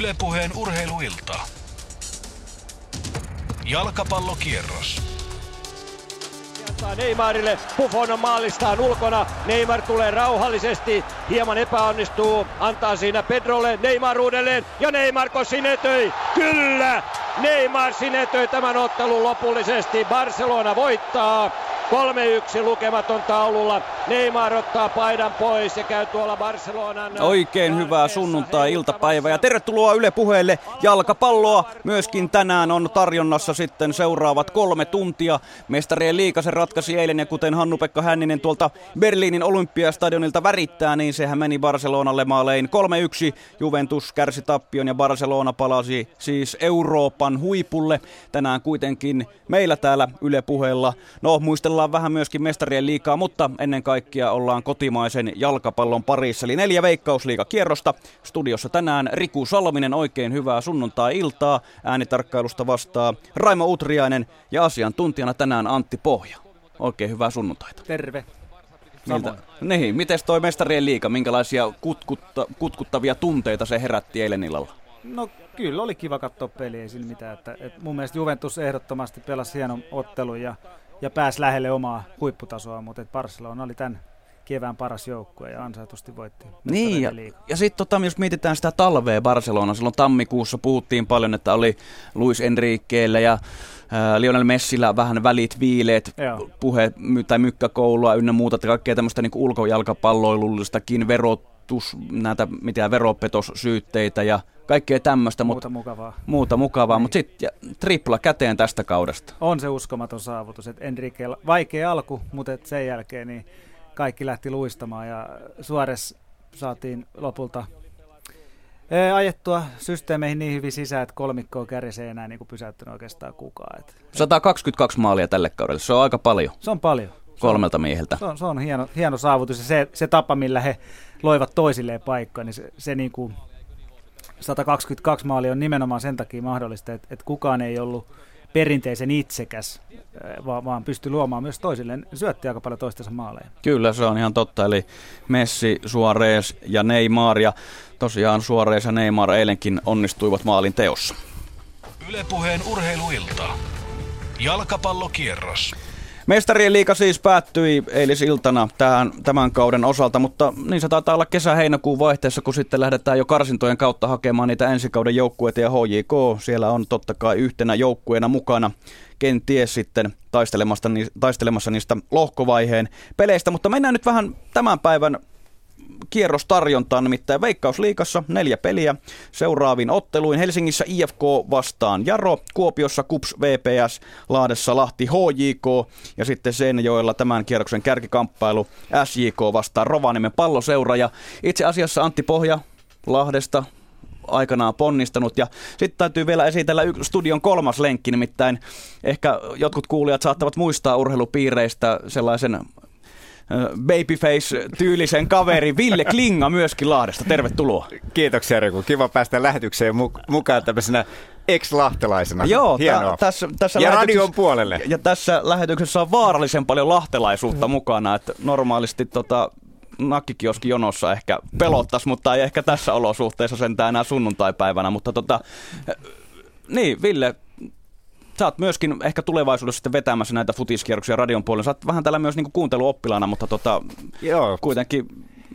Ylepuheen urheiluilta. Jalkapallokierros. Neymarille, Buffon on maalistaan ulkona, Neymar tulee rauhallisesti, hieman epäonnistuu, antaa siinä Pedrolle, Neymar uudelleen. Ja Neymar sinetöi, kyllä! Neymar sinetöi tämän ottelun lopullisesti, Barcelona voittaa, 3-1 lukematon taululla. Neymar ottaa paidan pois ja käy tuolla Barcelonan... Oikein hyvää sunnuntai-iltapäivää ja tervetuloa Yle puheelle jalkapalloa. Myöskin tänään on tarjonnassa sitten seuraavat kolme tuntia. Mestarien liikasen ratkaisi eilen ja kuten Hannu-Pekka Hänninen tuolta Berliinin olympiastadionilta värittää, niin sehän meni Barcelonalle maalein 3-1. Juventus kärsi tappion ja Barcelona palasi siis Euroopan huipulle. Tänään kuitenkin meillä täällä Yle puheella. No muistellaan vähän myöskin mestarien liikaa, mutta ennen kaikkea ollaan kotimaisen jalkapallon parissa. Eli neljä veikkausliikakierrosta. Studiossa tänään Riku Salminen, oikein hyvää sunnuntai-iltaa. Äänitarkkailusta vastaa Raimo Utriainen ja asiantuntijana tänään Antti Pohja. Oikein hyvää sunnuntaita. Terve. Miltä, niin, miten toi mestarien liika, minkälaisia kutkutta, kutkuttavia tunteita se herätti eilen illalla? No kyllä oli kiva katsoa peliä, ei sillä mitään. Että, että mun mielestä Juventus ehdottomasti pelasi hienon ottelun ja ja pääsi lähelle omaa huipputasoa, mutta Barcelona oli tämän kevään paras joukkue ja ansaitusti voitti. Niin, ja, ja sitten tota, jos mietitään sitä talvea Barcelona, silloin tammikuussa puhuttiin paljon, että oli Luis Enriqueellä ja ää, Lionel Messillä vähän välit viileet, Joo. puhe tai mykkäkoulua ynnä muuta, että kaikkea tämmöistä niin ulkojalkapalloilullistakin verotus, näitä mitä veropetossyytteitä ja kaikkea tämmöistä. Muuta mut, mukavaa. Muuta mukavaa, niin. mutta sitten tripla käteen tästä kaudesta. On se uskomaton saavutus, että Enrique, vaikea alku, mutta et sen jälkeen niin kaikki lähti luistamaan ja Suores saatiin lopulta e, ajettua systeemeihin niin hyvin sisään, että kolmikkoa kärjessä ei enää niin pysäyttänyt oikeastaan kukaan. Et, 122 maalia tälle kaudelle, se on aika paljon. Se on paljon. Kolmelta mieheltä. Se on, se on hieno, hieno saavutus ja se, se tapa, millä he loivat toisilleen paikkaa, niin se, se niin kuin 122 maali on nimenomaan sen takia mahdollista, että, että kukaan ei ollut perinteisen itsekäs, vaan, vaan pystyi luomaan myös toisilleen, syötti aika paljon toistensa maaleja. Kyllä, se on ihan totta, eli Messi, Suarez ja Neymar, ja tosiaan Suarez ja Neymar eilenkin onnistuivat maalin teossa. Ylepuheen urheiluilta. Jalkapallokierros. Mestarien liiga siis päättyi eilisiltana tähän, tämän kauden osalta, mutta niin se taitaa olla kesä-heinäkuun vaihteessa, kun sitten lähdetään jo karsintojen kautta hakemaan niitä ensikauden joukkueita ja HJK. Siellä on totta kai yhtenä joukkueena mukana kenties sitten taistelemassa, taistelemassa niistä lohkovaiheen peleistä, mutta mennään nyt vähän tämän päivän kierrostarjontaan, nimittäin Veikkausliikassa neljä peliä seuraaviin otteluin. Helsingissä IFK vastaan Jaro, Kuopiossa Kups VPS, Laadessa Lahti HJK ja sitten Seinäjoella tämän kierroksen kärkikamppailu SJK vastaan Rovaniemen palloseura. Ja itse asiassa Antti Pohja Lahdesta aikanaan ponnistanut. Ja sitten täytyy vielä esitellä studion kolmas lenkki, nimittäin ehkä jotkut kuulijat saattavat muistaa urheilupiireistä sellaisen babyface-tyylisen kaveri Ville Klinga myöskin Lahdesta. Tervetuloa. Kiitoksia Riku. Kiva päästä lähetykseen mukaan tämmöisenä ex-lahtelaisena. Joo, Hienoa. T- tässä, tässä ja radion puolelle. Ja tässä lähetyksessä on vaarallisen paljon lahtelaisuutta mm. mukana, että normaalisti tota, nakkikioski jonossa ehkä pelottaisi, mutta ei ehkä tässä olosuhteessa sentään enää sunnuntaipäivänä. Mutta tota, niin, Ville, sä oot myöskin ehkä tulevaisuudessa sitten vetämässä näitä futiskierroksia radion puolella. Sä oot vähän täällä myös niinku kuunteluoppilaana, mutta tota, Joo. kuitenkin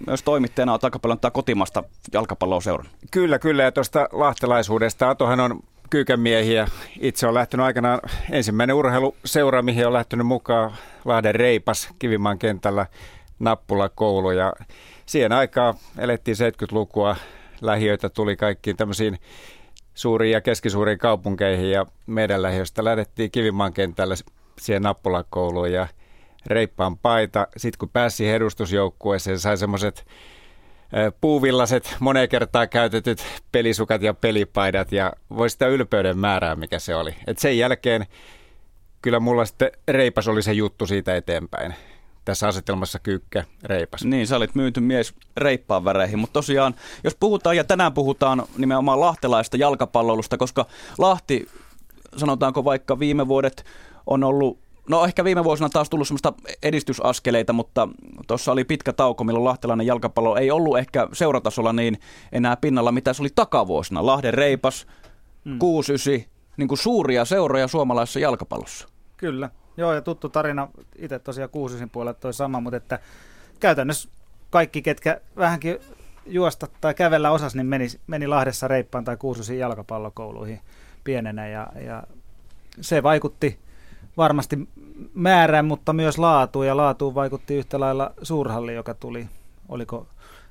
myös toimittajana oot aika paljon kotimasta jalkapalloa. Kyllä, kyllä. Ja tuosta lahtelaisuudesta. Atohan on kyykänmiehiä. Itse on lähtenyt aikanaan ensimmäinen urheiluseura, mihin on lähtenyt mukaan Lahden Reipas Kivimaan kentällä nappulakoulu. Ja siihen aikaan elettiin 70-lukua. Lähiöitä tuli kaikkiin tämmöisiin suuriin ja keskisuuriin kaupunkeihin ja meidän lähiöstä lähdettiin Kivimaan kentälle siihen nappulakouluun ja reippaan paita. Sitten kun pääsi edustusjoukkueeseen, sai semmoiset puuvillaset, moneen kertaa käytetyt pelisukat ja pelipaidat ja voi sitä ylpeyden määrää, mikä se oli. Et sen jälkeen kyllä mulla sitten reipas oli se juttu siitä eteenpäin tässä asetelmassa kyykkä reipas. Niin, sä olit myyty mies reippaan väreihin, mutta tosiaan, jos puhutaan, ja tänään puhutaan nimenomaan lahtelaista jalkapalloilusta, koska Lahti, sanotaanko vaikka viime vuodet, on ollut No ehkä viime vuosina taas tullut semmoista edistysaskeleita, mutta tuossa oli pitkä tauko, milloin lahtelainen jalkapallo ei ollut ehkä seuratasolla niin enää pinnalla, mitä se oli takavuosina. Lahden reipas, mm. 69, niin kuin suuria seuroja suomalaisessa jalkapallossa. Kyllä, joo ja tuttu tarina, itse tosiaan 69 puolella toi sama, mutta että käytännössä kaikki, ketkä vähänkin juosta tai kävellä osas, niin meni, meni Lahdessa reippaan tai kuususiin jalkapallokouluihin pienenä. Ja, ja se vaikutti varmasti määrään, mutta myös laatuun. Ja laatuun vaikutti yhtä lailla suurhalli, joka tuli, oliko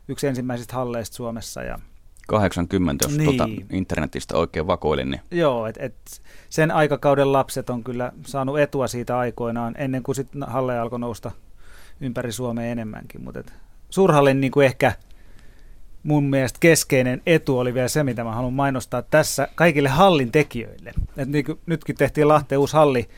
yksi ensimmäisistä halleista Suomessa. Ja 80, jos niin. tuota internetistä oikein vakoilin. Niin. Joo, et, et sen aikakauden lapset on kyllä saanut etua siitä aikoinaan, ennen kuin sitten halle alkoi nousta ympäri Suomea enemmänkin. Mutta suurhallin niin kuin ehkä mun mielestä keskeinen etu oli vielä se, mitä mä haluan mainostaa tässä kaikille hallin tekijöille. Et niin kuin nytkin tehtiin Lahteen uusi halli,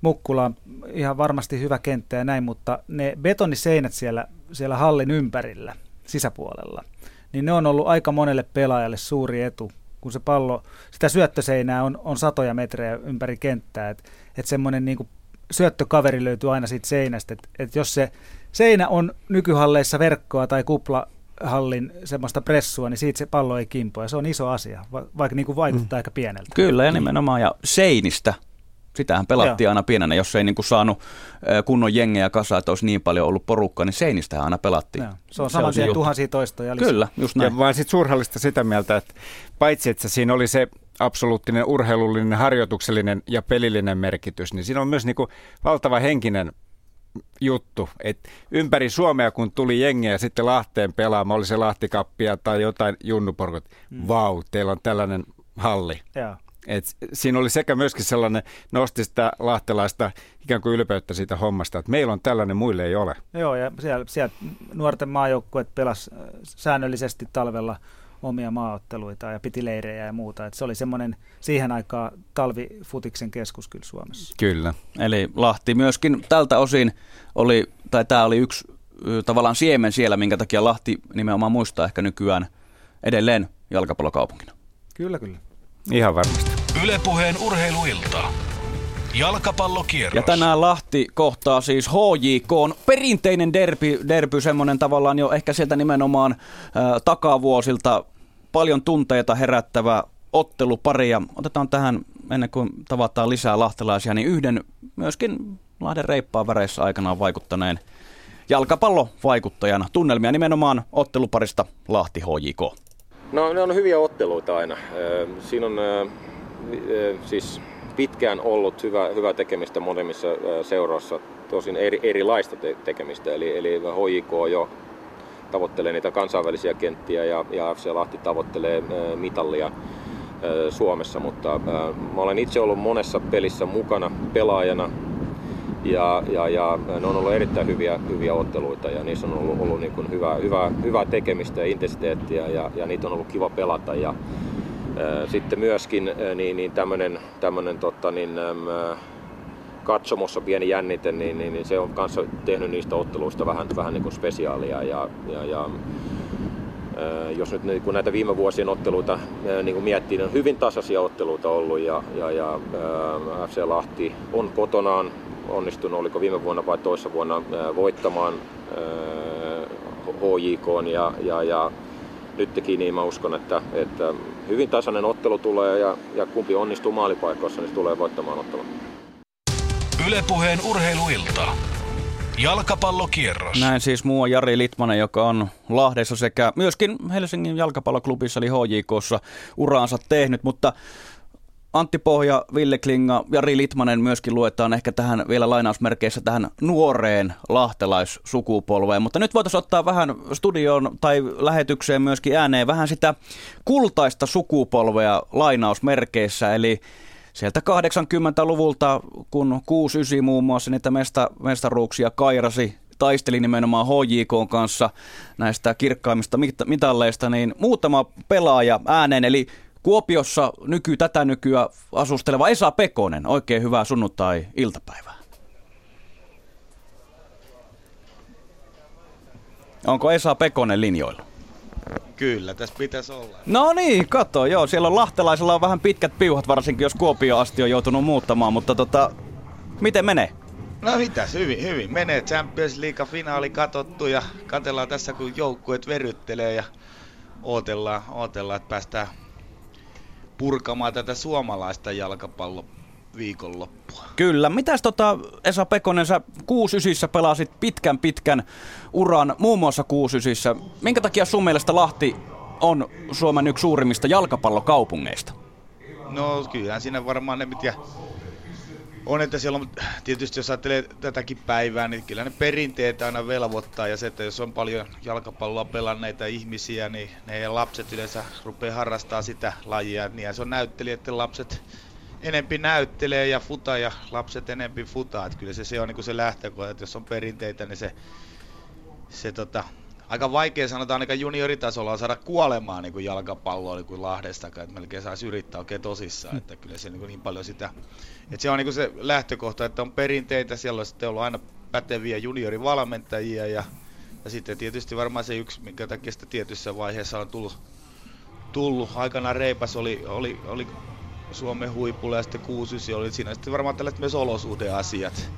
Mukkula ihan varmasti hyvä kenttä ja näin, mutta ne betoniseinät siellä, siellä hallin ympärillä, sisäpuolella, niin ne on ollut aika monelle pelaajalle suuri etu, kun se pallo, sitä syöttöseinää on, on satoja metrejä ympäri kenttää, että et semmoinen niin syöttökaveri löytyy aina siitä seinästä, että et jos se seinä on nykyhalleissa verkkoa tai kupla hallin semmoista pressua, niin siitä se pallo ei kimpoa. Ja se on iso asia, vaikka niin kuin vaikuttaa mm. aika pieneltä. Kyllä, ja nimenomaan. Ja seinistä, sitähän pelattiin Joo. aina pienenä, jos ei niin kuin saanut kunnon jengejä kasaan, että olisi niin paljon ollut porukkaa, niin seinistä aina pelattiin. Joo. Se on saman tien tuhansia toistoja lisää. Kyllä, just näin. Ja vaan sitten suurhallista sitä mieltä, että paitsi että siinä oli se absoluuttinen urheilullinen, harjoituksellinen ja pelillinen merkitys, niin siinä on myös niin kuin valtava henkinen juttu, että ympäri Suomea kun tuli jengiä sitten Lahteen pelaamaan, oli se Lahtikappia tai jotain junnuporkot, mm. vau, teillä on tällainen halli. Ja. Et siinä oli sekä myöskin sellainen, nosti sitä lahtelaista ikään kuin ylpeyttä siitä hommasta, että meillä on tällainen, muille ei ole. Joo, ja siellä, siellä nuorten maajoukkueet pelas äh, säännöllisesti talvella omia maaotteluita ja piti leirejä ja muuta. Et se oli semmoinen siihen aikaan talvifutiksen keskus kyllä Suomessa. Kyllä. Eli Lahti myöskin tältä osin oli, tai tämä oli yksi tavallaan siemen siellä, minkä takia Lahti nimenomaan muistaa ehkä nykyään edelleen jalkapallokaupunkina. Kyllä, kyllä. Ihan varmasti. Ylepuheen urheiluilta. Jalkapallokierros. Ja tänään Lahti kohtaa siis HJK on perinteinen derby, derby semmoinen tavallaan jo ehkä sieltä nimenomaan äh, takavuosilta paljon tunteita herättävä ottelupari. Ja otetaan tähän, ennen kuin tavataan lisää lahtelaisia, niin yhden myöskin Lahden reippaan väreissä aikanaan vaikuttaneen jalkapallovaikuttajana. Tunnelmia nimenomaan otteluparista Lahti HJK. No ne on hyviä otteluita aina. Siinä on siis pitkään ollut hyvä, hyvä tekemistä molemmissa seuroissa, tosin eri, erilaista te- tekemistä. Eli, eli HJK jo tavoittelee niitä kansainvälisiä kenttiä ja, ja FC Lahti tavoittelee mitallia Suomessa, mutta mä olen itse ollut monessa pelissä mukana pelaajana ja, ja, ja ne on ollut erittäin hyviä, hyviä otteluita ja niissä on ollut, ollut niin hyvää, hyvää, hyvää tekemistä ja intensiteettiä ja, ja niitä on ollut kiva pelata. Ja, sitten myöskin niin, niin tämmöinen, tämmöinen tota, niin, katsomossa pieni jännite, niin, niin, niin se on kanssa tehnyt niistä otteluista vähän, vähän niin kuin spesiaalia. Ja, ja, ja, jos nyt niin kun näitä viime vuosien otteluita niin kuin miettii, niin on hyvin tasaisia otteluita ollut ja, ja, ja FC Lahti on kotonaan onnistunut, oliko viime vuonna vai toissa vuonna voittamaan HJK ja, ja, ja nyt teki niin mä uskon, että, että hyvin tasainen ottelu tulee ja, ja kumpi onnistuu maalipaikoissa, niin se tulee voittamaan ottelun. Ylepuheen urheiluilta. Jalkapallokierros. Näin siis muu on Jari Litmanen, joka on Lahdessa sekä myöskin Helsingin jalkapalloklubissa eli HJKssa uraansa tehnyt, mutta Antti Pohja, Ville Klinga, Jari Litmanen myöskin luetaan ehkä tähän vielä lainausmerkeissä tähän nuoreen lahtelaissukupolveen. Mutta nyt voitaisiin ottaa vähän studioon tai lähetykseen myöskin ääneen vähän sitä kultaista sukupolvea lainausmerkeissä. Eli sieltä 80-luvulta, kun 69 muun muassa niitä mesta, mestaruuksia kairasi, taisteli nimenomaan HJK kanssa näistä kirkkaimmista mitalleista, niin muutama pelaaja ääneen, eli Kuopiossa nyky, tätä nykyä asusteleva Esa Pekonen. Oikein hyvää sunnuntai-iltapäivää. Onko Esa Pekonen linjoilla? Kyllä, tässä pitäisi olla. No niin, kato, joo, siellä on lahtelaisella on vähän pitkät piuhat, varsinkin jos Kuopio asti on joutunut muuttamaan, mutta tota, miten menee? No mitäs, hyvin, hyvin. Menee Champions League-finaali katottu ja katellaan tässä kun joukkueet veryttelee ja ootellaan, ootellaan että päästään purkamaan tätä suomalaista jalkapallo viikonloppua. Kyllä. Mitäs tota, Esa Pekonen, sä 69 pelasit pitkän pitkän uran, muun muassa 69. Minkä takia sun mielestä Lahti on Suomen yksi suurimmista jalkapallokaupungeista? No kyllähän siinä varmaan ne, mitä on, että siellä on, tietysti jos ajattelee tätäkin päivää, niin kyllä ne perinteet aina velvoittaa ja se, että jos on paljon jalkapalloa pelanneita ihmisiä, niin ne lapset yleensä rupeaa harrastaa sitä lajia. Niin se on näyttelijöiden lapset enempi näyttelee ja futa ja lapset enempi futaa. Että kyllä se, se on niin se lähtökohta, että jos on perinteitä, niin se, se tota, aika vaikea sanotaan ainakaan junioritasolla saada kuolemaan niin kuin jalkapalloa niin kuin Lahdestakaan, että melkein saisi yrittää oikein tosissaan, että kyllä se niin, kuin niin paljon sitä, että se on niin kuin se lähtökohta, että on perinteitä, siellä on sitten ollut aina päteviä juniorivalmentajia ja, ja sitten tietysti varmaan se yksi, minkä takia sitä tietyssä vaiheessa on tullut, tullut. aikanaan Reipas oli, oli, oli Suomen huipulla ja sitten 69 oli siinä sitten varmaan tällaiset myös olosuhdeasiat.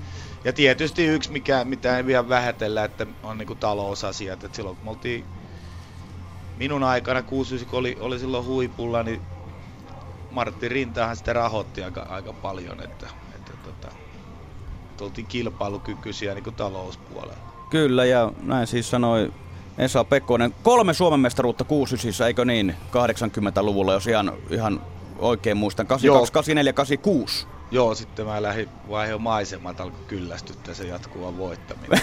Ja tietysti yksi, mikä, mitä ei vielä vähätellä, että on niinku talousasiat. Et silloin kun me oltiin minun aikana 69 oli, oli silloin huipulla, niin Martti Rintahan sitä rahoitti aika, aika paljon, että, että, tota, että oltiin kilpailukykyisiä niin talouspuolella. Kyllä, ja näin siis sanoi Esa Pekkonen. Kolme Suomen mestaruutta 69, eikö niin, 80-luvulla, jos ihan, ihan oikein muistan. 82, 84, 86. Joo, sitten mä lähdin vaihe maisemat alkoi kyllästyttää se jatkuva voittaminen.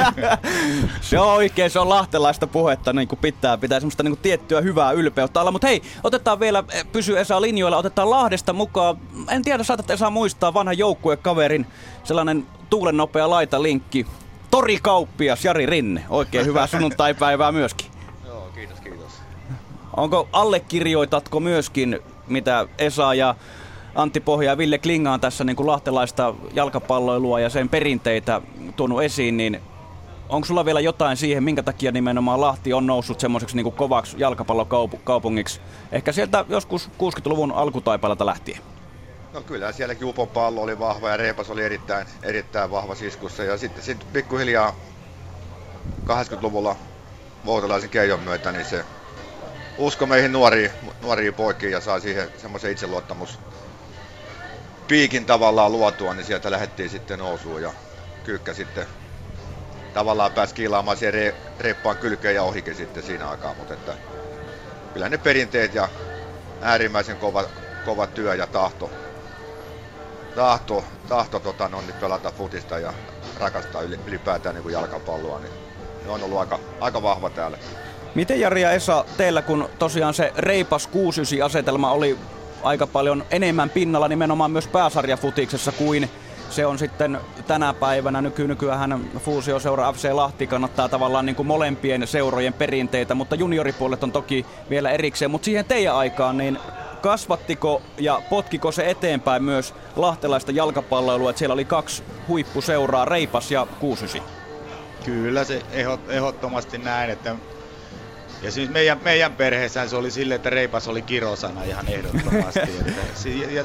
se on oikein, se on lahtelaista puhetta, niin kuin pitää, pitää semmoista niin kuin tiettyä hyvää ylpeyttä olla. Mutta hei, otetaan vielä, eh, pysy Esa linjoilla, otetaan Lahdesta mukaan. En tiedä, saatat Esa muistaa vanhan joukkuekaverin, sellainen tuulen nopea laita linkki. Torikauppias Jari Rinne, oikein hyvää sunnuntaipäivää myöskin. Joo, kiitos, kiitos. Onko, allekirjoitatko myöskin, mitä Esa ja Antti Pohja ja Ville Klinga on tässä niin kuin lahtelaista jalkapalloilua ja sen perinteitä tuonut esiin, niin onko sulla vielä jotain siihen, minkä takia nimenomaan Lahti on noussut semmoiseksi niin kovaksi jalkapallokaupungiksi? Ehkä sieltä joskus 60-luvun alkutaipaleelta lähtien. No kyllä sielläkin Upon pallo oli vahva ja Reipas oli erittäin, erittäin vahva siskussa. Ja sitten, sitten pikkuhiljaa 80-luvulla Voutalaisen keijon myötä, niin se usko meihin nuoriin, nuoriin poikiin ja saa siihen semmoisen itseluottamus piikin tavallaan luotua, niin sieltä lähdettiin sitten nousuun ja kyykkä sitten tavallaan pääsi kiilaamaan siihen re, reppaan kylkeen ja ohikin sitten siinä aikaa, mutta että kyllä ne perinteet ja äärimmäisen kova, kova työ ja tahto, tahto, tahto tota, no, niin pelata futista ja rakastaa ylipäätään niin kuin jalkapalloa, niin ne on ollut aika, aika vahva täällä. Miten Jari ja Esa, teillä kun tosiaan se reipas 69 asetelma oli aika paljon enemmän pinnalla nimenomaan myös pääsarjafutiksessa kuin se on sitten tänä päivänä. Nyky, nykyään fuusioseura FC Lahti kannattaa tavallaan niin kuin molempien seurojen perinteitä, mutta junioripuolet on toki vielä erikseen. Mutta siihen teidän aikaan, niin kasvattiko ja potkiko se eteenpäin myös lahtelaista jalkapalloilua, että siellä oli kaksi huippuseuraa, Reipas ja Kuusysi? Kyllä se ehdottomasti näin, että ja siis meidän, meidän perheessä se oli silleen, että reipas oli kirosana ihan ehdottomasti.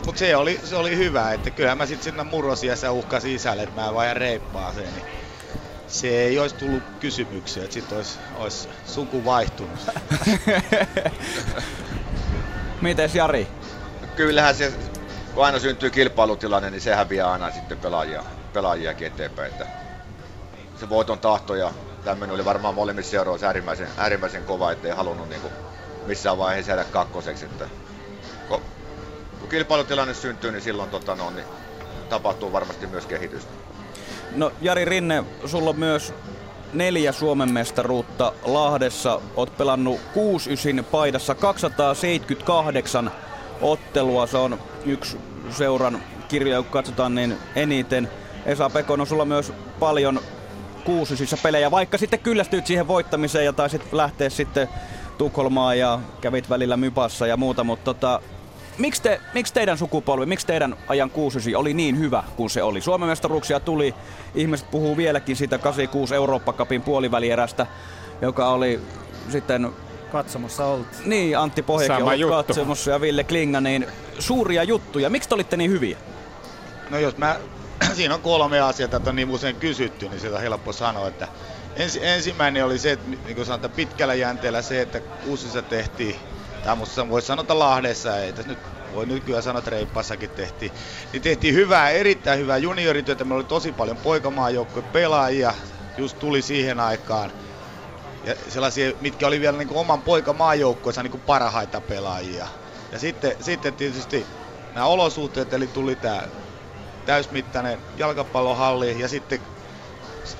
Mutta se oli, se oli hyvä, että kyllähän mä sitten sinne murrosiassa uhkasin isälle, että mä vajan reippaaseen. Niin se ei olisi tullut kysymyksiä, että sitten olisi, olisi suku vaihtunut. Mites Jari? Kyllähän se, kun aina syntyy kilpailutilanne, niin se häviää aina sitten pelaajia, pelaajiakin eteenpäin. Että se voiton tahto ja tämmöinen oli varmaan molemmissa seuroissa äärimmäisen, äärimmäisen kova, ettei halunnut niin kuin missään vaiheessa jäädä kakkoseksi. Että kun, kun kilpailutilanne syntyy, niin silloin tota, no, niin tapahtuu varmasti myös kehitystä. No Jari Rinne, sulla on myös neljä Suomen mestaruutta Lahdessa. Oot pelannut 69 paidassa 278 ottelua. Se on yksi seuran kirja, kun katsotaan niin eniten. Esa Pekonen, sulla myös paljon kuusisissa pelejä, vaikka sitten kyllästyit siihen voittamiseen ja taisit lähteä sitten Tukholmaan ja kävit välillä Mypassa ja muuta, mutta tota, miksi, te, miksi teidän sukupolvi, miksi teidän ajan 69 oli niin hyvä kuin se oli? Suomen mestaruuksia tuli, ihmiset puhuu vieläkin siitä 86 Eurooppa-kapin puolivälierästä, joka oli sitten Katsomossa oltiin. Niin, Antti Pohjakin oli katsomossa ja Ville Klinga, niin suuria juttuja. Miksi te olitte niin hyviä? No jos mä siinä on kolme asiaa, että on niin usein kysytty, niin sitä on helppo sanoa, että ensi, ensimmäinen oli se, että niin kuin sanotaan, pitkällä jänteellä se, että Kuusissa tehtiin, tai musta voisi sanoa Lahdessa, ei tässä nyt voi nykyään sanoa, että Reippassakin tehtiin, niin tehtiin hyvää, erittäin hyvää juniorityötä, meillä oli tosi paljon poikamaajoukkoja pelaajia, just tuli siihen aikaan, ja sellaisia, mitkä oli vielä niin oman poikamaajoukkoissa niin parhaita pelaajia. Ja sitten, sitten tietysti nämä olosuhteet, eli tuli tämä täysmittainen jalkapallohalli ja sitten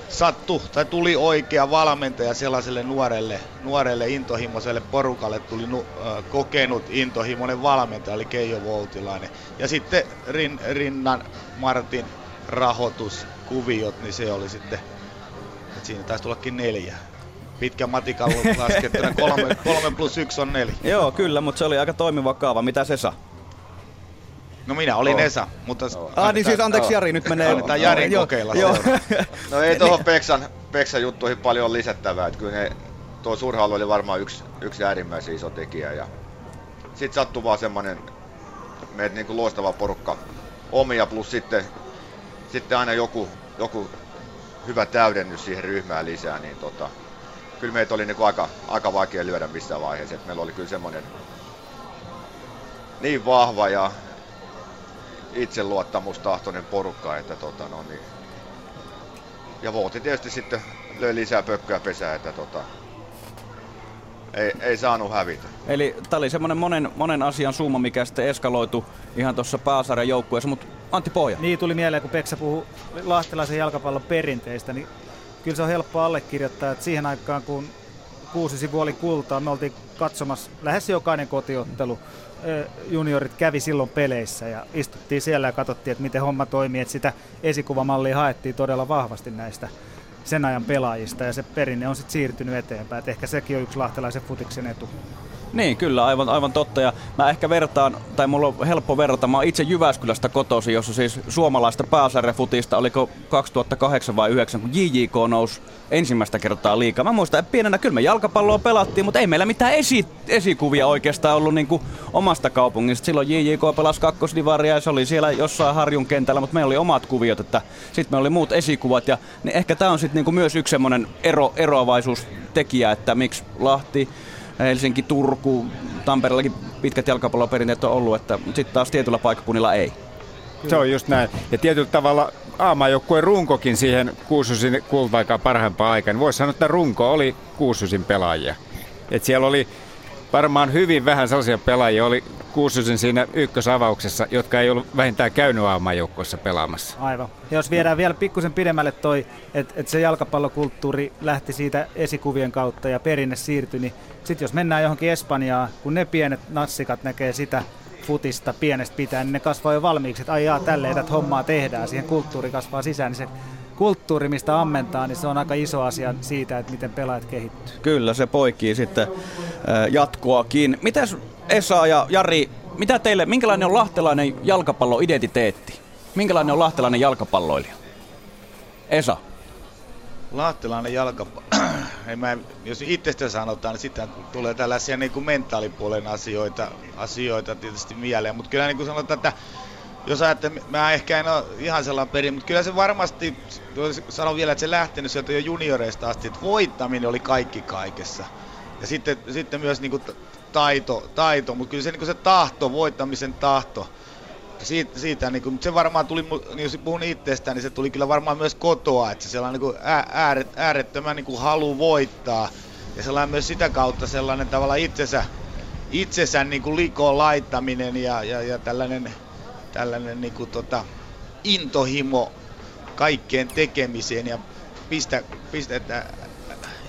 sattu tai tuli oikea valmentaja sellaiselle nuorelle, nuorelle intohimoiselle porukalle tuli nu, äh, kokenut intohimoinen valmentaja, eli Keijo Voutilainen. Ja sitten rin, Rinnan Martin rahoituskuviot, niin se oli sitten, että siinä taisi tullakin neljä. Pitkä matikan laskettuna kolme, kolme plus yksi on neljä. Joo, kyllä, mutta se oli aika toimiva kaava. Mitä se saa? No minä olin oh. Esa, mutta... Oh. Ah, niin siis anteeksi Jari, nyt menee... Annetaan Jarin joo, kokeilla joo. No ei tuohon Peksan, Peksan juttuihin paljon lisättävää, että kyllä ne, tuo surhailu oli varmaan yksi, yksi äärimmäisen iso tekijä ja sitten sattui vaan semmonen meitä niinku loistava porukka omia plus sitten, sitten aina joku, joku hyvä täydennys siihen ryhmään lisää, niin tota, kyllä meitä oli niinku aika, aika vaikea lyödä missään vaiheessa, että meillä oli kyllä semmoinen niin vahva ja itseluottamustahtoinen porukka, että tota, no niin. Ja Vooti tietysti sitten löi lisää pökköä pesää, että tota, ei, ei saanut hävitä. Eli tämä oli semmoinen monen, monen asian summa, mikä sitten eskaloitu ihan tuossa pääsarjan joukkueessa, mutta Antti Pohja. Niin tuli mieleen, kun Peksa puhui lahtelaisen jalkapallon perinteistä, niin kyllä se on helppo allekirjoittaa, että siihen aikaan kun kuusi sivu oli kultaa, me oltiin katsomassa lähes jokainen kotiottelu juniorit kävi silloin peleissä ja istuttiin siellä ja katsottiin, että miten homma toimii, että sitä esikuvamallia haettiin todella vahvasti näistä sen ajan pelaajista ja se perinne on sitten siirtynyt eteenpäin. Et ehkä sekin on yksi lahtelaisen futiksen etu. Niin, kyllä, aivan, aivan totta. Ja mä ehkä vertaan, tai mulla on helppo verrata, mä oon itse Jyväskylästä kotosi, jossa siis suomalaista pääsarjafutista, oliko 2008 vai 2009, kun JJK nousi ensimmäistä kertaa liikaa. Mä muistan, että pienenä kyllä me jalkapalloa pelattiin, mutta ei meillä mitään esi- esikuvia oikeastaan ollut niin kuin omasta kaupungista. Silloin JJK pelasi kakkosdivaria ja se oli siellä jossain Harjun kentällä, mutta meillä oli omat kuviot, että sitten meillä oli muut esikuvat. Ja niin ehkä tämä on sitten niin myös yksi semmoinen ero, eroavaisuustekijä, että miksi Lahti, Helsinki, Turku, Tampereellakin pitkät jalkapalloperinteet on ollut, että sitten taas tietyllä paikkakunnilla ei. Se on just näin. Ja tietyllä tavalla aamajoukkueen runkokin siihen Kuususin kultaikaan parhaimpaan aikaan. Voisi sanoa, että runko oli Kuususin pelaajia. Et siellä oli varmaan hyvin vähän sellaisia pelaajia, oli Kuususin siinä ykkösavauksessa, jotka ei ollut vähintään käynyt aamajoukkueessa pelaamassa. Aivan. Ja jos viedään vielä pikkusen pidemmälle toi, että et se jalkapallokulttuuri lähti siitä esikuvien kautta ja perinne siirtyi, niin sitten jos mennään johonkin Espanjaan, kun ne pienet natsikat näkee sitä futista pienestä pitää, niin ne kasvaa jo valmiiksi, että aijaa, tälleen tätä hommaa tehdään, siihen kulttuuri kasvaa sisään, niin se kulttuuri, mistä ammentaa, niin se on aika iso asia siitä, että miten pelaajat kehittyy. Kyllä, se poikii sitten jatkoakin. Mitäs Esa ja Jari, mitä teille, minkälainen on lahtelainen jalkapalloidentiteetti? Minkälainen on lahtelainen jalkapalloilija? Esa. Lahtelainen jalkapallo. mä, jos itsestä sanotaan, niin sitten tulee tällaisia niin kuin mentaalipuolen asioita, asioita tietysti mieleen. Mutta kyllä niin kuin sanotaan, että jos ajattelee, mä ehkä en ole ihan sellainen perin, mutta kyllä se varmasti, sanon vielä, että se lähtenyt sieltä jo junioreista asti, että voittaminen oli kaikki kaikessa. Ja sitten, sitten myös niin kuin taito, taito, mutta kyllä se, niin se tahto, voittamisen tahto, siitä, siitä niin kuin, se varmaan tuli, niin jos puhun itsestään, niin se tuli kyllä varmaan myös kotoa, että se sellainen niin kuin ääret, äärettömän niin kuin halu voittaa ja sellainen myös sitä kautta sellainen tavalla itsensä, itsensä niin kuin likoon laittaminen ja, ja, ja tällainen, tällainen niin kuin tota, intohimo kaikkeen tekemiseen ja pistä, pistä että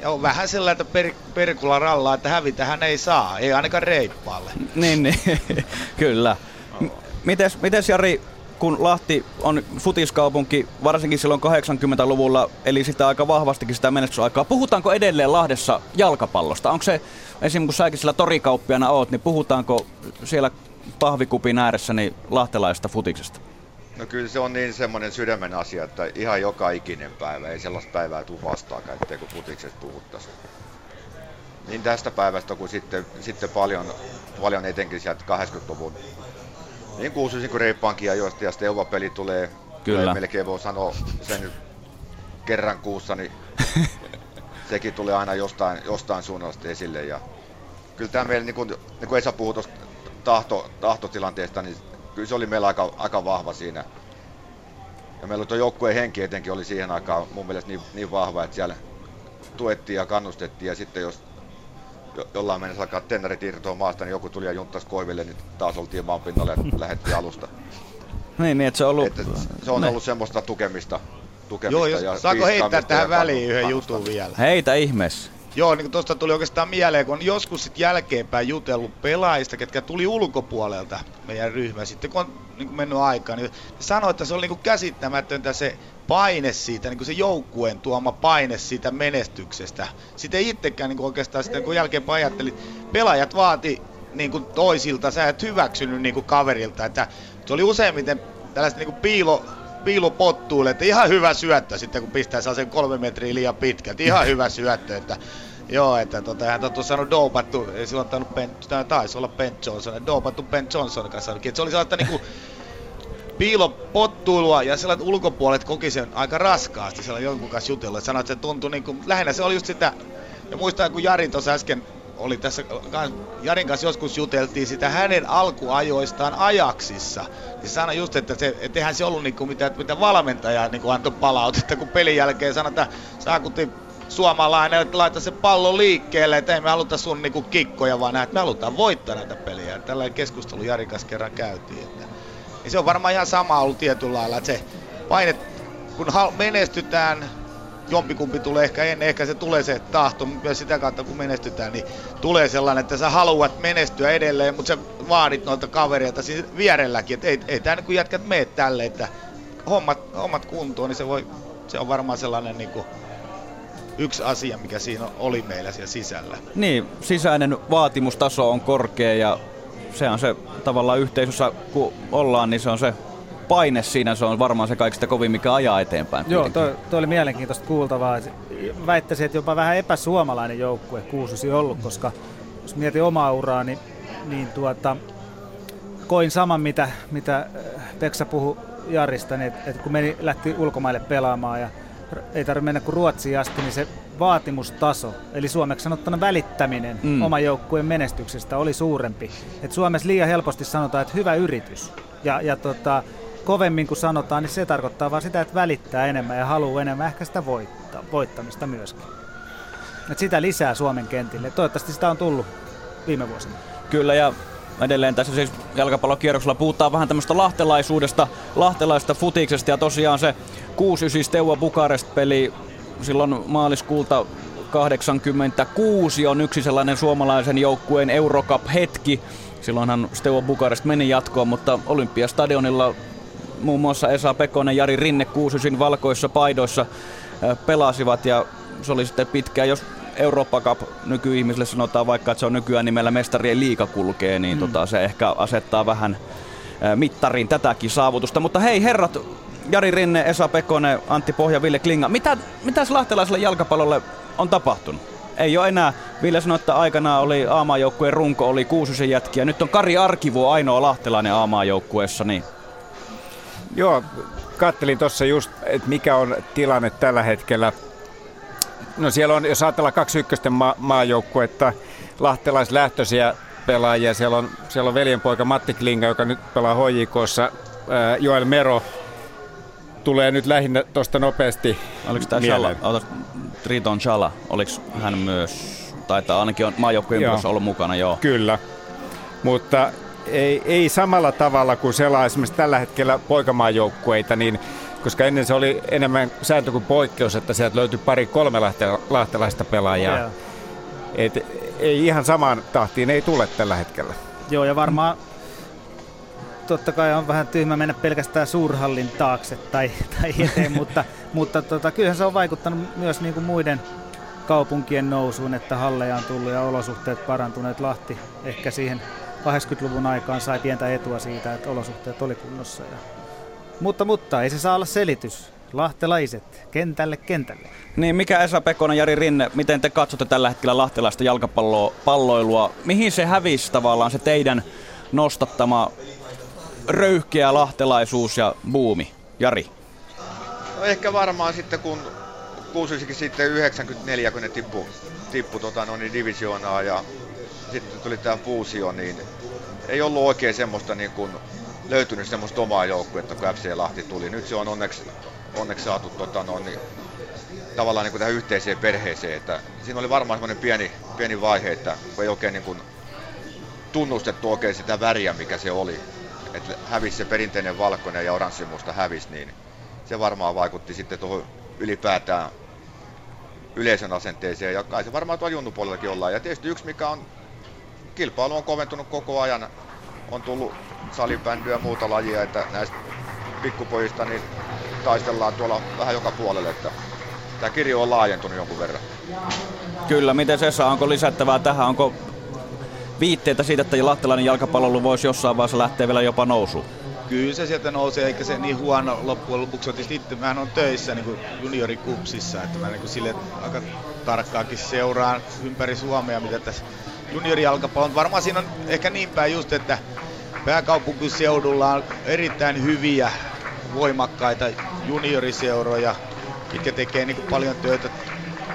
ja on vähän sellainen, että per, perkula rallaa, että hävitä hän ei saa, ei ainakaan reippaalle. Niin, niin. kyllä. Mites, mites Jari, kun Lahti on futiskaupunki, varsinkin silloin 80-luvulla, eli sitä aika vahvastikin sitä menestysaikaa, puhutaanko edelleen Lahdessa jalkapallosta? Onko se, esimerkiksi kun säkin sillä torikauppiana oot, niin puhutaanko siellä pahvikupin ääressä niin lahtelaista futiksesta? No kyllä se on niin semmoinen sydämen asia, että ihan joka ikinen päivä, ei sellaista päivää tule vastaan, etteikö futiksesta puhuttaisi. Niin tästä päivästä kuin sitten, sitten paljon, paljon etenkin sieltä 80-luvun niin kuusisin kuin reippaankin ajoista ja sitten peli tulee Kyllä. Melkein voi sanoa sen kerran kuussa, niin sekin tulee aina jostain, jostain suunnasta esille. Ja kyllä tämä meillä, niin kuin, niin kuin Esa puhui tuosta tahto, tahtotilanteesta, niin kyllä se oli meillä aika, aika vahva siinä. Ja meillä tuo joukkueen henki etenkin oli siihen aikaan mun mielestä niin, niin vahva, että siellä tuettiin ja kannustettiin ja sitten jos jo, jollain mennessä alkaa tennarit irtoa maasta, niin joku tuli ja junttas koiville, niin taas oltiin maan pinnalle ja lähdettiin alusta. Niin, niin että se on ollut... Että se on ne. ollut semmoista tukemista, tukemista Joo, ja jos, saako heittää tähän ja väliin yhden jutun vielä? Heitä ihmeessä. Joo, niin tuosta tuli oikeastaan mieleen, kun on joskus sit jälkeenpäin jutellut pelaajista, ketkä tuli ulkopuolelta meidän ryhmään, sitten kun on niin kuin mennyt aikaa, niin sanoi, että se oli niin kuin käsittämätöntä se paine siitä, niin kuin se joukkueen tuoma paine siitä menestyksestä. Sitten ei itsekään niin kuin oikeastaan sitten, kun jälkeenpäin ajattelin, pelaajat vaati niin kuin toisilta, sä et hyväksynyt niin kuin kaverilta, että se oli useimmiten tällaista niin kuin piilo, piilopottuille, että ihan hyvä syöttö sitten kun pistää sen kolme metriä liian pitkältä, ihan hyvä syöttö, että Joo, että tota, hän on tuossa doopattu, silloin tainnut Ben, taisi olla Ben Johnson, doopattu Ben Johnson kanssa että se oli sellaista niinku piilopottuilua ja sellaiset ulkopuolet koki sen aika raskaasti siellä jonkun kanssa jutella, että sanoi, että se tuntui niinku, lähinnä se oli just sitä, ja muistan kun Jari tuossa äsken oli tässä, Jarin kanssa joskus juteltiin sitä hänen alkuajoistaan ajaksissa. Niin se sanoi just, että, se, et eihän se ollut niinku mitä, mitä valmentaja niinku antoi palautetta, kun pelin jälkeen sanoi, että saakutti suomalainen, että laita se pallo liikkeelle, että ei me haluta sun niinku kikkoja, vaan näet, me halutaan voittaa näitä peliä. Tällainen keskustelu Jarin kanssa kerran käytiin. Että, ja se on varmaan ihan sama ollut tietyllä lailla, että se paine, kun hal- menestytään, jompikumpi tulee. Ehkä ennen, ehkä se tulee se tahto, myös sitä kautta kun menestytään, niin tulee sellainen, että sä haluat menestyä edelleen, mutta sä vaadit noilta kavereilta siis vierelläkin, että ei, ei tää niin kun jätkät mene tälle, että hommat, hommat kuntoon, niin se, voi, se on varmaan sellainen niin kuin yksi asia, mikä siinä oli meillä siellä sisällä. Niin, sisäinen vaatimustaso on korkea ja se on se tavallaan yhteisössä, kun ollaan, niin se on se paine siinä, se on varmaan se kaikista kovin, mikä ajaa eteenpäin. Joo, toi, toi oli mielenkiintoista kuultavaa. Väittäisin, että jopa vähän epäsuomalainen joukkue kuususi ollut, koska jos mietin omaa uraa, niin, niin tuota, koin saman, mitä, mitä äh, Peksa puhui Jarista, niin että, että kun meni, lähti ulkomaille pelaamaan ja ei tarvitse mennä kuin Ruotsiin asti, niin se vaatimustaso, eli suomeksi sanottuna välittäminen mm. oman joukkueen menestyksestä oli suurempi. Et Suomessa liian helposti sanotaan, että hyvä yritys. Ja, ja tota, kovemmin kuin sanotaan, niin se tarkoittaa vaan sitä, että välittää enemmän ja haluaa enemmän ehkä sitä voittaa, voittamista myöskin. Et sitä lisää Suomen kentille. Toivottavasti sitä on tullut viime vuosina. Kyllä ja edelleen tässä siis jalkapallokierroksella puhutaan vähän tämmöistä lahtelaisuudesta, lahtelaista futiksesta ja tosiaan se 6-9 Steaua Bukarest-peli silloin maaliskuulta 86 on yksi sellainen suomalaisen joukkueen Eurocup-hetki. Silloinhan Steaua Bukarest meni jatkoon, mutta Olympiastadionilla muun muassa Esa Pekonen, Jari Rinne 69 valkoissa paidoissa pelasivat ja se oli sitten pitkään, jos Eurooppa Cup nykyihmisille sanotaan vaikka, että se on nykyään nimellä mestarien liiga kulkee, niin mm. tota, se ehkä asettaa vähän mittariin tätäkin saavutusta. Mutta hei herrat, Jari Rinne, Esa Pekonen, Antti Pohja, Ville Klinga, mitä, mitä lahtelaiselle jalkapallolle on tapahtunut? Ei ole enää. Ville sanoi, että aikanaan oli aamaajoukkueen runko, oli kuususen jätkiä. Nyt on Kari Arkivuo ainoa lahtelainen aamaajoukkueessa, niin Joo, kattelin tuossa just, että mikä on tilanne tällä hetkellä. No siellä on, jos ajatellaan kaksi ykkösten ma- maajoukkuetta, lahtelaislähtöisiä pelaajia. Siellä on, siellä on veljenpoika Matti Klinga, joka nyt pelaa HJKssa. Ää, Joel Mero tulee nyt lähinnä tuosta nopeasti Oliko tämä. Shala? Otas, Triton Shala, oliko hän myös, taitaa ainakin on maajoukkueen ollut mukana, joo. Kyllä, mutta ei, ei samalla tavalla kuin selaa esimerkiksi tällä hetkellä poikamaajoukkueita, niin koska ennen se oli enemmän sääntö kuin poikkeus, että sieltä löytyi pari kolme lahte- lahtelaista pelaajaa. Et ei ihan samaan tahtiin ei tule tällä hetkellä. Joo, ja varmaan totta kai on vähän tyhmä mennä pelkästään suurhallin taakse tai, tai eteen, mutta, mutta tota, kyllähän se on vaikuttanut myös niin kuin muiden kaupunkien nousuun, että halleja on tullut ja olosuhteet parantuneet. Lahti ehkä siihen 80-luvun aikaan sai pientä etua siitä, että olosuhteet oli kunnossa. Ja... Mutta, mutta ei se saa olla selitys. Lahtelaiset, kentälle, kentälle. Niin, mikä Esa Pekonen, Jari Rinne, miten te katsotte tällä hetkellä lahtelaista jalkapalloilua? Mihin se hävisi tavallaan se teidän nostattama röyhkeä lahtelaisuus ja buumi Jari? No ehkä varmaan sitten kun kuusisikin sitten 94, kun ne tippu, tippu tota, no, niin divisioonaa ja sitten tuli tämä fuusio, niin ei ollut oikein semmoista niin kuin, löytynyt semmoista omaa joukkuetta, kun FC Lahti tuli. Nyt se on onneksi, onneksi saatu tota, no, niin, tavallaan niin kuin tähän yhteiseen perheeseen. Että siinä oli varmaan semmoinen pieni, pieni vaihe, että ei oikein niin kuin, tunnustettu oikein sitä väriä, mikä se oli. Että hävisi se perinteinen valkoinen ja oranssimusta hävisi, niin se varmaan vaikutti sitten tuohon ylipäätään yleisön asenteeseen. Ja kai se varmaan tuolla junnupuolellakin ollaan. Ja tietysti yksi, mikä on, kilpailu on koventunut koko ajan. On tullut salibändyä ja muuta lajia, että näistä pikkupojista niin taistellaan tuolla vähän joka puolelle. Että tämä kirjo on laajentunut jonkun verran. Kyllä, miten Esa, onko lisättävää tähän? Onko viitteitä siitä, että lahtelainen jalkapallo voisi jossain vaiheessa lähteä vielä jopa nousuun? Kyllä se sieltä nousee, eikä se niin huono loppujen lopuksi on itse. Mähän on töissä niin juniorikupsissa, että mä niin sille aika tarkkaakin seuraan ympäri Suomea, mitä tässä juniorijalkapallon. Varmaan siinä on ehkä niin päin just, että pääkaupunkiseudulla on erittäin hyviä, voimakkaita junioriseuroja, mitkä tekee niin paljon työtä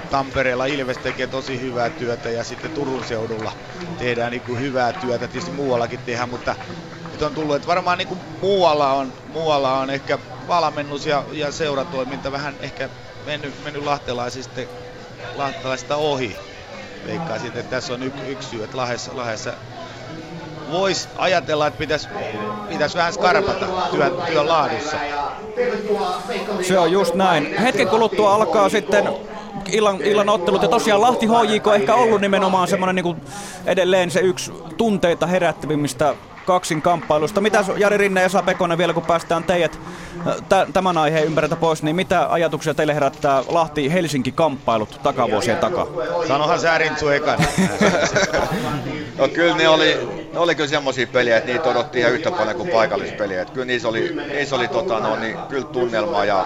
Tampereella Ilves tekee tosi hyvää työtä ja sitten Turun seudulla tehdään niin hyvää työtä. Tietysti muuallakin tehdään, mutta nyt on tullut, että varmaan niin muualla, on, muualla on ehkä valmennus ja, ja seuratoiminta vähän ehkä mennyt, mennyt lahtelaisista, lahtelaisista ohi. Veikkaisin, että tässä on y, yksi syy, että Lahdessa, Lahdessa voisi ajatella, että pitäisi, pitäisi vähän skarpata työn, työn laadussa. Se on just näin. Hetken kuluttua alkaa sitten illan, illan ottelut. Ja tosiaan Lahti HJK ehkä ollut nimenomaan semmoinen niin edelleen se yksi tunteita herättävimmistä kaksin kamppailusta. Mitä Jari Rinne ja Esa Pekonen vielä, kun päästään teidät tämän aiheen ympäriltä pois, niin mitä ajatuksia teille herättää Lahti-Helsinki-kamppailut takavuosien takaa? Sanohan sä Rintsu ekan. no kyllä ne oli, ne oli kyllä semmoisia pelejä, että niitä odotti ihan yhtä paljon kuin paikallispeliä. Että kyllä niissä oli, niissä oli tota, no, niin, kyllä tunnelma ja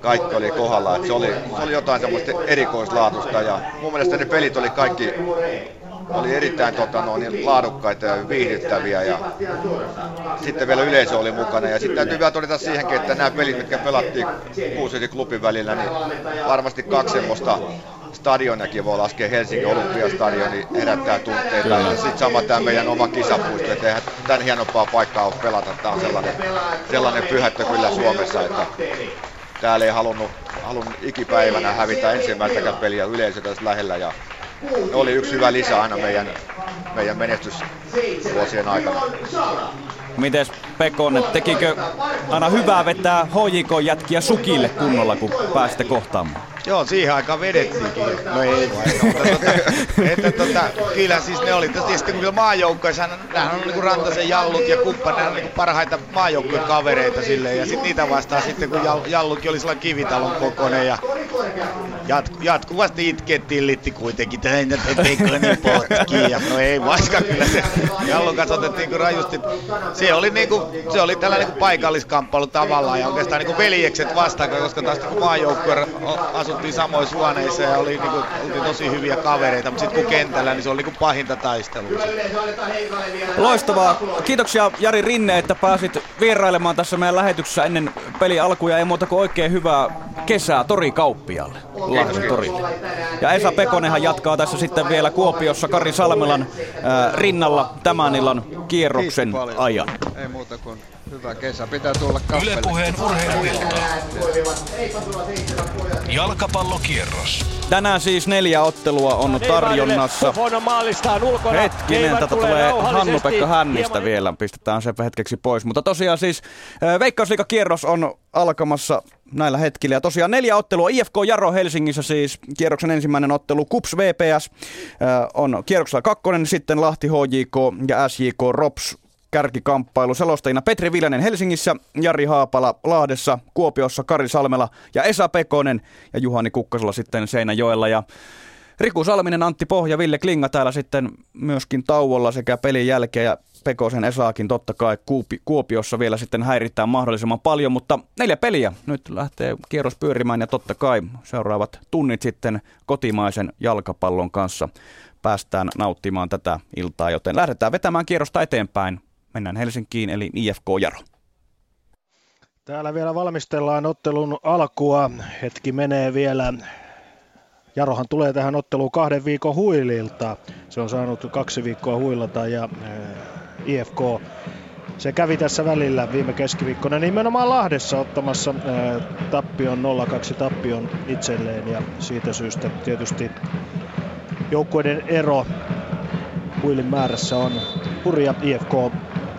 kaikki oli kohdalla. Että se, oli, se oli jotain semmoista erikoislaatusta ja mun mielestä ne pelit oli kaikki oli erittäin tota, no, niin laadukkaita ja viihdyttäviä ja sitten vielä yleisö oli mukana. Ja sitten täytyy vielä todeta siihenkin, että nämä pelit, mitkä pelattiin kuusi klubin välillä, niin varmasti kaksi semmoista stadionakin voi laskea Helsingin Olympiastadioni niin herättää tunteita. Ja sitten sama tämä meidän oma kisapuisto, että eihän tämän hienompaa paikkaa ole pelata. Tämä on sellainen, sellainen pyhättö kyllä Suomessa, että täällä ei halunnut, halunnut ikipäivänä hävitä ensimmäistäkään peliä yleisö tässä lähellä. Ja oli yksi hyvä lisä aina meidän, meidän menestysvuosien aikana. Mites Pekonen, tekikö aina hyvää vetää HJK-jätkiä sukille kunnolla, kun pääsitte kohtaamaan? Joo, siihen aikaan vedettiinkin. No ei mutta tota, että tota, kyllä siis ne oli. Tietysti kun vielä maajoukkoissa, nehän on niinku Rantasen Jallut ja kumppanit, ne on niinku parhaita maajoukkojen kavereita sille. Ja sitten niitä vastaan sitten, kun Jallutkin oli sellainen kivitalon kokoinen ja jatku, jatkuvasti itkettiin litti kuitenkin, että ei näitä niin potki. Ja no ei vaikka kyllä se Jallun kanssa otettiin kuin rajusti. Se oli, niinku, se oli tällainen niinku paikalliskamppailu tavallaan ja oikeastaan niinku veljekset vastaan, koska taas niinku maajoukkojen asuttiin samoissa huoneissa ja oli, niinku, oltiin tosi hyviä kavereita, mutta sitten kun kentällä, niin se oli niinku pahinta taistelua. Loistavaa. Kiitoksia Jari Rinne, että pääsit vierailemaan tässä meidän lähetyksessä ennen peli alkuja. Ei muuta kuin oikein hyvää kesää torikauppialle. Lahden torille. Ja Esa Pekonenhan jatkaa tässä sitten vielä Kuopiossa Kari Salmelan äh, rinnalla tämän illan kierroksen ajan. Ei muuta kuin hyvä kesä. Pitää tulla kappelle. Ylepuheen urheiluilta. Jalkapallokierros. Tänään siis neljä ottelua on tarjonnassa. Hetkinen, tätä tulee Hannu-Pekka Hännistä vielä. Pistetään se hetkeksi pois. Mutta tosiaan siis Veikkausliikakierros on alkamassa näillä hetkillä. Ja tosiaan neljä ottelua. IFK Jaro Helsingissä siis kierroksen ensimmäinen ottelu. Kups VPS on kierroksella kakkonen. Sitten Lahti HJK ja SJK Rops kärkikamppailu. Selostajina Petri Viljanen Helsingissä, Jari Haapala Lahdessa, Kuopiossa Kari Salmela ja Esa Pekonen ja Juhani Kukkasella sitten Seinäjoella. Ja Riku Salminen, Antti Pohja, Ville Klinga täällä sitten myöskin tauolla sekä pelin jälkeen ja Pekosen Esaakin totta kai Kuopiossa vielä sitten häiritään mahdollisimman paljon, mutta neljä peliä nyt lähtee kierros pyörimään ja totta kai seuraavat tunnit sitten kotimaisen jalkapallon kanssa päästään nauttimaan tätä iltaa, joten lähdetään vetämään kierrosta eteenpäin. Mennään Helsinkiin eli IFK Jaro. Täällä vielä valmistellaan ottelun alkua. Hetki menee vielä. Jarohan tulee tähän otteluun kahden viikon huililta. Se on saanut kaksi viikkoa huilata ja äh, IFK se kävi tässä välillä viime keskiviikkona nimenomaan Lahdessa ottamassa ää, tappion 0-2 tappion itselleen ja siitä syystä tietysti joukkueiden ero huilin määrässä on. Hurja IFK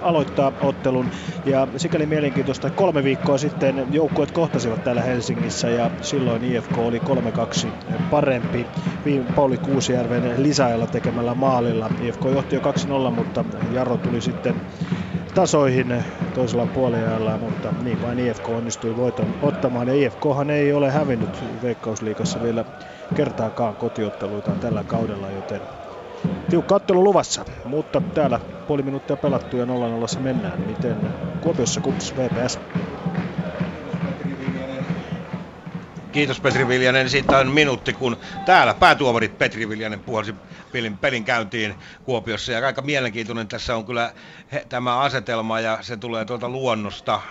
aloittaa ottelun. Ja sikäli mielenkiintoista, kolme viikkoa sitten joukkueet kohtasivat täällä Helsingissä ja silloin IFK oli 3-2 parempi. Pauli Kuusijärven lisäajalla tekemällä maalilla. IFK johti jo 2-0, mutta Jaro tuli sitten tasoihin toisella puolella, mutta niin vain IFK onnistui voiton ottamaan. Ja IFKhan ei ole hävinnyt Veikkausliikassa vielä kertaakaan kotiotteluita tällä kaudella, joten tiukka ottelu luvassa. Mutta täällä puoli minuuttia pelattu ja 0-0 mennään. Miten Kuopiossa KUPS VPS? Kiitos Petri Viljanen. Siitä on minuutti, kun täällä päätuomarit Petri Viljanen puhalsi pelin, pelin käyntiin Kuopiossa. Ja aika mielenkiintoinen tässä on kyllä he, tämä asetelma ja se tulee tuolta luonnosta.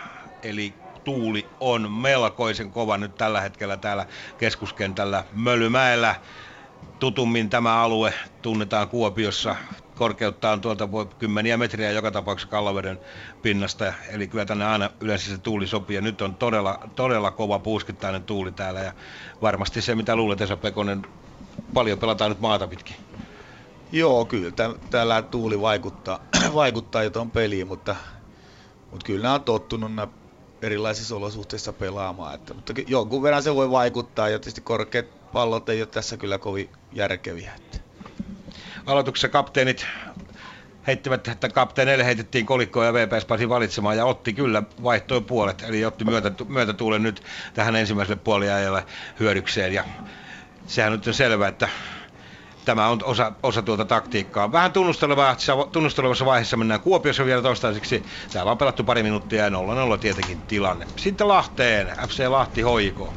Eli tuuli on melkoisen kova nyt tällä hetkellä täällä keskuskentällä Mölymäellä. Tutummin tämä alue tunnetaan Kuopiossa. Korkeuttaan tuolta kymmeniä metriä joka tapauksessa Kallaveden pinnasta, eli kyllä tänne aina yleensä se tuuli sopii, ja nyt on todella, todella kova puuskittainen tuuli täällä, ja varmasti se, mitä luulet, Esa Pekonen, paljon pelataan nyt maata pitkin. Joo, kyllä. Täällä tuuli vaikuttaa, vaikuttaa jo tuon peliin, mutta, mutta kyllä nämä on tottunut. Nämä erilaisissa olosuhteissa pelaamaan. Että, mutta jonkun verran se voi vaikuttaa, ja tietysti korkeat pallot ei ole tässä kyllä kovin järkeviä. Että aloituksessa kapteenit heittivät, että kapteeneille heitettiin kolikkoa ja VPS pääsi valitsemaan ja otti kyllä vaihtoi puolet, eli otti myötä, myötätuulen nyt tähän ensimmäiselle puoliajalle hyödykseen ja sehän nyt on selvää, että tämä on osa, osa tuota taktiikkaa. Vähän tunnustelevassa vaiheessa mennään Kuopiossa vielä toistaiseksi. Täällä on pelattu pari minuuttia ja 0-0 tietenkin tilanne. Sitten Lahteen, FC Lahti hoiko.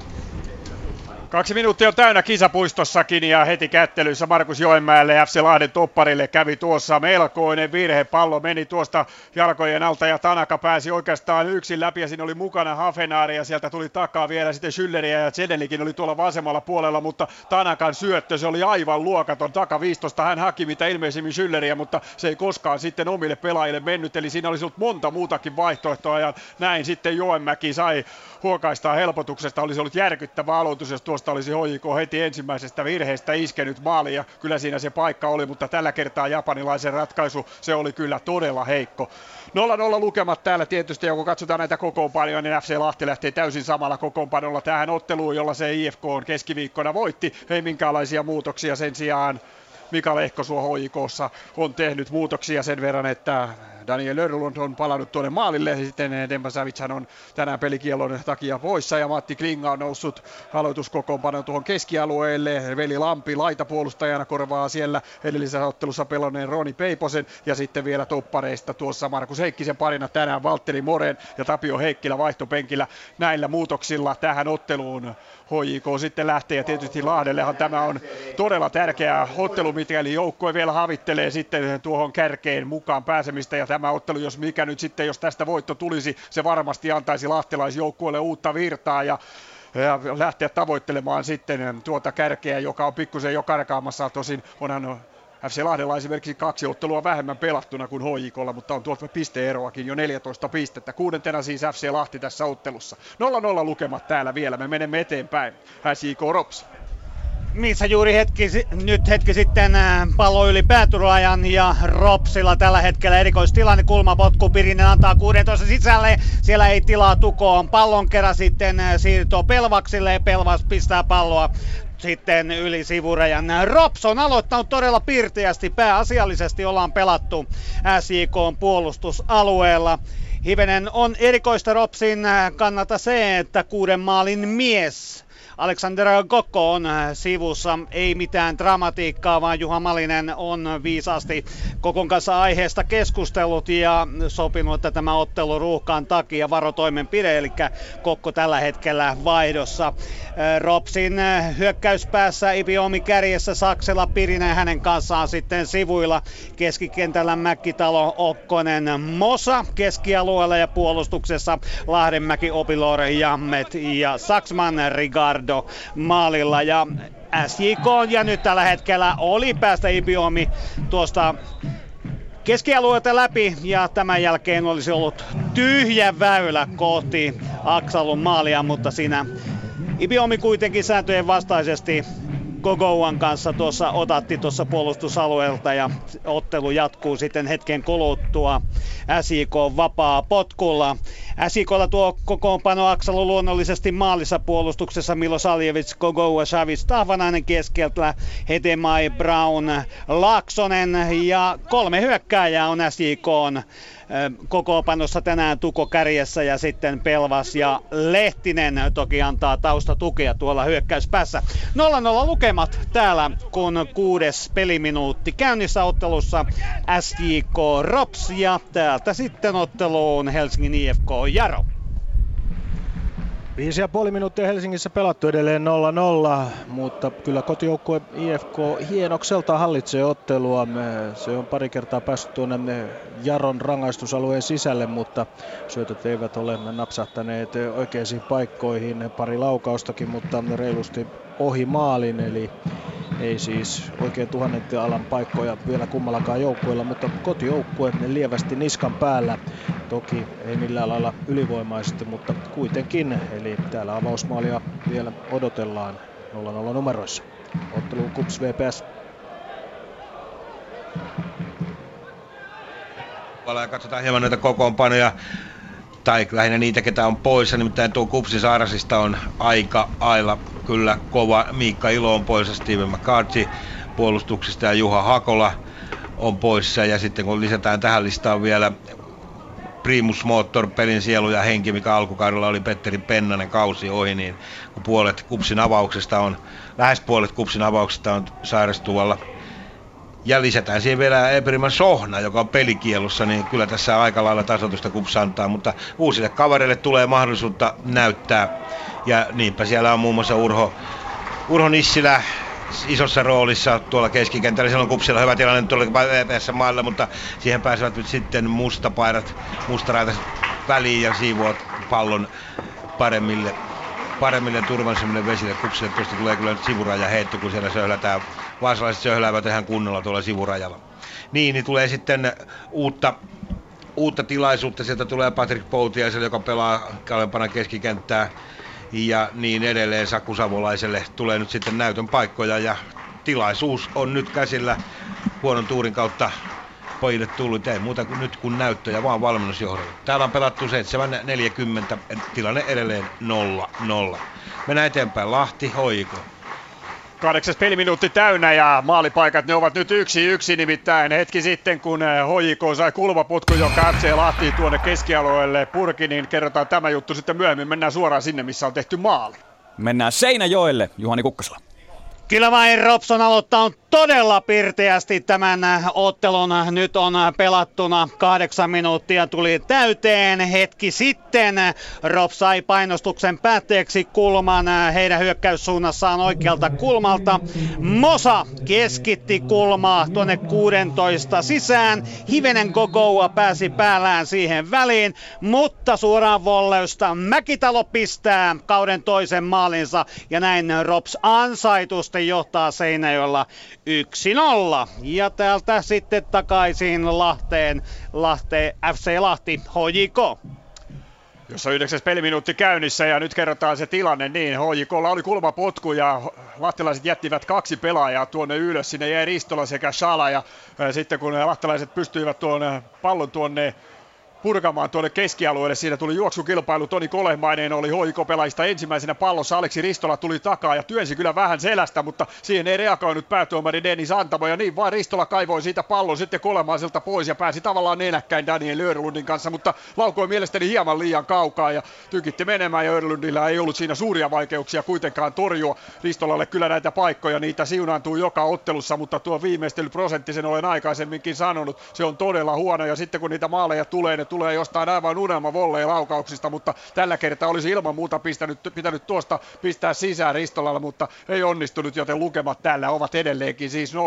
Kaksi minuuttia on täynnä kisapuistossakin ja heti kättelyssä Markus Joenmäelle FC Lahden topparille kävi tuossa melkoinen virhe. Pallo meni tuosta jalkojen alta ja Tanaka pääsi oikeastaan yksin läpi ja siinä oli mukana Hafenaari ja sieltä tuli takaa vielä sitten Schülleriä ja Zedelikin oli tuolla vasemmalla puolella, mutta Tanakan syöttö se oli aivan luokaton. Taka 15 hän haki mitä ilmeisimmin Schülleriä, mutta se ei koskaan sitten omille pelaajille mennyt, eli siinä olisi ollut monta muutakin vaihtoehtoa ja näin sitten Joenmäki sai huokaistaa helpotuksesta. Olisi ollut järkyttävä aloitus, jos tuosta olisi HJK heti ensimmäisestä virheestä iskenyt maali ja kyllä siinä se paikka oli, mutta tällä kertaa japanilaisen ratkaisu se oli kyllä todella heikko. 0-0 lukemat täällä tietysti, ja kun katsotaan näitä kokoonpanoja, niin FC Lahti lähtee täysin samalla kokoonpanolla tähän otteluun, jolla se IFK on keskiviikkona voitti. Ei minkäänlaisia muutoksia sen sijaan Mika Lehkosuo HJKssa on tehnyt muutoksia sen verran, että Daniel Örlund on palannut tuonne maalille. Sitten Demba Savichan on tänään pelikielon takia poissa ja Matti Klinga on noussut aloituskokoonpanon tuohon keskialueelle. Veli Lampi laitapuolustajana korvaa siellä edellisessä ottelussa pelonneen Roni Peiposen ja sitten vielä toppareista tuossa Markus Heikkisen parina tänään Valtteri Moren ja Tapio Heikkilä vaihtopenkillä näillä muutoksilla tähän otteluun. HJK sitten lähtee. Ja tietysti Lahdellehan tämä on todella tärkeä ottelu, mikäli joukkue vielä havittelee sitten tuohon kärkeen mukaan pääsemistä. Ja tämä ottelu, jos mikä nyt sitten, jos tästä voitto tulisi, se varmasti antaisi lahtelaisjoukkueelle uutta virtaa. Ja ja lähteä tavoittelemaan sitten tuota kärkeä, joka on pikkusen jo karkaamassa. Tosin onhan FC Lahdella esimerkiksi kaksi ottelua vähemmän pelattuna kuin HJKlla, mutta on tuolta pisteeroakin jo 14 pistettä. Kuudentena siis FC Lahti tässä ottelussa. 0-0 lukemat täällä vielä, me menemme eteenpäin. SJK Rops missä juuri hetki, nyt hetki sitten pallo yli pääturajan ja Ropsilla tällä hetkellä erikoistilanne, kulmapotku, Pirinen antaa 16 sisälle, siellä ei tilaa tukoon, pallon kerran sitten siirtoo Pelvaksille Pelvas pistää palloa sitten yli sivurajan. Rops on aloittanut todella pirteästi, pääasiallisesti ollaan pelattu SJK puolustusalueella. Hivenen on erikoista Ropsin kannalta se, että kuuden maalin mies Alexander Kokko on sivussa. Ei mitään dramatiikkaa, vaan Juha Malinen on viisaasti Kokon kanssa aiheesta keskustellut ja sopinut, että tämä ottelu ruuhkaan takia varotoimenpide, eli Kokko tällä hetkellä vaihdossa. Ropsin hyökkäyspäässä Ibiomi kärjessä Saksela Pirinen hänen kanssaan sitten sivuilla. Keskikentällä Mäkkitalo Okkonen Mosa keskialueella ja puolustuksessa Lahdenmäki Opilor Jammet ja Saksman Rigardo maalilla. Ja SJK on ja nyt tällä hetkellä oli päästä Ibiomi tuosta keskialueelta läpi ja tämän jälkeen olisi ollut tyhjä väylä kohti Aksalun maalia, mutta siinä Ibiomi kuitenkin sääntöjen vastaisesti Gogouan kanssa tuossa otatti tuossa puolustusalueelta ja ottelu jatkuu sitten hetken kuluttua. SIK vapaa potkulla. SIKlla tuo kokoonpano Aksalu luonnollisesti maalissa puolustuksessa. Milo Saljevic, Gogoua, Shavis, Tahvanainen keskeltä, Hetemai, Brown, Laksonen ja kolme hyökkääjää on SIK kokoopanossa tänään Tuko kärjessä ja sitten Pelvas ja Lehtinen toki antaa taustatukea tuolla hyökkäyspäässä. 0-0 lukemat täällä, kun kuudes peliminuutti käynnissä ottelussa SJK Rops ja täältä sitten otteluun Helsingin IFK Jaro. Viisi ja puoli minuuttia Helsingissä pelattu edelleen 0-0, mutta kyllä kotijoukkue IFK hienokselta hallitsee ottelua. Se on pari kertaa päässyt tuonne Jaron rangaistusalueen sisälle, mutta syötöt eivät ole napsahtaneet oikeisiin paikkoihin. Pari laukaustakin, mutta reilusti ohi maalin, eli ei siis oikein tuhannet alan paikkoja vielä kummallakaan joukkueella, mutta kotijoukkue lievästi niskan päällä. Toki ei millään lailla ylivoimaisesti, mutta kuitenkin. Eli täällä avausmaalia vielä odotellaan 0-0 numeroissa. Ottelu Kups VPS. Ja katsotaan hieman noita kokoonpanoja tai lähinnä niitä, ketä on poissa. Nimittäin tuo Kupsin Saarasista on aika ailla kyllä kova. Miikka Ilo on poissa, Steven McCarthy puolustuksista ja Juha Hakola on poissa. Ja sitten kun lisätään tähän listaan vielä Primus Motor, pelin sielu ja henki, mikä alkukaudella oli Petteri Pennanen kausi ohi, niin kun puolet kupsin avauksesta on, lähes puolet kupsin avauksesta on sairastuvalla ja lisätään siihen vielä Eberiman Sohna, joka on pelikielussa, niin kyllä tässä aika lailla tasoitusta kups antaa, mutta uusille kavereille tulee mahdollisuutta näyttää. Ja niinpä siellä on muun muassa Urho, Urho Nissilä isossa roolissa tuolla keskikentällä. Silloin kupsilla hyvä tilanne tuolla VPS maalla, mutta siihen pääsevät nyt sitten mustapaidat, mustaraitat väliin ja siivoat pallon paremmille paremmille turvallisemmille vesille. Kupsille tuosta tulee kyllä nyt sivuraja heitto, kun siellä söhlätään vaasalaiset söhläävät ihan kunnolla tuolla sivurajalla. Niin, niin tulee sitten uutta uutta tilaisuutta. Sieltä tulee Patrick Poutiaiselle, joka pelaa kalempana keskikenttää ja niin edelleen. Saku Savolaiselle tulee nyt sitten näytön paikkoja ja tilaisuus on nyt käsillä huonon tuurin kautta pojille tullut. Ei muuta kuin nyt kun näyttöjä vaan valmennusjohdolle. Täällä on pelattu 7.40, tilanne edelleen 0-0. Mennään eteenpäin. Lahti, Hoiko. Kahdeksas peliminuutti täynnä ja maalipaikat ne ovat nyt yksi yksi nimittäin hetki sitten kun HJK eh, sai kulmaputku, joka FC Lahti tuonne keskialueelle purki, niin kerrotaan tämä juttu sitten myöhemmin. Mennään suoraan sinne, missä on tehty maali. Mennään Seinäjoelle, Juhani Kukkasella. Kyllä vain Robson aloittaa todella pirteästi tämän ottelun. Nyt on pelattuna kahdeksan minuuttia tuli täyteen hetki sitten. Rob sai painostuksen päätteeksi kulman heidän hyökkäyssuunnassaan oikealta kulmalta. Mosa keskitti kulmaa tuonne 16 sisään. Hivenen Gogoua pääsi päällään siihen väliin, mutta suoraan volleusta Mäkitalo pistää kauden toisen maalinsa ja näin Rops ansaitusti johtaa Seinäjoella 1-0. Ja täältä sitten takaisin Lahteen, Lahteen FC Lahti, HJK. Jossa yhdeksäs peliminuutti käynnissä ja nyt kerrotaan se tilanne niin. HJKlla oli kulmapotku ja lahtelaiset jättivät kaksi pelaajaa tuonne ylös. Sinne jäi Ristola sekä Shala ja sitten kun lahtelaiset pystyivät tuon pallon tuonne purkamaan tuonne keskialueelle. Siinä tuli juoksukilpailu, Toni Kolehmainen oli hoikopelaista ensimmäisenä pallossa, Aleksi Ristola tuli takaa ja työnsi kyllä vähän selästä, mutta siihen ei reagoinut päätuomari Dennis Antamo. Ja niin vaan Ristola kaivoi siitä pallon sitten Kolemaiselta pois ja pääsi tavallaan nenäkkäin Daniel Örlundin kanssa, mutta laukoi mielestäni hieman liian kaukaa ja tykitti menemään ja Örlundilla ei ollut siinä suuria vaikeuksia kuitenkaan torjua Ristolalle kyllä näitä paikkoja, niitä siunaantuu joka ottelussa, mutta tuo viimeistelyprosentti, sen olen aikaisemminkin sanonut, se on todella huono ja sitten kun niitä maaleja tulee, ne tulee jostain aivan unelma volleen laukauksista, mutta tällä kertaa olisi ilman muuta pistänyt, pitänyt tuosta pistää sisään Ristolalla, mutta ei onnistunut, joten lukemat tällä ovat edelleenkin siis 0-0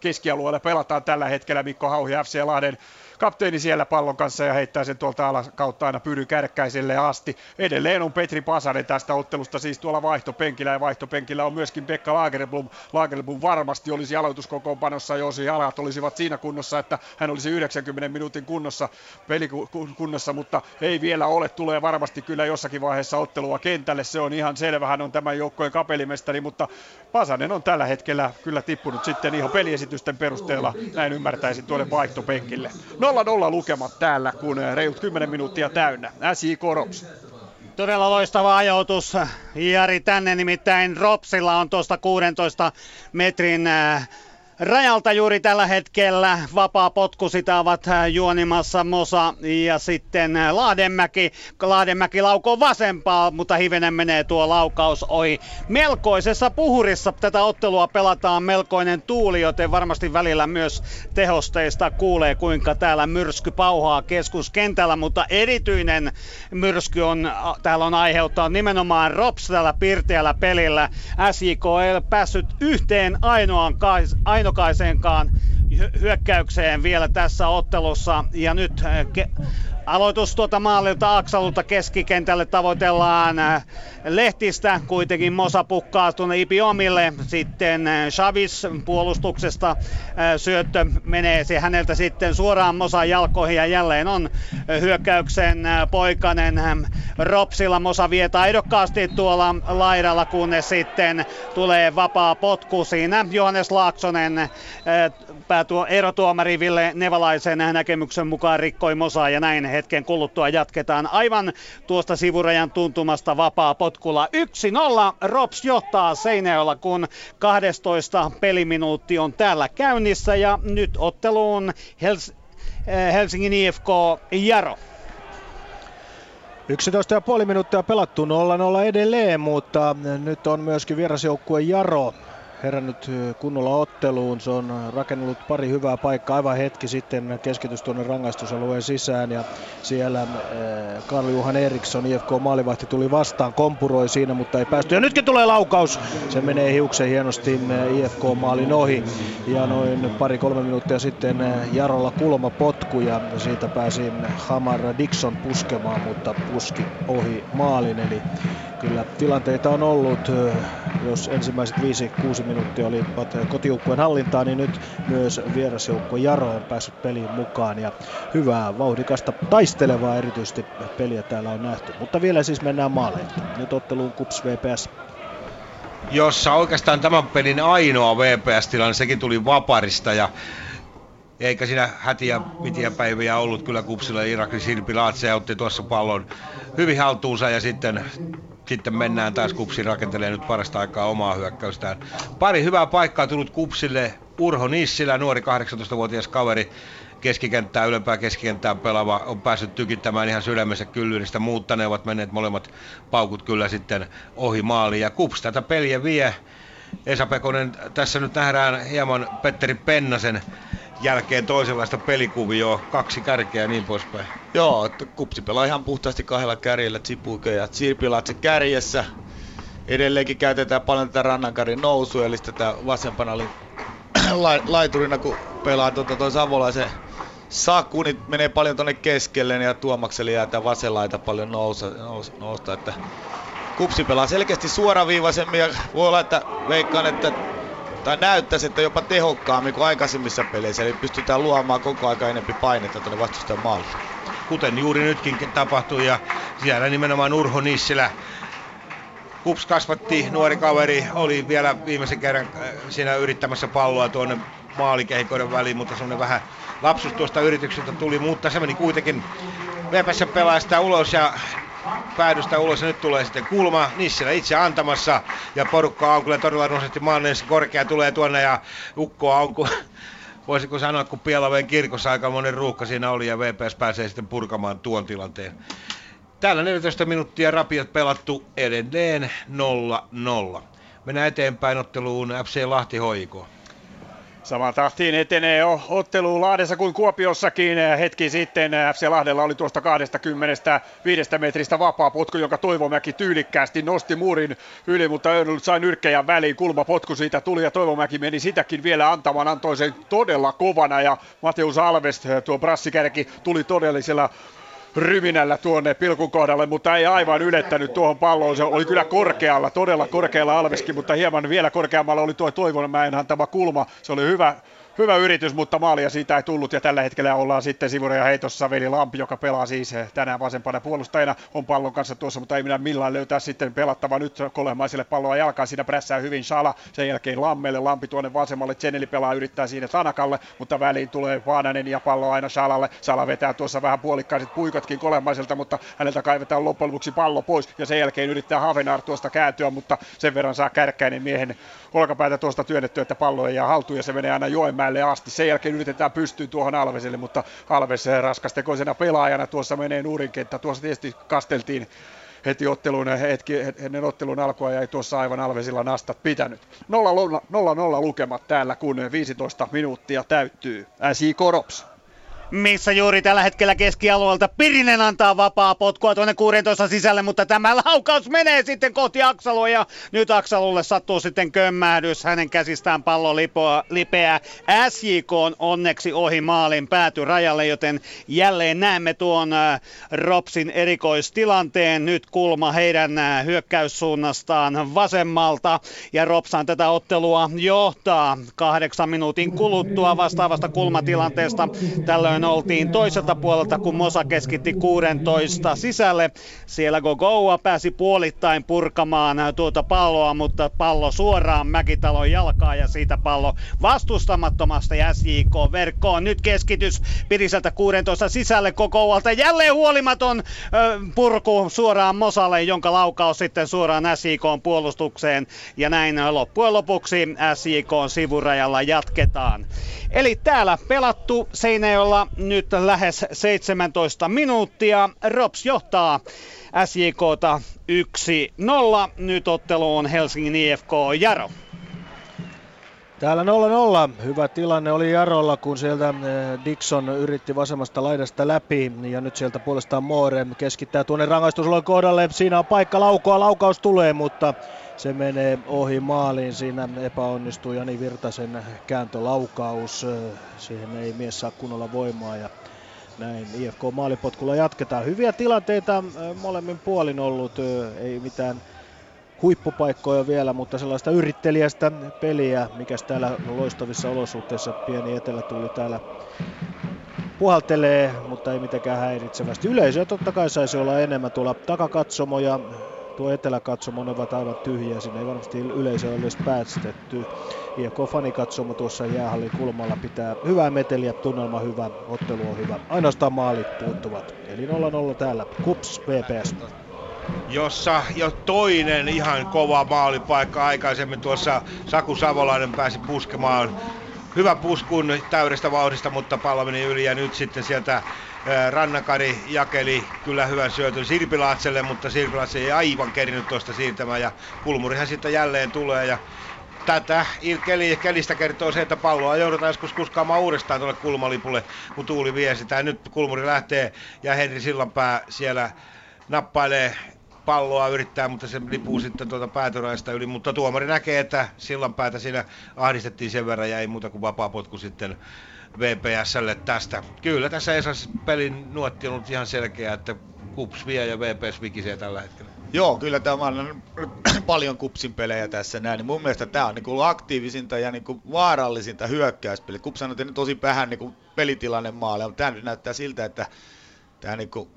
keskialueella pelataan tällä hetkellä Mikko Hauhi FC Lahden kapteeni siellä pallon kanssa ja heittää sen tuolta alas kautta aina Pyry Kärkkäiselle asti. Edelleen on Petri Pasanen tästä ottelusta siis tuolla vaihtopenkillä ja vaihtopenkillä on myöskin Pekka Lagerblom. Lagerblom varmasti olisi aloituskokoonpanossa, jos jalat olisivat siinä kunnossa, että hän olisi 90 minuutin kunnossa, pelikunnossa, mutta ei vielä ole. Tulee varmasti kyllä jossakin vaiheessa ottelua kentälle, se on ihan selvä. Hän on tämän joukkojen kapelimestari, mutta Pasanen on tällä hetkellä kyllä tippunut sitten ihan peliesitysten perusteella, näin ymmärtäisin, tuonne vaihtopenkille. 0-0 lukemat täällä, kun reilut 10 minuuttia täynnä. SJ Korops. Todella loistava ajoitus Jari tänne, nimittäin Ropsilla on tuosta 16 metrin äh, rajalta juuri tällä hetkellä. Vapaa potku sitä ovat äh, juonimassa Mosa ja sitten äh, Laadenmäki. Laadenmäki laukoo vasempaa, mutta hivenen menee tuo laukaus ohi. Melkoisessa puhurissa tätä ottelua pelataan melkoinen tuuli, joten varmasti välillä myös tehosteista kuulee, kuinka täällä myrsky pauhaa keskuskentällä, mutta erityinen myrsky on, äh, täällä on aiheuttanut nimenomaan Rops tällä pirteällä pelillä. SJK ei ole päässyt yhteen ainoaan, ainoaan ainokaiseenkaan hyökkäykseen vielä tässä ottelussa. Ja nyt äh, ke- aloitus tuota maalilta Aksalulta keskikentälle tavoitellaan äh, Lehtistä. Kuitenkin Mosa pukkaa tuonne Ipiomille. Sitten Chavis äh, puolustuksesta syöttö menee se häneltä sitten suoraan Mosan jalkoihin ja jälleen on hyökkäyksen poikanen Ropsilla. Mosa vie taidokkaasti tuolla laidalla, kunnes sitten tulee vapaa potku siinä. Johannes Laaksonen päätuo, erotuomari Ville Nevalaisen näkemyksen mukaan rikkoi Mosaa ja näin hetken kuluttua jatketaan aivan tuosta sivurajan tuntumasta vapaa potkulla. 1-0 Rops johtaa Seinäjoella, kun 12 peliminuutti on täällä käynnissä ja nyt otteluun Hels- eh, Helsingin IFK Jaro. 11,5 minuuttia pelattu 0-0 edelleen, mutta nyt on myöskin vierasjoukkue Jaro herännyt kunnolla otteluun. Se on rakennellut pari hyvää paikkaa aivan hetki sitten keskitys tuonne rangaistusalueen sisään ja siellä Karl Juhan Eriksson, IFK maalivahti tuli vastaan, kompuroi siinä, mutta ei päästy. Ja nytkin tulee laukaus. Se menee hiuksen hienosti IFK maalin ohi ja noin pari-kolme minuuttia sitten Jarolla kulma potku ja siitä pääsi Hamar Dixon puskemaan, mutta puski ohi maalin. Eli kyllä tilanteita on ollut, jos ensimmäiset 5-6 minuuttia oli kotijoukkueen hallintaa, niin nyt myös vierasjoukko Jaro on päässyt peliin mukaan ja hyvää, vauhdikasta, taistelevaa erityisesti peliä täällä on nähty. Mutta vielä siis mennään maaleihin. Nyt otteluun Kups VPS jossa oikeastaan tämän pelin ainoa VPS-tilanne, sekin tuli Vaparista ja eikä siinä hätiä pitiä päiviä ollut kyllä Kupsilla. Irakli Sirpi Laatse otti tuossa pallon hyvin haltuunsa ja sitten sitten mennään taas Kupsi rakentelee nyt parasta aikaa omaa hyökkäystään. Pari hyvää paikkaa tullut Kupsille. Urho Nissilä, nuori 18-vuotias kaveri, keskikenttää, ylempää keskikenttää pelaava, on päässyt tykittämään ihan sydämensä kyllyristä. Mutta ne ovat menneet molemmat paukut kyllä sitten ohi maaliin. Ja Kups tätä peliä vie. Esa Pekonen, tässä nyt nähdään hieman Petteri Pennasen jälkeen toisenlaista pelikuvioa, kaksi kärkeä ja niin poispäin. Joo, kupsi pelaa ihan puhtaasti kahdella kärjellä, Tsipuike ja Tsirpilatse kärjessä. Edelleenkin käytetään paljon tätä rannankarin nousua, eli tätä vasempana oli laiturina, kun pelaa tuota, toi Savolaisen Saku, niin menee paljon tonne keskelle ja Tuomakselle jää tämä vasen laita paljon nousa, nousta, nousta, että Kupsi pelaa selkeästi suoraviivaisemmin ja voi olla, että veikkaan, että tai näyttäisi, että jopa tehokkaammin kuin aikaisemmissa peleissä, eli pystytään luomaan koko aika enempi painetta tuonne vastustajan maalle. Kuten juuri nytkin tapahtui, ja siellä nimenomaan Urho Nissilä Kups kasvatti, nuori kaveri, oli vielä viimeisen kerran äh, siinä yrittämässä palloa tuonne maalikehikoiden väliin, mutta semmoinen vähän lapsus tuosta yrityksestä tuli, mutta se meni kuitenkin VPS pelaa sitä ulos ja päädystä ulos ja nyt tulee sitten kulma Nissilä itse antamassa ja porukka on kyllä todella noisesti maan korkea tulee tuonne ja ukkoa on kun voisiko sanoa, kun Pielaven kirkossa aika monen ruuhka siinä oli ja VPS pääsee sitten purkamaan tuon tilanteen. Täällä 14 minuuttia rapiot pelattu edelleen 0-0. Mennään eteenpäin otteluun FC Lahti Hoiko. Samaan tahtiin etenee ottelu Lahdessa kuin Kuopiossakin. Hetki sitten FC Lahdella oli tuosta 25 metristä vapaa potku, jonka Toivomäki tyylikkäästi nosti muurin yli, mutta Örnulf sai nyrkkejä väliin. potku siitä tuli ja Toivomäki meni sitäkin vielä antamaan, antoi sen todella kovana ja Mateus Alves, tuo brassikärki, tuli todellisella ryminällä tuonne pilkun kohdalle, mutta ei aivan ylettänyt tuohon palloon. Se oli kyllä korkealla, todella korkealla Alveskin, mutta hieman vielä korkeammalla oli tuo Toivonmäen antama kulma. Se oli hyvä, hyvä yritys, mutta maalia siitä ei tullut. Ja tällä hetkellä ollaan sitten sivureja heitossa. Veli Lampi, joka pelaa siis tänään vasempana puolustajana, on pallon kanssa tuossa, mutta ei minä millään löytää sitten pelattava nyt kolemaiselle palloa jalkaan, siinä prässää hyvin Sala, sen jälkeen Lammelle, Lampi tuonne vasemmalle, Zeneli pelaa, yrittää siinä Tanakalle, mutta väliin tulee Vaananen ja pallo aina Salalle, Sala vetää tuossa vähän puolikkaiset puikotkin kolemaiselta, mutta häneltä kaivetaan loppujen lopuksi pallo pois. Ja sen jälkeen yrittää Havenar tuosta kääntyä, mutta sen verran saa kärkkäinen miehen olkapäätä tuosta työnnettyä, että pallo ei jää haltuun ja se menee aina Joenmäelle asti. Sen jälkeen yritetään pystyä tuohon Alveselle, mutta Alves raskastekoisena pelaajana tuossa menee nuurinkenttä. Tuossa tietysti kasteltiin heti ottelun, hetki, ennen ottelun alkua ja ei tuossa aivan Alvesilla nastat pitänyt. 0-0 lukemat täällä, kun 15 minuuttia täyttyy. SJ Korops missä juuri tällä hetkellä keskialueelta Pirinen antaa vapaa potkua tuonne 16 sisälle, mutta tämä laukaus menee sitten kohti Aksalua ja nyt Aksalulle sattuu sitten kömmähdys. Hänen käsistään pallo lipoa, lipeää. SJK on onneksi ohi maalin pääty rajalle, joten jälleen näemme tuon äh, Ropsin erikoistilanteen. Nyt kulma heidän äh, hyökkäyssuunnastaan vasemmalta ja Ropsan tätä ottelua johtaa kahdeksan minuutin kuluttua vastaavasta kulmatilanteesta. Tällöin Silloin oltiin toiselta puolelta, kun Mosa keskitti 16 sisälle. Siellä Gogoa pääsi puolittain purkamaan tuota palloa, mutta pallo suoraan Mäkitalon jalkaa ja siitä pallo vastustamattomasti SJK verkkoon. Nyt keskitys Piriseltä 16 sisälle Gogoalta. Jälleen huolimaton purku suoraan Mosalle, jonka laukaus sitten suoraan SJK puolustukseen. Ja näin loppujen lopuksi SJK sivurajalla jatketaan. Eli täällä pelattu Seinäjolla nyt lähes 17 minuuttia. Rops johtaa SJKta 1-0. Nyt ottelu on Helsingin IFK Jaro. Täällä 0-0. Hyvä tilanne oli Jarolla, kun sieltä eh, Dixon yritti vasemmasta laidasta läpi. Ja nyt sieltä puolestaan Moore keskittää tuonne rangaistusolon kohdalle. Siinä on paikka laukoa, laukaus tulee, mutta se menee ohi maaliin. Siinä epäonnistuu Jani Virtasen kääntölaukaus. Siihen ei mies saa kunnolla voimaa ja näin IFK maalipotkulla jatketaan. Hyviä tilanteita molemmin puolin ollut, ei mitään huippupaikkoja vielä, mutta sellaista yrittelijästä peliä, mikä täällä loistavissa olosuhteissa pieni etelä tuli täällä puhaltelee, mutta ei mitenkään häiritsevästi. Yleisöä totta kai saisi olla enemmän tuolla takakatsomoja tuo eteläkatsomo, ovat aivan tyhjiä, sinne ei varmasti yleisö ole edes päästetty. IFK-fanikatsomo tuossa jäähallin kulmalla pitää hyvää meteliä, tunnelma hyvä, ottelu on hyvä. Ainoastaan maalit puuttuvat. Eli 0-0 täällä. Kups VPS jossa jo toinen ihan kova maalipaikka aikaisemmin tuossa Saku Savolainen pääsi puskemaan hyvä puskun täydestä vauhdista, mutta pallo meni yli ja nyt sitten sieltä Rannakari jakeli kyllä hyvän syötön Sirpilaatselle, mutta Sirpilaatse ei aivan kerinyt tuosta siirtämään ja Kulmurihan sitten jälleen tulee ja tätä keli, kelistä kertoo se, että palloa joudutaan joskus kuskaamaan uudestaan tuolle kulmalipulle, kun tuuli vie sitä. Nyt Kulmuri lähtee ja Henri Sillanpää siellä nappailee palloa yrittää, mutta se lipuu sitten tuota päätyraista yli. Mutta tuomari näkee, että sillanpäätä siinä ahdistettiin sen verran ja ei muuta kuin vapaa potku sitten VPSlle tästä. Kyllä tässä Esas pelin nuotti on ollut ihan selkeä, että Kups vie ja VPS vikisee tällä hetkellä. Joo, kyllä tämä on paljon kupsin pelejä tässä näin. Niin mun mielestä tämä on niin kuin aktiivisinta ja niin kuin vaarallisinta hyökkäyspeli. Kups on tehnyt tosi vähän niin pelitilanne maalle, mutta tämä näyttää siltä, että tämä niin kuin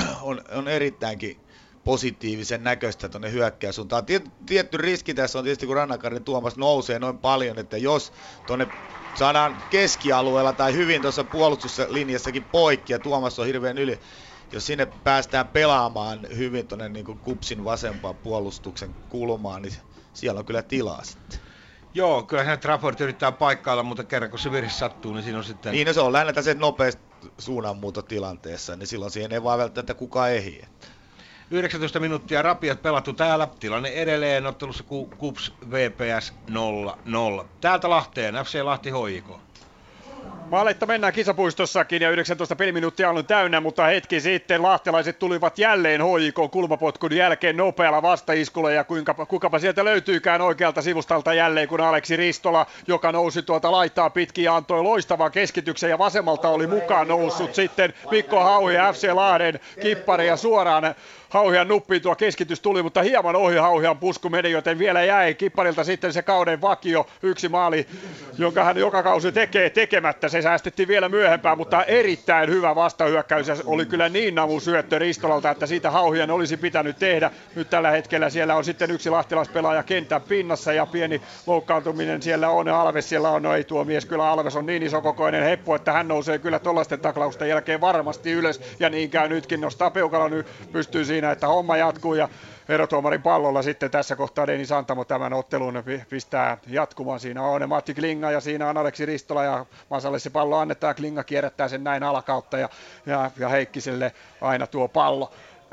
on, on erittäinkin positiivisen näköistä tuonne hyökkäysuuntaan. Tiet, tietty riski tässä on tietysti, kun Rannakarin Tuomas nousee noin paljon, että jos tuonne saadaan keskialueella tai hyvin tuossa puolustuslinjassakin poikki ja Tuomas on hirveän yli, jos sinne päästään pelaamaan hyvin tuonne niin kupsin vasempaan puolustuksen kulmaan, niin siellä on kyllä tilaa sitten. Joo, kyllä hän Trafford yrittää paikkailla, mutta kerran kun se virhe sattuu, niin siinä on sitten... Niin, no se on lähinnä tässä nopeasti suunnanmuutotilanteessa, niin silloin siihen ei vaan välttämättä kukaan ehdi. 19 minuuttia rapiat pelattu täällä. Tilanne edelleen ottelussa KUPS VPS 0-0. Täältä Lahteen, FC Lahti hoiko. Maaletta mennään kisapuistossakin ja 19 peliminuuttia on täynnä, mutta hetki sitten lahtelaiset tulivat jälleen HJK kulmapotkun jälkeen nopealla vastaiskulla ja kuinka, kukapa sieltä löytyykään oikealta sivustalta jälleen, kun Aleksi Ristola, joka nousi tuota laittaa pitkin ja antoi loistavan keskityksen ja vasemmalta oli mukaan noussut sitten Mikko Hauhi FC Lahden kippari ja suoraan Hauhian nuppiin tuo keskitys tuli, mutta hieman ohi Hauhian pusku meni, joten vielä jäi Kipparilta sitten se kauden vakio, yksi maali, jonka hän joka kausi tekee tekemättä. Se säästettiin vielä myöhempään, mutta erittäin hyvä vastahyökkäys ja oli kyllä niin navu syöttö Ristolalta, että siitä Hauhian olisi pitänyt tehdä. Nyt tällä hetkellä siellä on sitten yksi lahtilaispelaaja kentän pinnassa ja pieni loukkaantuminen siellä on. Alves siellä on, no ei tuo mies, kyllä Alves on niin isokokoinen heppu, että hän nousee kyllä tuollaisten taklausten jälkeen varmasti ylös ja niin käy nytkin, nostaa peukalo nyt pystyy siinä, että homma jatkuu ja erotuomarin pallolla sitten tässä kohtaa Denis Santamo tämän ottelun pistää jatkumaan. Siinä on Matti Klinga ja siinä on Aleksi Ristola ja Masalle se pallo annetaan. Klinga kierrättää sen näin alakautta ja, ja, ja Heikkiselle aina tuo pallo.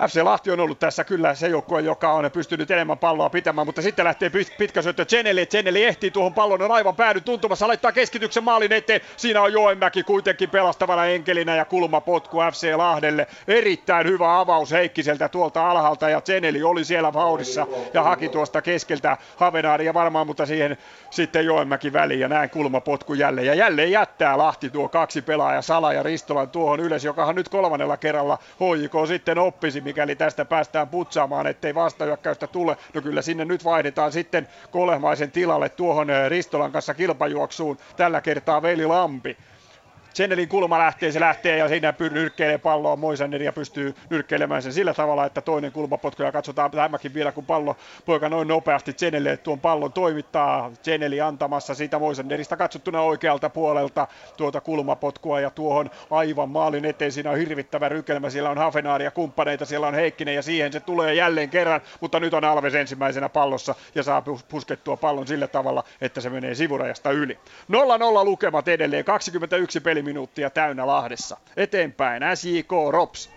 FC Lahti on ollut tässä kyllä se joukkue, joka on pystynyt enemmän palloa pitämään, mutta sitten lähtee pitkä syöttö Cheneli. Cheneli ehtii tuohon pallon, on aivan päädy tuntumassa, laittaa keskityksen maalin eteen. Siinä on Joenmäki kuitenkin pelastavana enkelinä ja kulmapotku FC Lahdelle. Erittäin hyvä avaus Heikkiseltä tuolta alhaalta ja Cheneli oli siellä vauhdissa ja haki tuosta keskeltä Havenaaria varmaan, mutta siihen sitten Joenmäki väliin ja näin kulmapotku jälleen. Ja jälleen jättää Lahti tuo kaksi pelaajaa, Sala ja Ristolan tuohon ylös, jokahan nyt kolmannella kerralla HJK sitten oppisi, mikäli tästä päästään putsaamaan, ettei vastahyökkäystä tule. No kyllä sinne nyt vaihdetaan sitten Kolehmaisen tilalle tuohon eh, Ristolan kanssa kilpajuoksuun. Tällä kertaa Veli Lampi. Chennelin kulma lähtee, se lähtee ja siinä nyrkkeilee palloa Moisander ja pystyy nyrkkeilemään sen sillä tavalla, että toinen kulmapotku ja katsotaan tämäkin vielä, kun pallo poika noin nopeasti Chennelle tuon pallon toimittaa. Chenneli antamassa siitä Moisanderista katsottuna oikealta puolelta tuota kulmapotkua ja tuohon aivan maalin eteen. Siinä on hirvittävä rykelmä, siellä on Hafenaari ja kumppaneita, siellä on Heikkinen ja siihen se tulee jälleen kerran, mutta nyt on Alves ensimmäisenä pallossa ja saa puskettua pallon sillä tavalla, että se menee sivurajasta yli. 0-0 lukemat edelleen, 21 peli minuuttia täynnä Lahdessa. Eteenpäin SJK Rops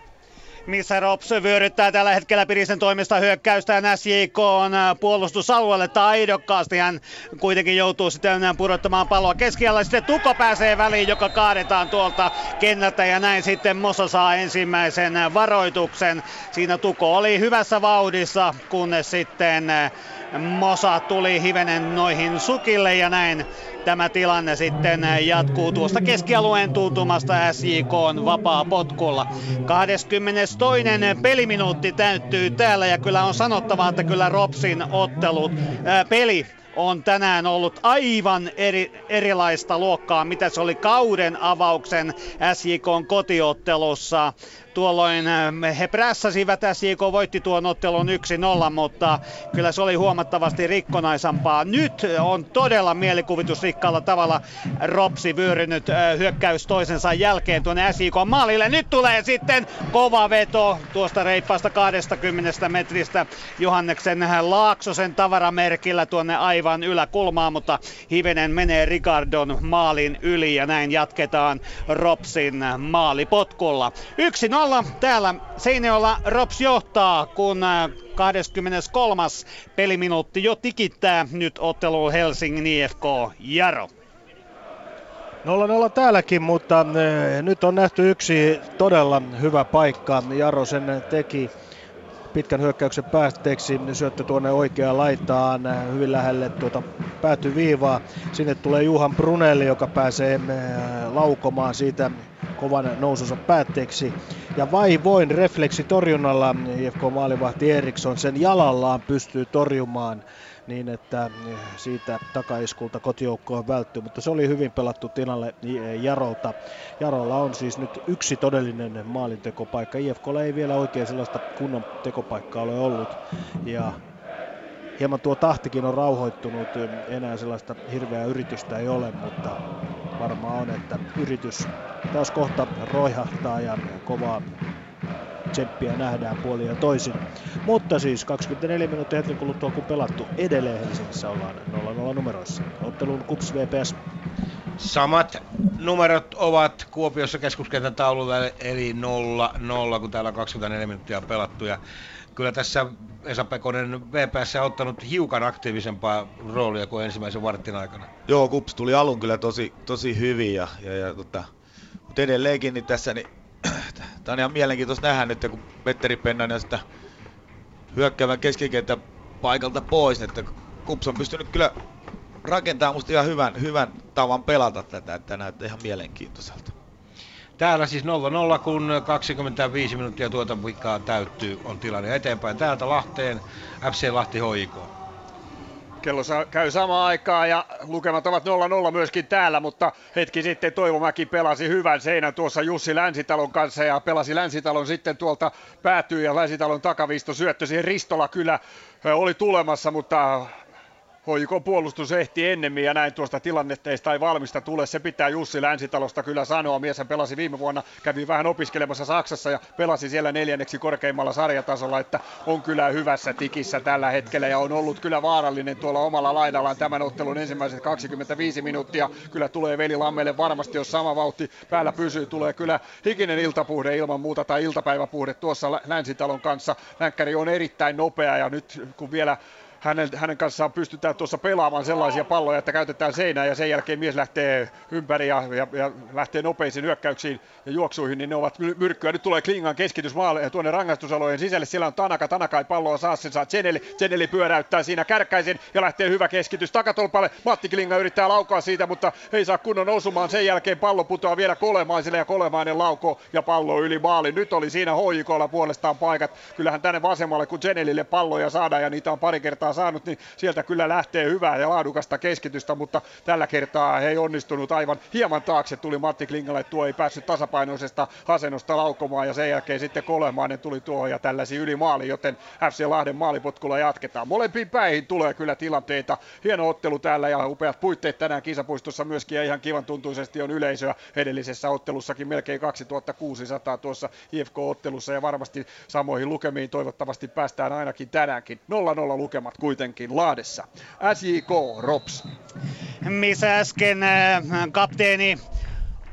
missä Rops vyöryttää tällä hetkellä Pirisen toimesta hyökkäystään SJK on äh, puolustusalueelle taidokkaasti. Hän kuitenkin joutuu sitten pudottamaan palloa keskialla. Sitten Tukko pääsee väliin, joka kaadetaan tuolta kennältä ja näin sitten Mosa saa ensimmäisen varoituksen. Siinä Tukko oli hyvässä vauhdissa, kunnes sitten äh, Mosa tuli hivenen noihin sukille ja näin tämä tilanne sitten jatkuu tuosta keskialueen tuntumasta SJK on vapaa potkulla. 22. peliminuutti täyttyy täällä ja kyllä on sanottava, että kyllä Ropsin ottelut, ää, peli on tänään ollut aivan eri, erilaista luokkaa, mitä se oli kauden avauksen SJK kotiottelussa. Tuolloin äh, he prässäsivät, SJK voitti tuon ottelun 1-0, mutta kyllä se oli huomattavasti rikkonaisampaa. Nyt on todella mielikuvitusrikkaalla tavalla Ropsi vyörynyt äh, hyökkäys toisensa jälkeen tuonne SJK maalille. Nyt tulee sitten kova veto tuosta reippaasta 20 metristä Johanneksen Laaksosen tavaramerkillä tuonne aivan yläkulmaan, mutta hivenen menee Ricardon maalin yli ja näin jatketaan Ropsin maalipotkulla. 1-0 alla täällä Seinäjoella Rops johtaa, kun 23. Äh, peliminuutti jo tikittää nyt ottelu Helsingin IFK Jaro. 0-0 täälläkin, mutta äh, nyt on nähty yksi todella hyvä paikka. Jaro sen teki pitkän hyökkäyksen päätteeksi syöttö tuonne oikeaan laitaan hyvin lähelle tuota päätyviivaa. Sinne tulee Juhan Brunelli, joka pääsee laukomaan siitä kovan nousunsa päätteeksi. Ja vaivoin refleksi torjunnalla IFK maalivahti Eriksson sen jalallaan pystyy torjumaan niin että eh, siitä takaiskulta kotijoukkoon välttyy, mutta se oli hyvin pelattu tilalle Jarolta. Jarolla on siis nyt yksi todellinen maalintekopaikka. IFKlla ei vielä oikein sellaista kunnon tekopaikkaa ole ollut ja hieman tuo tahtikin on rauhoittunut, enää sellaista hirveää yritystä ei ole, mutta varmaan on, että yritys taas kohta roihahtaa ja kovaa tsemppiä nähdään puolin ja toisin. Mutta siis 24 minuuttia hetken kuluttua kun pelattu edelleen Helsingissä ollaan 0-0 numeroissa. Ottelun KUPS VPS. Samat numerot ovat Kuopiossa keskuskentän taululla eli 0-0 kun täällä on 24 minuuttia pelattu ja kyllä tässä Esa Pekonen VPS on ottanut hiukan aktiivisempaa roolia kuin ensimmäisen vartin aikana. Joo, Kups tuli alun kyllä tosi, tosi hyvin ja, ja, ja tota, mutta edelleenkin niin tässä niin, tämä on ihan mielenkiintoista nähdä nyt, kun Petteri Pennanen sitä hyökkäävän keskikenttä paikalta pois, että Kups on pystynyt kyllä rakentamaan musta ihan hyvän, hyvän tavan pelata tätä, että näyttää ihan mielenkiintoiselta. Täällä siis 0-0, kun 25 minuuttia tuota pikaa täyttyy, on tilanne eteenpäin. Täältä Lahteen, FC Lahti HIK. Kello käy samaan aikaan ja lukemat ovat 0-0 myöskin täällä, mutta hetki sitten Toivomäki pelasi hyvän seinän tuossa Jussi Länsitalon kanssa ja pelasi Länsitalon sitten tuolta päätyy ja Länsitalon takaviisto syöttö siihen Ristola kyllä oli tulemassa, mutta Hoiko puolustus ehti ennemmin ja näin tuosta tilannetta ei valmista tule. Se pitää Jussi Länsitalosta kyllä sanoa. Mies pelasi viime vuonna, kävi vähän opiskelemassa Saksassa ja pelasi siellä neljänneksi korkeimmalla sarjatasolla, että on kyllä hyvässä tikissä tällä hetkellä ja on ollut kyllä vaarallinen tuolla omalla laidallaan tämän ottelun ensimmäiset 25 minuuttia. Kyllä tulee Veli Lammelle varmasti, jos sama vauhti päällä pysyy, tulee kyllä hikinen iltapuhde ilman muuta tai iltapäiväpuhde tuossa Länsitalon kanssa. Länkkäri on erittäin nopea ja nyt kun vielä hänen, hänen kanssaan pystytään tuossa pelaamaan sellaisia palloja, että käytetään seinää ja sen jälkeen mies lähtee ympäri ja, ja, ja lähtee nopeisiin hyökkäyksiin ja juoksuihin, niin ne ovat myrkkyä. Nyt tulee Klingan keskitys maalle, tuonne rangaistusalojen sisälle. Siellä on Tanaka, Tanaka ei palloa saa, sen saa Zeneli. Zeneli pyöräyttää siinä kärkäisen ja lähtee hyvä keskitys takatolpalle. Matti Klinga yrittää laukaa siitä, mutta ei saa kunnon osumaan. Sen jälkeen pallo putoaa vielä Kolemaiselle ja Kolemainen lauko ja pallo yli maali. Nyt oli siinä hoikolla puolestaan paikat. Kyllähän tänne vasemmalle, kun Zenelille palloja saadaan ja niitä on pari kertaa saanut, niin sieltä kyllä lähtee hyvää ja laadukasta keskitystä, mutta tällä kertaa he ei onnistunut aivan hieman taakse. Tuli Matti Klingalle, tuo ei päässyt tasapainoisesta asennosta laukomaan ja sen jälkeen sitten Kolemainen tuli tuohon ja tällaisi yli maali, joten FC Lahden maalipotkulla jatketaan. Molempiin päihin tulee kyllä tilanteita. Hieno ottelu täällä ja upeat puitteet tänään kisapuistossa myöskin ja ihan kivan tuntuisesti on yleisöä edellisessä ottelussakin melkein 2600 tuossa IFK-ottelussa ja varmasti samoihin lukemiin toivottavasti päästään ainakin tänäänkin. 0-0 lukemat kuitenkin Laadessa. SJK Rops. Missä äsken äh, kapteeni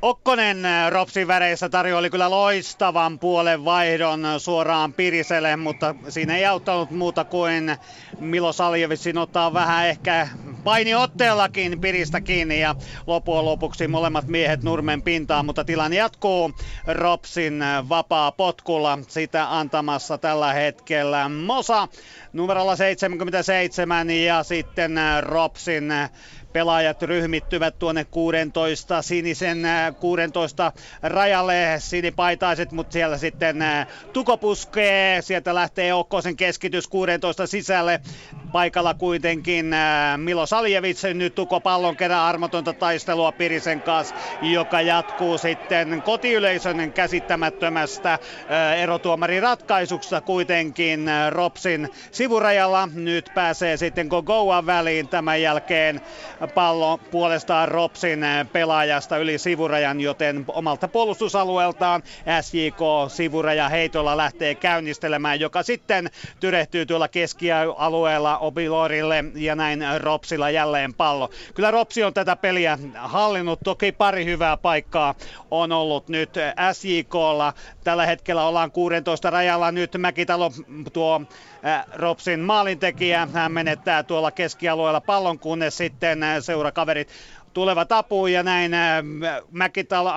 Okkonen äh, Ropsin väreissä tarjoili kyllä loistavan puolen vaihdon suoraan Piriselle, mutta siinä ei auttanut muuta kuin Milo Saljevitsin ottaa vähän ehkä painiotteellakin Piristä kiinni ja loppujen lopuksi molemmat miehet nurmen pintaan, mutta tilanne jatkuu. Ropsin vapaa potkulla sitä antamassa tällä hetkellä Mosa numerolla 77 ja sitten Ropsin pelaajat ryhmittyvät tuonne 16 sinisen 16 äh, rajalle sinipaitaiset, mutta siellä sitten äh, Tuko puskee, sieltä lähtee Okkosen keskitys 16 sisälle. Paikalla kuitenkin äh, Milo Saljevits, nyt Tuko pallon kerran armotonta taistelua Pirisen kanssa, joka jatkuu sitten kotiyleisön käsittämättömästä erotuomarin ratkaisuksesta kuitenkin Ropsin sivurajalla. Nyt pääsee sitten Gogoa väliin tämän jälkeen pallo puolestaan Ropsin pelaajasta yli sivurajan, joten omalta puolustusalueeltaan SJK sivuraja heitolla lähtee käynnistelemään, joka sitten tyrehtyy tuolla keskialueella Obilorille ja näin Ropsilla jälleen pallo. Kyllä Ropsi on tätä peliä hallinnut, toki pari hyvää paikkaa on ollut nyt SJKlla. Tällä hetkellä ollaan 16 rajalla nyt Mäkitalo tuo Ropsin maalintekijä. Hän menettää tuolla keskialueella pallon, kunnes sitten seurakaverit tulevat apuun ja näin Mäkitalo,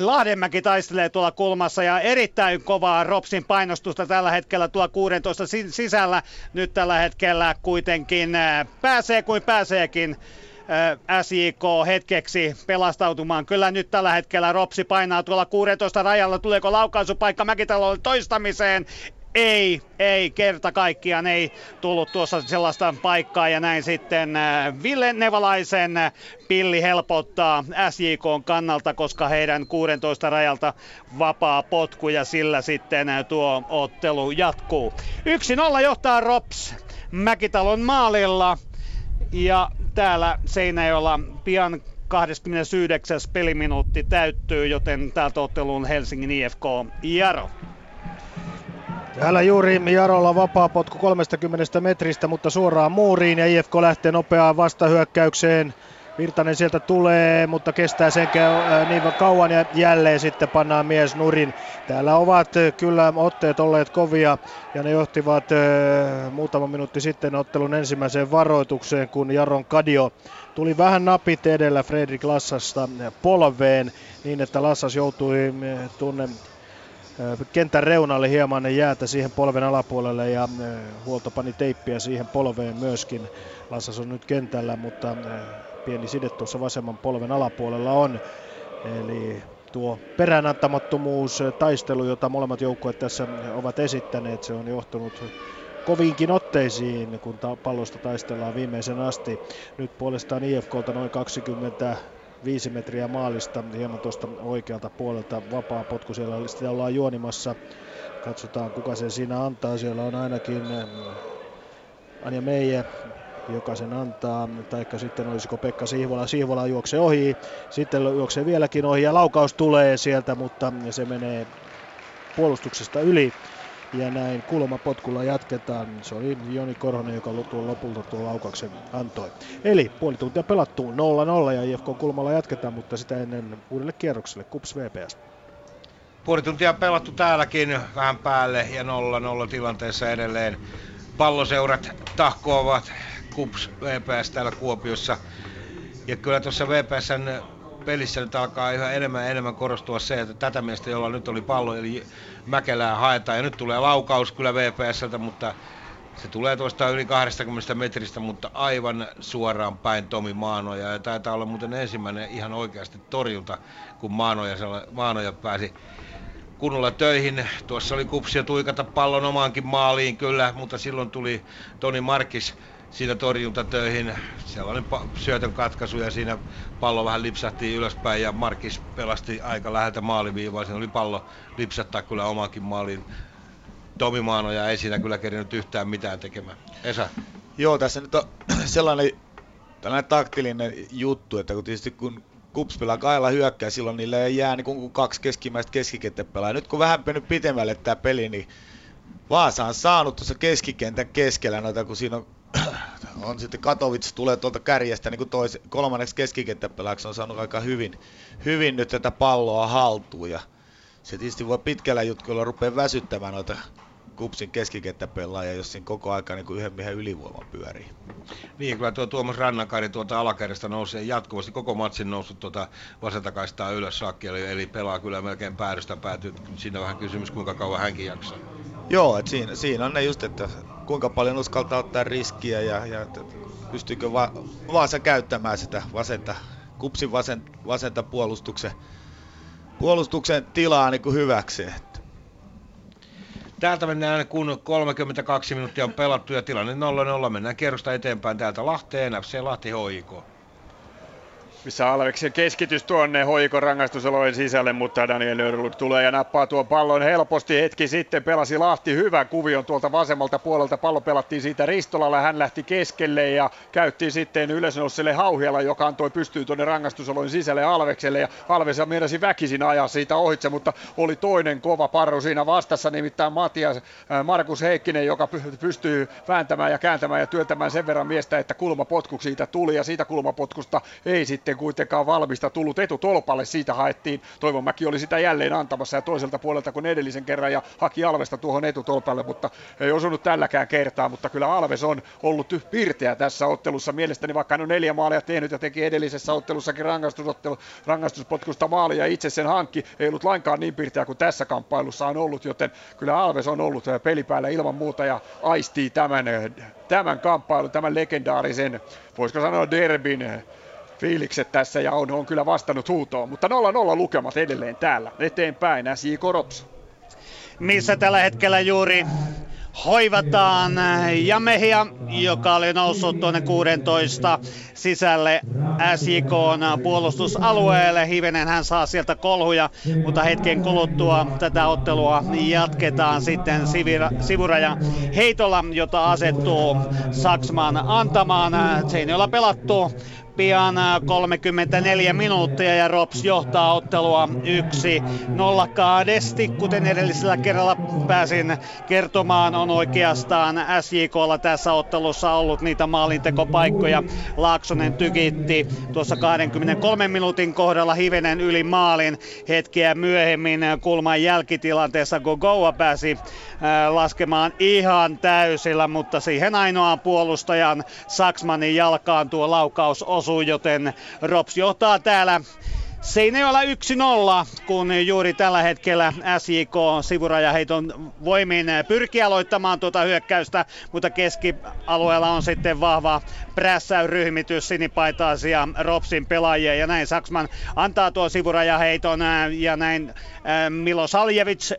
Lahdenmäki taistelee tuolla kulmassa ja erittäin kovaa Ropsin painostusta tällä hetkellä tuolla 16 sisällä. Nyt tällä hetkellä kuitenkin pääsee kuin pääseekin SJK hetkeksi pelastautumaan. Kyllä nyt tällä hetkellä Ropsi painaa tuolla 16 rajalla. Tuleeko laukaisupaikka Mäkitalolle toistamiseen? Ei, ei kerta kaikkiaan ei tullut tuossa sellaista paikkaa ja näin sitten äh, Ville Nevalaisen pilli helpottaa SJK kannalta, koska heidän 16 rajalta vapaa potku ja sillä sitten äh, tuo ottelu jatkuu. 1-0 johtaa Rops Mäkitalon maalilla ja täällä Seinäjoella pian 29. peliminuutti täyttyy, joten täältä otteluun Helsingin IFK Jaro. Täällä juuri Jarolla vapaa potku 30 metristä, mutta suoraan muuriin ja IFK lähtee nopeaan vastahyökkäykseen. Virtanen sieltä tulee, mutta kestää sen äh, niin kauan ja jälleen sitten pannaan mies nurin. Täällä ovat äh, kyllä otteet olleet kovia ja ne johtivat äh, muutama minuutti sitten ottelun ensimmäiseen varoitukseen, kun Jaron Kadio tuli vähän napit edellä Fredrik Lassasta polveen niin, että Lassas joutui tuonne kentän reunalle hieman jäätä siihen polven alapuolelle ja huolto pani teippiä siihen polveen myöskin. Lassas on nyt kentällä, mutta pieni side tuossa vasemman polven alapuolella on. Eli tuo peräänantamattomuus, taistelu, jota molemmat joukkueet tässä ovat esittäneet, se on johtunut koviinkin otteisiin, kun ta- pallosta taistellaan viimeisen asti. Nyt puolestaan IFKlta noin 20 viisi metriä maalista, hieman tuosta oikealta puolelta vapaa potku, siellä sitä ollaan juonimassa. Katsotaan kuka sen siinä antaa, siellä on ainakin Anja Meije, joka sen antaa, taikka sitten olisiko Pekka Sihvola. Sihvola juoksee ohi, sitten juoksee vieläkin ohi ja laukaus tulee sieltä, mutta se menee puolustuksesta yli. Ja näin kulmapotkulla jatketaan. Se oli Joni Korhonen, joka tuon lopulta tuon laukauksen antoi. Eli puoli tuntia pelattu 0-0 ja IFK kulmalla jatketaan, mutta sitä ennen uudelle kierrokselle. Kups VPS. Puoli tuntia pelattu täälläkin vähän päälle ja 0-0 tilanteessa edelleen. Palloseurat tahkoavat Kups VPS täällä Kuopiossa. Ja kyllä tuossa VPSn pelissä nyt alkaa yhä enemmän ja enemmän korostua se, että tätä miestä, jolla nyt oli pallo, eli Mäkelää haetaan. Ja nyt tulee laukaus kyllä VPSltä, mutta se tulee tuosta yli 20 metristä, mutta aivan suoraan päin Tomi Maanoja. Ja taitaa olla muuten ensimmäinen ihan oikeasti torjunta, kun Maanoja, Maanoja pääsi kunnolla töihin. Tuossa oli kupsia tuikata pallon omaankin maaliin kyllä, mutta silloin tuli Toni Markis siinä torjuntatöihin. Sellainen syötön katkaisu ja siinä pallo vähän lipsahti ylöspäin ja Markis pelasti aika läheltä maaliviivaa. Siinä oli pallo lipsattaa kyllä omakin maaliin. Tomi Maanoja ei siinä kyllä kerinyt yhtään mitään tekemään. Esa. Joo, tässä nyt on sellainen tällainen taktillinen juttu, että kun tietysti kun Kups pelaa kailla hyökkää, silloin niille ei jää niin kuin kaksi keskimmäistä keskikenttä Nyt kun vähän mennyt pitemmälle tämä peli, niin Vaasa on saanut tuossa keskikentän keskellä noita, kun siinä on on sitten Katowic tulee tuolta kärjestä niin kuin tois, kolmanneksi keskikenttäpelaajaksi on saanut aika hyvin, hyvin nyt tätä palloa haltuun ja se tietysti voi pitkällä jutkuilla rupea väsyttämään noita kupsin keskikenttäpelaajia, jos siinä koko aika niin kuin yhden miehen ylivoima pyörii. Niin, kyllä tuo Tuomas Rannakari tuota alakädestä nousee jatkuvasti koko matsin noussut tuota vasentakaistaa ylös saakki, eli, eli pelaa kyllä melkein päädystä päätyy. Siinä vähän kysymys, kuinka kauan hänkin jaksaa. Joo, että siinä, siinä on ne just, että kuinka paljon uskaltaa ottaa riskiä ja, ja pystyykö va, Vaasa käyttämään sitä vasenta, kupsin vasen, vasenta puolustuksen, puolustuksen tilaa niin kuin hyväksi. Täältä mennään, kun 32 minuuttia on pelattu ja tilanne 0-0. Mennään kierrosta eteenpäin täältä Lahteen, FC Lahti HIK missä Alveksen keskitys tuonne hoikon rangaistusolojen sisälle, mutta Daniel Nörlund tulee ja nappaa tuon pallon helposti. Hetki sitten pelasi Lahti hyvän kuvion tuolta vasemmalta puolelta. Pallo pelattiin siitä Ristolalla, hän lähti keskelle ja käytti sitten ylösnouselle Hauhiala, joka antoi pystyyn tuonne rangaistusolojen sisälle Alvekselle. Ja Alves meinasi väkisin ajaa siitä ohitse, mutta oli toinen kova parru siinä vastassa, nimittäin Matias äh, Markus Heikkinen, joka pystyy vääntämään ja kääntämään ja työntämään sen verran miestä, että kulmapotku siitä tuli ja siitä kulmapotkusta ei sitten kuitenkaan valmista tullut etutolpalle. Siitä haettiin. Toivon Mäki oli sitä jälleen antamassa ja toiselta puolelta kuin edellisen kerran ja haki Alvesta tuohon etutolpalle, mutta ei osunut tälläkään kertaa. Mutta kyllä Alves on ollut pirteä tässä ottelussa. Mielestäni vaikka hän on neljä maalia tehnyt ja teki edellisessä ottelussakin rangaistusottelu, rangaistuspotkusta maalia ja itse sen hankki, ei ollut lainkaan niin pirteä kuin tässä kamppailussa on ollut, joten kyllä Alves on ollut pelipäällä ilman muuta ja aistii tämän, tämän kamppailun, tämän legendaarisen, voisiko sanoa derbin fiilikset tässä ja on, on kyllä vastannut huutoon. Mutta 0-0 lukemat edelleen täällä eteenpäin. SJ Korops. missä tällä hetkellä juuri hoivataan Jamehia, joka oli noussut tuonne 16 sisälle SJK puolustusalueelle. Hivenen hän saa sieltä kolhuja, mutta hetken kuluttua tätä ottelua jatketaan sitten sivuraja heitolla, jota asettuu Saksman antamaan. Seinäjoella pelattu pian 34 minuuttia ja Rops johtaa ottelua 1-0 kaadesti. Kuten edellisellä kerralla pääsin kertomaan, on oikeastaan SJKlla tässä ottelussa ollut niitä maalintekopaikkoja. Laaksonen tykitti tuossa 23 minuutin kohdalla hivenen yli maalin hetkeä myöhemmin kulman jälkitilanteessa Gogoa pääsi laskemaan ihan täysillä, mutta siihen ainoaan puolustajan Saksmanin jalkaan tuo laukaus osui, joten Rops johtaa täällä. Seinäjoella 1-0, kun juuri tällä hetkellä SJK sivurajaheiton voimin pyrkii aloittamaan tuota hyökkäystä, mutta keskialueella on sitten vahva prässäyryhmitys sinipaitaisia Ropsin pelaajia ja näin Saksman antaa tuo sivurajaheiton ja näin Milo Saljevic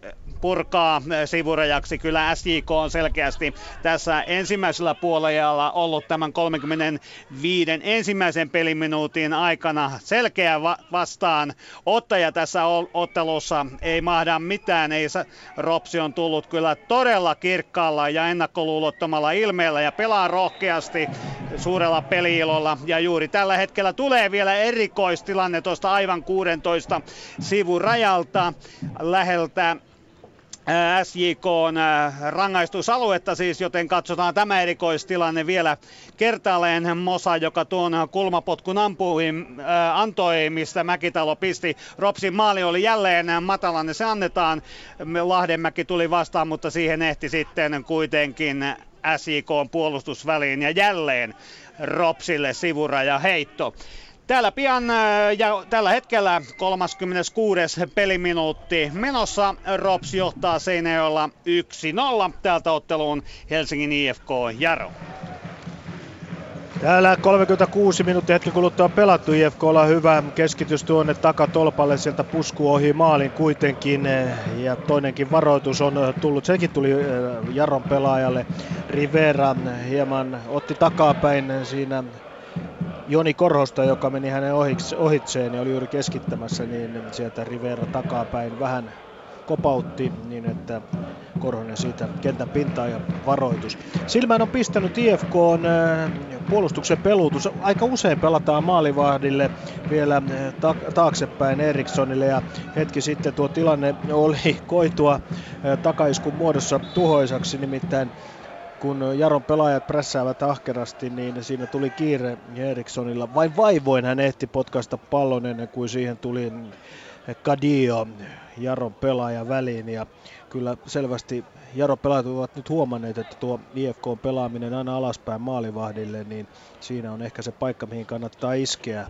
purkaa sivurajaksi. Kyllä SJK on selkeästi tässä ensimmäisellä puolella ollut tämän 35 ensimmäisen peliminuutin aikana selkeä vastaan ottaja tässä ottelussa. Ei mahda mitään, ei Ropsi on tullut kyllä todella kirkkaalla ja ennakkoluulottomalla ilmeellä ja pelaa rohkeasti suurella peliilolla ja juuri tällä hetkellä tulee vielä erikoistilanne tuosta aivan 16 sivurajalta läheltä SJK on rangaistusaluetta siis, joten katsotaan tämä erikoistilanne vielä kertaalleen. Mosa, joka tuon kulmapotkun ampui, antoi, mistä Mäkitalo pisti. Ropsin maali oli jälleen matalanne, se annetaan. Lahdenmäki tuli vastaan, mutta siihen ehti sitten kuitenkin SJK puolustusväliin ja jälleen Ropsille sivuraja heitto. Täällä pian äh, ja tällä hetkellä 36. peliminuutti menossa. Rops johtaa Seinäjoella 1-0 täältä otteluun Helsingin IFK Jaro. Täällä 36 minuuttia hetken kuluttua pelattu. IFK on hyvä keskitys tuonne takatolpalle, sieltä pusku ohi maalin kuitenkin. Ja toinenkin varoitus on tullut, sekin tuli äh, Jaron pelaajalle. Rivera hieman otti takapäin siinä Joni Korhosta, joka meni hänen ohitseen ja oli juuri keskittämässä, niin sieltä Rivera takapäin vähän kopautti niin, että Korhonen siitä kentän pintaa ja varoitus. Silmään on pistänyt IFK on äh, puolustuksen pelutus. Aika usein pelataan maalivahdille vielä äh, taaksepäin Erikssonille ja hetki sitten tuo tilanne oli koitua äh, takaiskun muodossa tuhoisaksi, nimittäin kun Jaron pelaajat prässäävät ahkerasti, niin siinä tuli kiire Erikssonilla. Vai vaivoin hän ehti potkaista pallon ennen kuin siihen tuli Kadio Jaron pelaaja väliin. Ja kyllä selvästi Jaron pelaajat ovat nyt huomanneet, että tuo IFK pelaaminen aina alaspäin maalivahdille, niin siinä on ehkä se paikka, mihin kannattaa iskeä.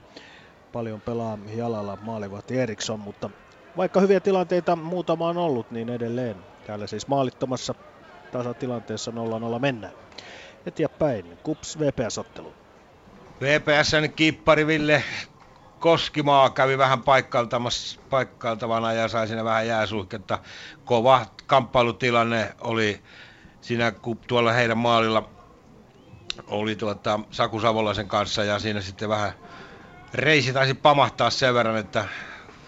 Paljon pelaa jalalla maalivahti Eriksson, mutta vaikka hyviä tilanteita muutama on ollut, niin edelleen täällä siis maalittomassa tasatilanteessa 0-0 mennään. Eteenpäin, Kups VPS-ottelu. VPSn kippari Ville Koskimaa kävi vähän paikkailtavana ja sai siinä vähän jääsuhketta. Kova kamppailutilanne oli siinä, kun tuolla heidän maalilla oli tuota Saku Savolaisen kanssa ja siinä sitten vähän reisi taisi pamahtaa sen verran, että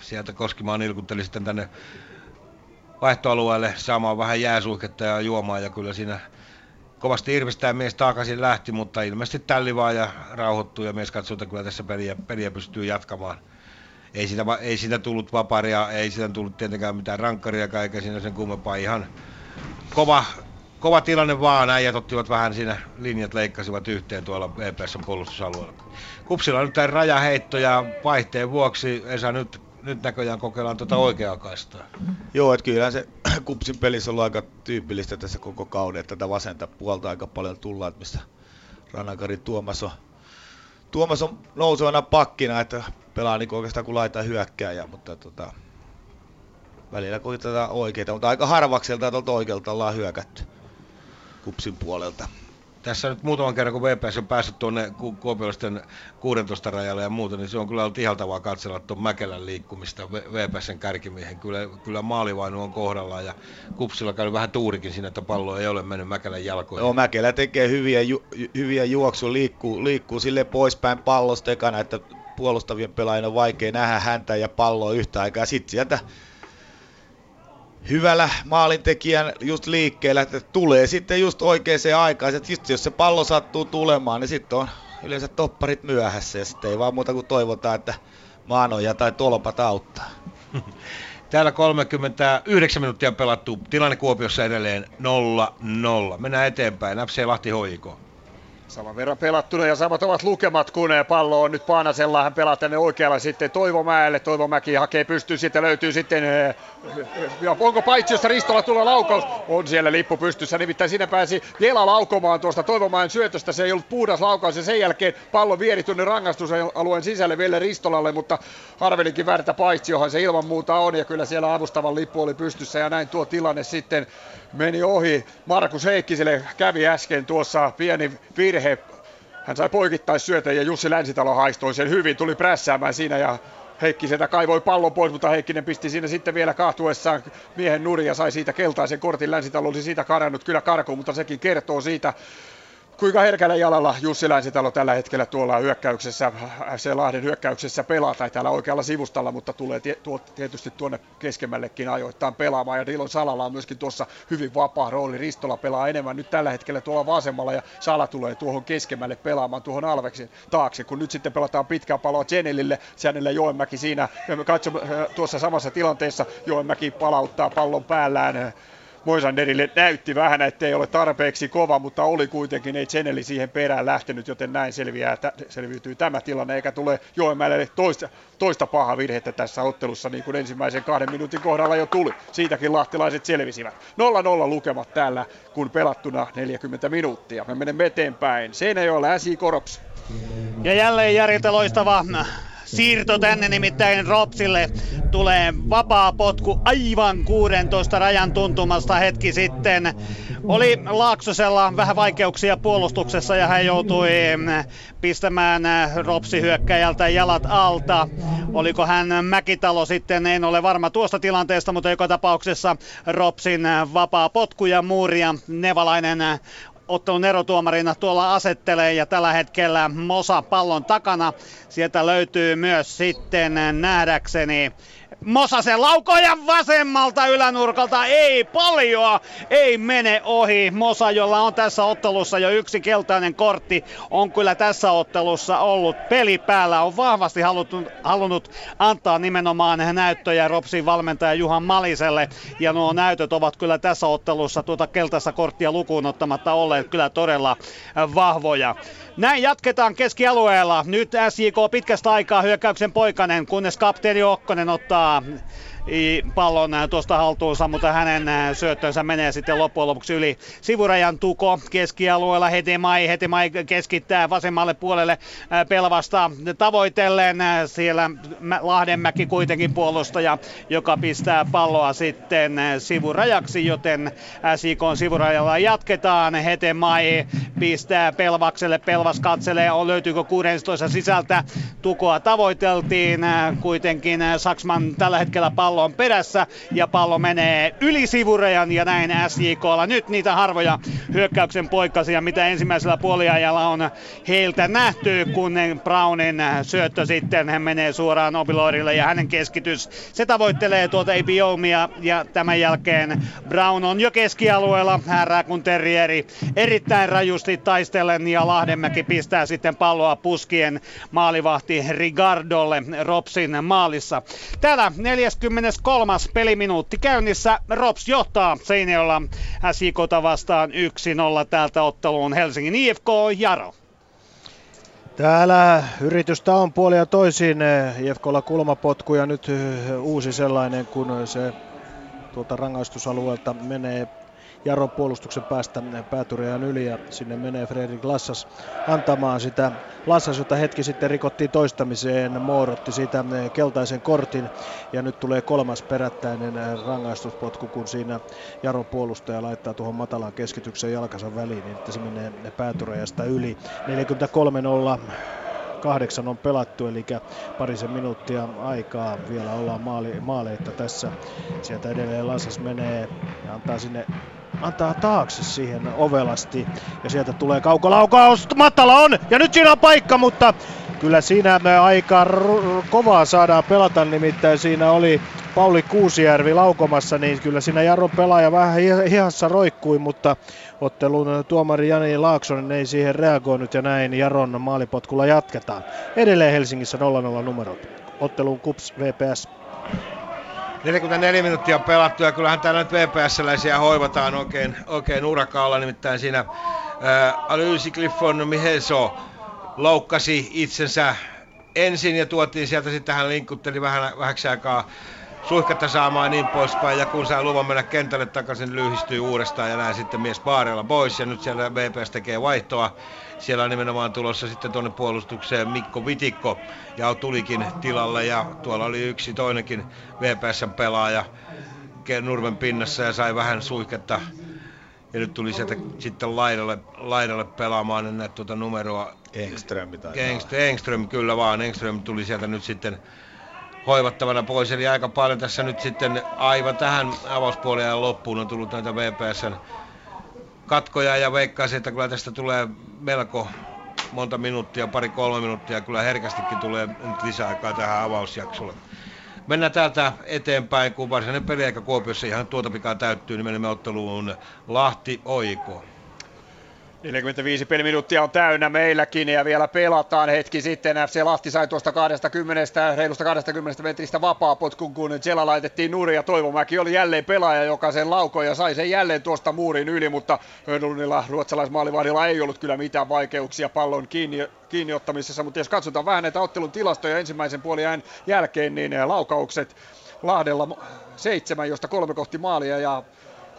sieltä Koskimaa nilkutteli sitten tänne vaihtoalueelle saamaan vähän jääsuihketta ja juomaa ja kyllä siinä kovasti irvistää mies takaisin lähti, mutta ilmeisesti tälli vaan ja rauhoittui ja mies katsoi, että kyllä tässä peliä, peliä pystyy jatkamaan. Ei siitä, ei siitä tullut vaparia, ei siitä tullut tietenkään mitään rankkaria, eikä siinä sen kummempaa. Ihan kova, kova tilanne vaan, äijät ottivat vähän siinä linjat leikkasivat yhteen tuolla VPS puolustusalueella. Kupsilla on nyt tämä rajaheitto ja vaihteen vuoksi Esa nyt nyt näköjään kokeillaan tuota oikeaa kaistaa. Joo, että kyllä se kupsin pelissä on aika tyypillistä tässä koko kauden, että tätä vasenta puolta aika paljon tullaan, että mistä Ranakari Tuomas on, Tuomas on nousevana pakkina, että pelaa niin oikeastaan kuin laita hyökkääjä, mutta tota, välillä koitetaan oikeita, mutta aika harvakselta tuolta oikealta ollaan hyökätty kupsin puolelta. Tässä nyt muutaman kerran, kun VPS on päässyt tuonne kuopiolaisten 16 rajalle ja muuta, niin se on kyllä ollut ihaltavaa katsella tuon Mäkelän liikkumista VPSn kärkimiehen. Kyllä, kyllä maalivainu on kohdallaan ja Kupsilla käy vähän tuurikin siinä, että pallo ei ole mennyt Mäkelän jalkoihin. Joo, Mäkelä tekee hyviä, ju, hyviä juoksuja, liikkuu, liikkuu sille poispäin pallosta ekana, että puolustavien pelaajien on vaikea nähdä häntä ja palloa yhtä aikaa. Sitten sieltä hyvällä maalintekijän just liikkeellä, että tulee sitten just oikeaan aikaan. Että just jos se pallo sattuu tulemaan, niin sitten on yleensä topparit myöhässä ja sitten ei vaan muuta kuin toivotaan, että maanoja tai tolpat auttaa. Täällä 39 minuuttia pelattu. Tilanne Kuopiossa edelleen 0-0. Mennään eteenpäin. FC Lahti hoiko. Saman verran pelattuna ja samat ovat lukemat, kun pallo on nyt Paanasella. Hän pelaa tänne oikealla sitten Toivomäelle. Toivomäki hakee pystyyn, sitten löytyy sitten... Eh, ja onko paitsi, josta Ristola tulee laukaus? On siellä lippu pystyssä, nimittäin siinä pääsi Jela laukomaan tuosta Toivomäen syötöstä. Se ei ollut puhdas laukaus ja sen jälkeen pallo vieri tuonne rangaistusalueen sisälle vielä Ristolalle, mutta arvelinkin väärtä paitsi, johon se ilman muuta on. Ja kyllä siellä avustavan lippu oli pystyssä ja näin tuo tilanne sitten meni ohi. Markus Heikkiselle kävi äsken tuossa pieni virhe. Hän sai poikittaisyötä ja Jussi Länsitalo haistoi sen hyvin, tuli prässäämään siinä ja Heikkisellä kaivoi pallon pois, mutta Heikkinen pisti siinä sitten vielä kahtuessaan miehen nurin ja sai siitä keltaisen kortin. Länsitalo olisi siitä karannut kyllä karkuun, mutta sekin kertoo siitä, kuinka herkällä jalalla Jussi Länsitalo tällä hetkellä tuolla hyökkäyksessä, FC Lahden hyökkäyksessä pelaa, tai täällä oikealla sivustalla, mutta tulee tietysti tuonne keskemmällekin ajoittain pelaamaan, ja Dilon Salalla on myöskin tuossa hyvin vapaa rooli, Ristola pelaa enemmän nyt tällä hetkellä tuolla vasemmalla, ja Sala tulee tuohon keskemmälle pelaamaan tuohon Alveksin taakse, kun nyt sitten pelataan pitkää paloa Jenelille, Jenelle Joenmäki siinä, katsomme tuossa samassa tilanteessa, Joenmäki palauttaa pallon päällään, Moisanderille näytti vähän, että ei ole tarpeeksi kova, mutta oli kuitenkin, ei Cheneli siihen perään lähtenyt, joten näin selviää, selviytyy tämä tilanne, eikä tule Joenmäelle toista, toista paha virhettä tässä ottelussa, niin kuin ensimmäisen kahden minuutin kohdalla jo tuli. Siitäkin lahtilaiset selvisivät. 0-0 lukemat täällä, kun pelattuna 40 minuuttia. Me menemme eteenpäin. Seinäjoella SI Korops. Ja jälleen Jarilta loistava siirto tänne nimittäin Ropsille. Tulee vapaa potku aivan 16 rajan tuntumasta hetki sitten. Oli Laaksosella vähän vaikeuksia puolustuksessa ja hän joutui mm, pistämään äh, Ropsi hyökkäjältä jalat alta. Oliko hän Mäkitalo sitten, en ole varma tuosta tilanteesta, mutta joka tapauksessa Ropsin äh, vapaa potku ja Muuria Nevalainen äh, ottelun erotuomarina tuolla asettelee ja tällä hetkellä Mosa pallon takana. Sieltä löytyy myös sitten nähdäkseni Mosasen laukoja vasemmalta ylänurkalta, ei paljon, ei mene ohi. Mosa, jolla on tässä ottelussa jo yksi keltainen kortti, on kyllä tässä ottelussa ollut peli päällä. On vahvasti halunnut, halunnut antaa nimenomaan näyttöjä Ropsin valmentaja Juhan Maliselle. Ja nuo näytöt ovat kyllä tässä ottelussa tuota keltaista korttia lukuun ottamatta olleet kyllä todella vahvoja. Näin jatketaan keskialueella. Nyt SJK pitkästä aikaa hyökkäyksen poikanen, kunnes kapteeni Okkonen ottaa um, pallon tuosta haltuunsa, mutta hänen syöttönsä menee sitten loppujen lopuksi yli sivurajan tuko keskialueella. Hetemai, Hetemai keskittää vasemmalle puolelle pelvasta tavoitellen. Siellä Lahdenmäki kuitenkin puolustaja, joka pistää palloa sitten sivurajaksi, joten SIK sivurajalla jatketaan. Hetemai pistää pelvakselle, pelvas katselee, on löytyykö 16 sisältä. Tukoa tavoiteltiin, kuitenkin Saksman tällä hetkellä pallo pallo on perässä ja pallo menee yli sivurejan ja näin SJKlla. Nyt niitä harvoja hyökkäyksen poikkasia, mitä ensimmäisellä puoliajalla on heiltä nähty, kun Brownin syöttö sitten hän menee suoraan Obiloirille ja hänen keskitys, se tavoittelee tuota Ebiomia ja tämän jälkeen Brown on jo keskialueella, härää kun Terrieri erittäin rajusti taistellen ja Lahdenmäki pistää sitten palloa puskien maalivahti Rigardolle Ropsin maalissa. Täällä 40 23. peliminuutti käynnissä. Rops johtaa Seinäjoella SIKota vastaan 1-0 täältä otteluun Helsingin IFK Jaro. Täällä yritystä on puolia toisin. IFKlla kulmapotku ja nyt uusi sellainen, kun se tuolta rangaistusalueelta menee Jaro puolustuksen päästä pääturijan yli ja sinne menee Fredrik Lassas antamaan sitä. Lassas, jota hetki sitten rikottiin toistamiseen, Moorotti siitä keltaisen kortin ja nyt tulee kolmas perättäinen rangaistuspotku, kun siinä Jaron puolustaja laittaa tuohon matalaan keskityksen jalkansa väliin, niin että se menee pääturajasta yli. 43-0 kahdeksan on pelattu, eli parisen minuuttia aikaa vielä ollaan maali, maaleita tässä. Sieltä edelleen Lassas menee ja antaa sinne antaa taakse siihen ovelasti. Ja sieltä tulee kaukolaukaus. Mattala on! Ja nyt siinä on paikka, mutta kyllä siinä me aika r- kovaa saadaan pelata. Nimittäin siinä oli Pauli Kuusijärvi laukomassa, niin kyllä siinä Jarro pelaaja vähän hihassa roikkui, mutta ottelun tuomari Jani Laaksonen ei siihen reagoinut ja näin Jaron maalipotkulla jatketaan. Edelleen Helsingissä 0-0 numerot. Ottelun KUPS VPS 44 minuuttia pelattu ja kyllähän täällä nyt VPS-läisiä hoivataan oikein, oikein urakaalla, nimittäin siinä ää, Alysi Cliffon Miheso loukkasi itsensä ensin ja tuotiin sieltä sitten hän linkkutteli vähän vähäksi aikaa suihkatta saamaan niin poispäin. Ja kun saa luvan mennä kentälle takaisin, lyhistyy uudestaan ja näin sitten mies Baarella pois. Ja nyt siellä VPS tekee vaihtoa. Siellä on nimenomaan tulossa sitten tuonne puolustukseen Mikko Vitikko ja tulikin tilalle. Ja tuolla oli yksi toinenkin VPSn pelaaja nurmen pinnassa ja sai vähän suihketta ja nyt tuli sieltä sitten laidalle, laidalle pelaamaan, en näe tuota numeroa. Engström Engström, Engström, kyllä vaan. Engström tuli sieltä nyt sitten hoivattavana pois. Eli aika paljon tässä nyt sitten aivan tähän avauspuoleen loppuun on tullut näitä VPSn katkoja ja veikkaisin, että kyllä tästä tulee melko monta minuuttia, pari-kolme minuuttia, kyllä herkästikin tulee nyt lisäaikaa tähän avausjaksolle. Mennään täältä eteenpäin, kun varsinainen peliaika Kuopiossa ihan tuota pikaa täyttyy, niin menemme otteluun Lahti Oiko. 45 peliminuuttia on täynnä meilläkin ja vielä pelataan hetki sitten. FC Lahti sai tuosta 20, reilusta 20 metristä vapaa potkun, kun Jela laitettiin nurin ja Toivomäki oli jälleen pelaaja, joka sen laukoi ja sai sen jälleen tuosta muurin yli, mutta Hönlundilla ruotsalaismaalivahdilla ei ollut kyllä mitään vaikeuksia pallon kiinni, kiinni ottamisessa, mutta jos katsotaan vähän näitä ottelun tilastoja ensimmäisen puolen jälkeen, niin laukaukset Lahdella seitsemän, josta kolme kohti maalia ja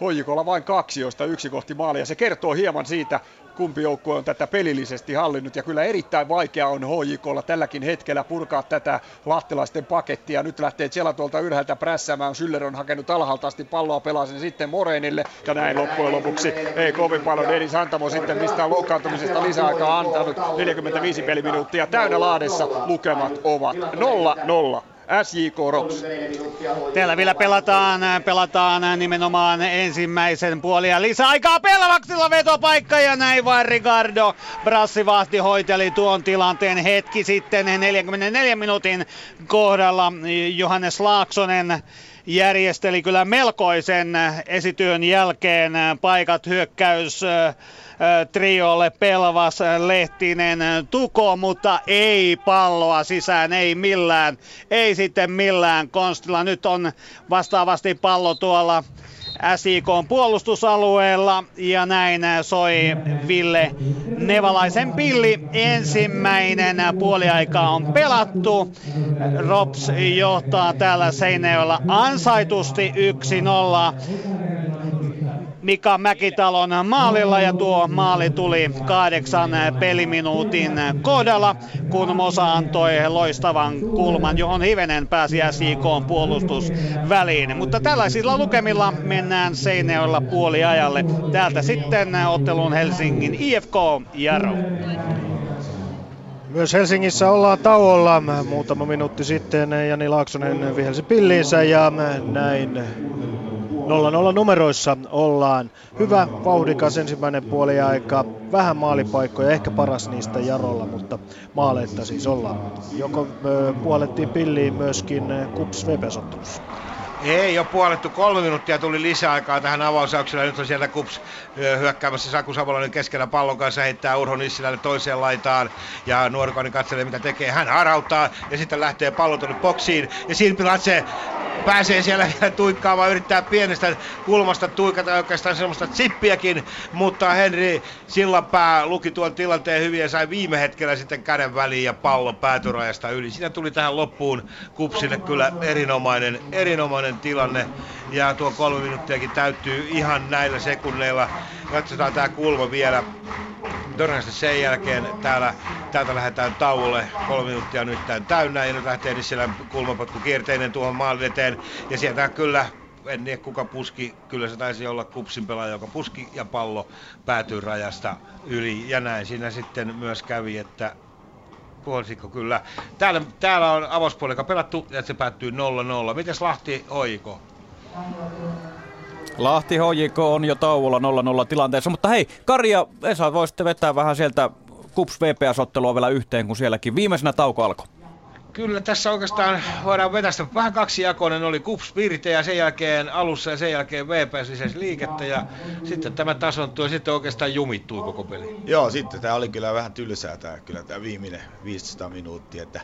Hoijikolla vain kaksi, joista yksi kohti maalia. Se kertoo hieman siitä, kumpi joukkue on tätä pelillisesti hallinnut. Ja kyllä erittäin vaikea on HJKlla tälläkin hetkellä purkaa tätä lahtelaisten pakettia. Nyt lähtee Tsela tuolta ylhäältä prässäämään. Syller on hakenut alhaalta asti palloa, pelaa sen sitten Morenille. Ja näin loppujen lopuksi ei kovin paljon. Denis Antamo sitten mistään loukkaantumisesta lisäaikaa antanut. 45 peliminuuttia täynnä laadessa. Lukemat ovat 0-0. SJK Rops. Täällä vielä pelataan, pelataan nimenomaan ensimmäisen puoli ja lisäaikaa Pelvaksilla vetopaikka ja näin vain Ricardo Brassivahti hoiteli tuon tilanteen hetki sitten 44 minuutin kohdalla Johannes Laaksonen järjesteli kyllä melkoisen esityön jälkeen paikat hyökkäys triolle Pelvas, Lehtinen, Tuko, mutta ei palloa sisään, ei millään, ei sitten millään konstilla. Nyt on vastaavasti pallo tuolla SIK puolustusalueella ja näin soi Ville Nevalaisen pilli. Ensimmäinen puoliaika on pelattu. Rops johtaa täällä Seinäjoella ansaitusti 1-0. Mika Mäkitalon maalilla ja tuo maali tuli kahdeksan peliminuutin kohdalla, kun Mosa antoi loistavan kulman, johon hivenen pääsi SJK puolustusväliin. Mutta tällaisilla lukemilla mennään Seinäjoella puoliajalle. Täältä sitten ottelun Helsingin IFK Jaro. Myös Helsingissä ollaan tauolla. Muutama minuutti sitten Jani Laaksonen vihelsi pilliinsä ja näin 0-0 numeroissa ollaan. Hyvä, vauhdikas ensimmäinen puoli aika. Vähän maalipaikkoja, ehkä paras niistä Jarolla, mutta maaleita siis ollaan. Joko puolettiin pilliin myöskin Kups Vepesottelussa. Ei ole puolettu. Kolme minuuttia tuli lisäaikaa tähän avausaukselle. Nyt on sieltä Kups hyökkäämässä Saku Savolainen keskellä pallon kanssa heittää Urho Nissilälle toiseen laitaan. Ja Nuorikainen katselee mitä tekee. Hän harauttaa ja sitten lähtee pallo tuonne boksiin. Ja Silpilatse pääsee siellä tuikkaamaan, yrittää pienestä kulmasta tuikata oikeastaan semmoista chippiäkin, mutta Henri Sillanpää luki tuon tilanteen hyvin ja sai viime hetkellä sitten käden väliin ja pallo päätyrajasta yli. Siinä tuli tähän loppuun Kupsille kyllä erinomainen, erinomainen tilanne ja tuo kolme minuuttiakin täyttyy ihan näillä sekunneilla. Katsotaan tämä kulma vielä todennäköisesti sen jälkeen täällä, täältä lähdetään tauolle. Kolme minuuttia nyt täynnä ja nyt lähtee siellä kulmapotku kierteinen tuohon maalin eteen. Ja sieltä kyllä en tiedä kuka puski, kyllä se taisi olla kupsin pelaaja, joka puski ja pallo päätyy rajasta yli. Ja näin siinä sitten myös kävi, että puolisikko kyllä. Täällä, täällä on avospuolella pelattu ja se päättyy 0-0. Mites Lahti Oiko? Lahti HJK on jo tauolla 0-0 tilanteessa, mutta hei, Kari ja Esa, voisitte vetää vähän sieltä KUPS VPS-ottelua vielä yhteen, kun sielläkin viimeisenä tauko alkoi. Kyllä tässä oikeastaan voidaan vetästä vähän kaksi jakoinen oli KUPS Virte ja sen jälkeen alussa ja sen jälkeen VPS lisäsi liikettä ja sitten tämä tasontui ja sitten oikeastaan jumittui koko peli. Joo, sitten tämä oli kyllä vähän tylsää tämä, kyllä tämä viimeinen 500 minuuttia, että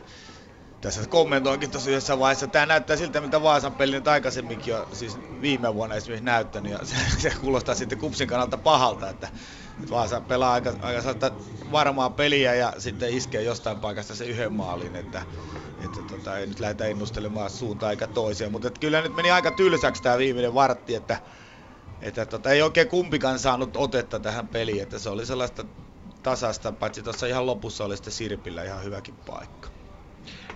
tässä kommentoinkin tuossa yhdessä vaiheessa. Tämä näyttää siltä, mitä Vaasan peli nyt aikaisemminkin on, siis viime vuonna esimerkiksi näyttänyt, ja se, se kuulostaa sitten Kupsin kannalta pahalta, että, että Vaasa pelaa aika, aika varmaa peliä ja sitten iskee jostain paikasta se yhden maalin, että, että tota, ei nyt lähdetä ennustelemaan suuntaan eikä toiseen, mutta kyllä nyt meni aika tylsäksi tämä viimeinen vartti, että, että tota, ei oikein kumpikaan saanut otetta tähän peliin, että se oli sellaista tasasta, paitsi tuossa ihan lopussa oli sitten Sirpillä ihan hyväkin paikka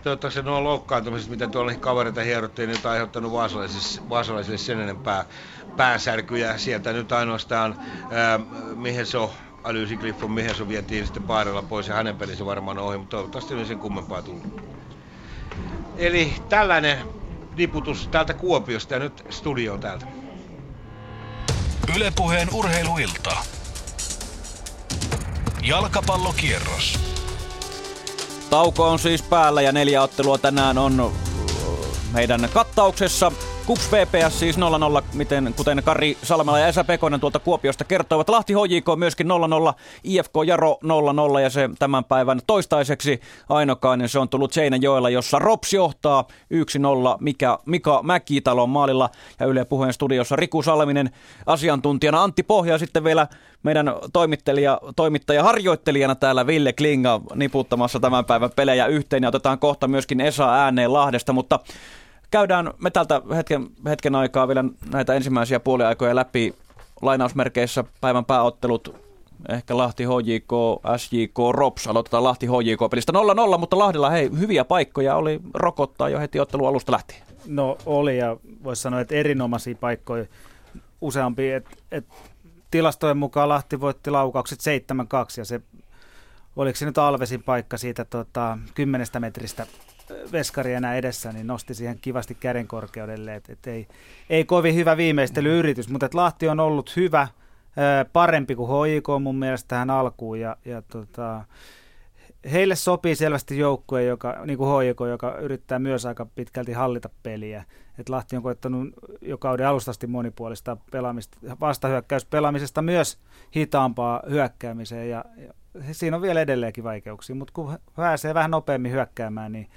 toivottavasti nuo loukkaantumiset, mitä tuolla kavereita hierottiin, nyt on aiheuttanut vaasalaisille, vaasalaisille sen enempää pääsärkyjä. Sieltä nyt ainoastaan ää, Miheso, Alysi Cliffon Miheso vietiin sitten paarella pois ja hänen pelinsä varmaan ohi, mutta toivottavasti ei sen kummempaa tullut. Eli tällainen niputus täältä Kuopiosta ja nyt studio täältä. Ylepuheen urheiluilta. Jalkapallokierros. Tauko on siis päällä ja neljä ottelua tänään on meidän kattauksessa. Kups VPS siis 0-0, miten, kuten Kari Salmela ja Esa Pekonen tuolta Kuopiosta kertoivat. Lahti HJK myöskin 0-0, IFK Jaro 0-0 ja se tämän päivän toistaiseksi ainokainen se on tullut Seinäjoella, jossa Rops johtaa 1-0 Mika, Mika Mäkitalon maalilla ja Yle Puheen studiossa Riku Salminen asiantuntijana. Antti Pohja sitten vielä meidän toimittaja, toimittaja harjoittelijana täällä Ville Klinga niputtamassa tämän päivän pelejä yhteen ja otetaan kohta myöskin Esa ääneen Lahdesta, mutta käydään me tältä hetken, hetken aikaa vielä näitä ensimmäisiä puoliaikoja läpi lainausmerkeissä päivän pääottelut ehkä Lahti HJK, SJK, ROPS. Aloitetaan Lahti HJK-pelistä 0-0, mutta Lahdella hei, hyviä paikkoja oli rokottaa jo heti ottelun alusta lähtien. No oli ja voisi sanoa, että erinomaisia paikkoja useampi. Et, et tilastojen mukaan Lahti voitti laukaukset 7-2 ja se, oliko se nyt Alvesin paikka siitä tota, 10 metristä veskari enää edessä, niin nosti siihen kivasti käden korkeudelle. Et, et ei, ei kovin hyvä viimeistelyyritys, mutta et Lahti on ollut hyvä, parempi kuin HIK mun mielestä tähän alkuun. Ja, ja tota, heille sopii selvästi joukkue, joka, niin kuin HIK, joka yrittää myös aika pitkälti hallita peliä. Et Lahti on koettanut jo kauden alustasti monipuolista pelaamista, vastahyökkäyspelaamisesta myös hitaampaa hyökkäämiseen. Ja, ja siinä on vielä edelleenkin vaikeuksia, mutta kun pääsee vähän nopeammin hyökkäämään, niin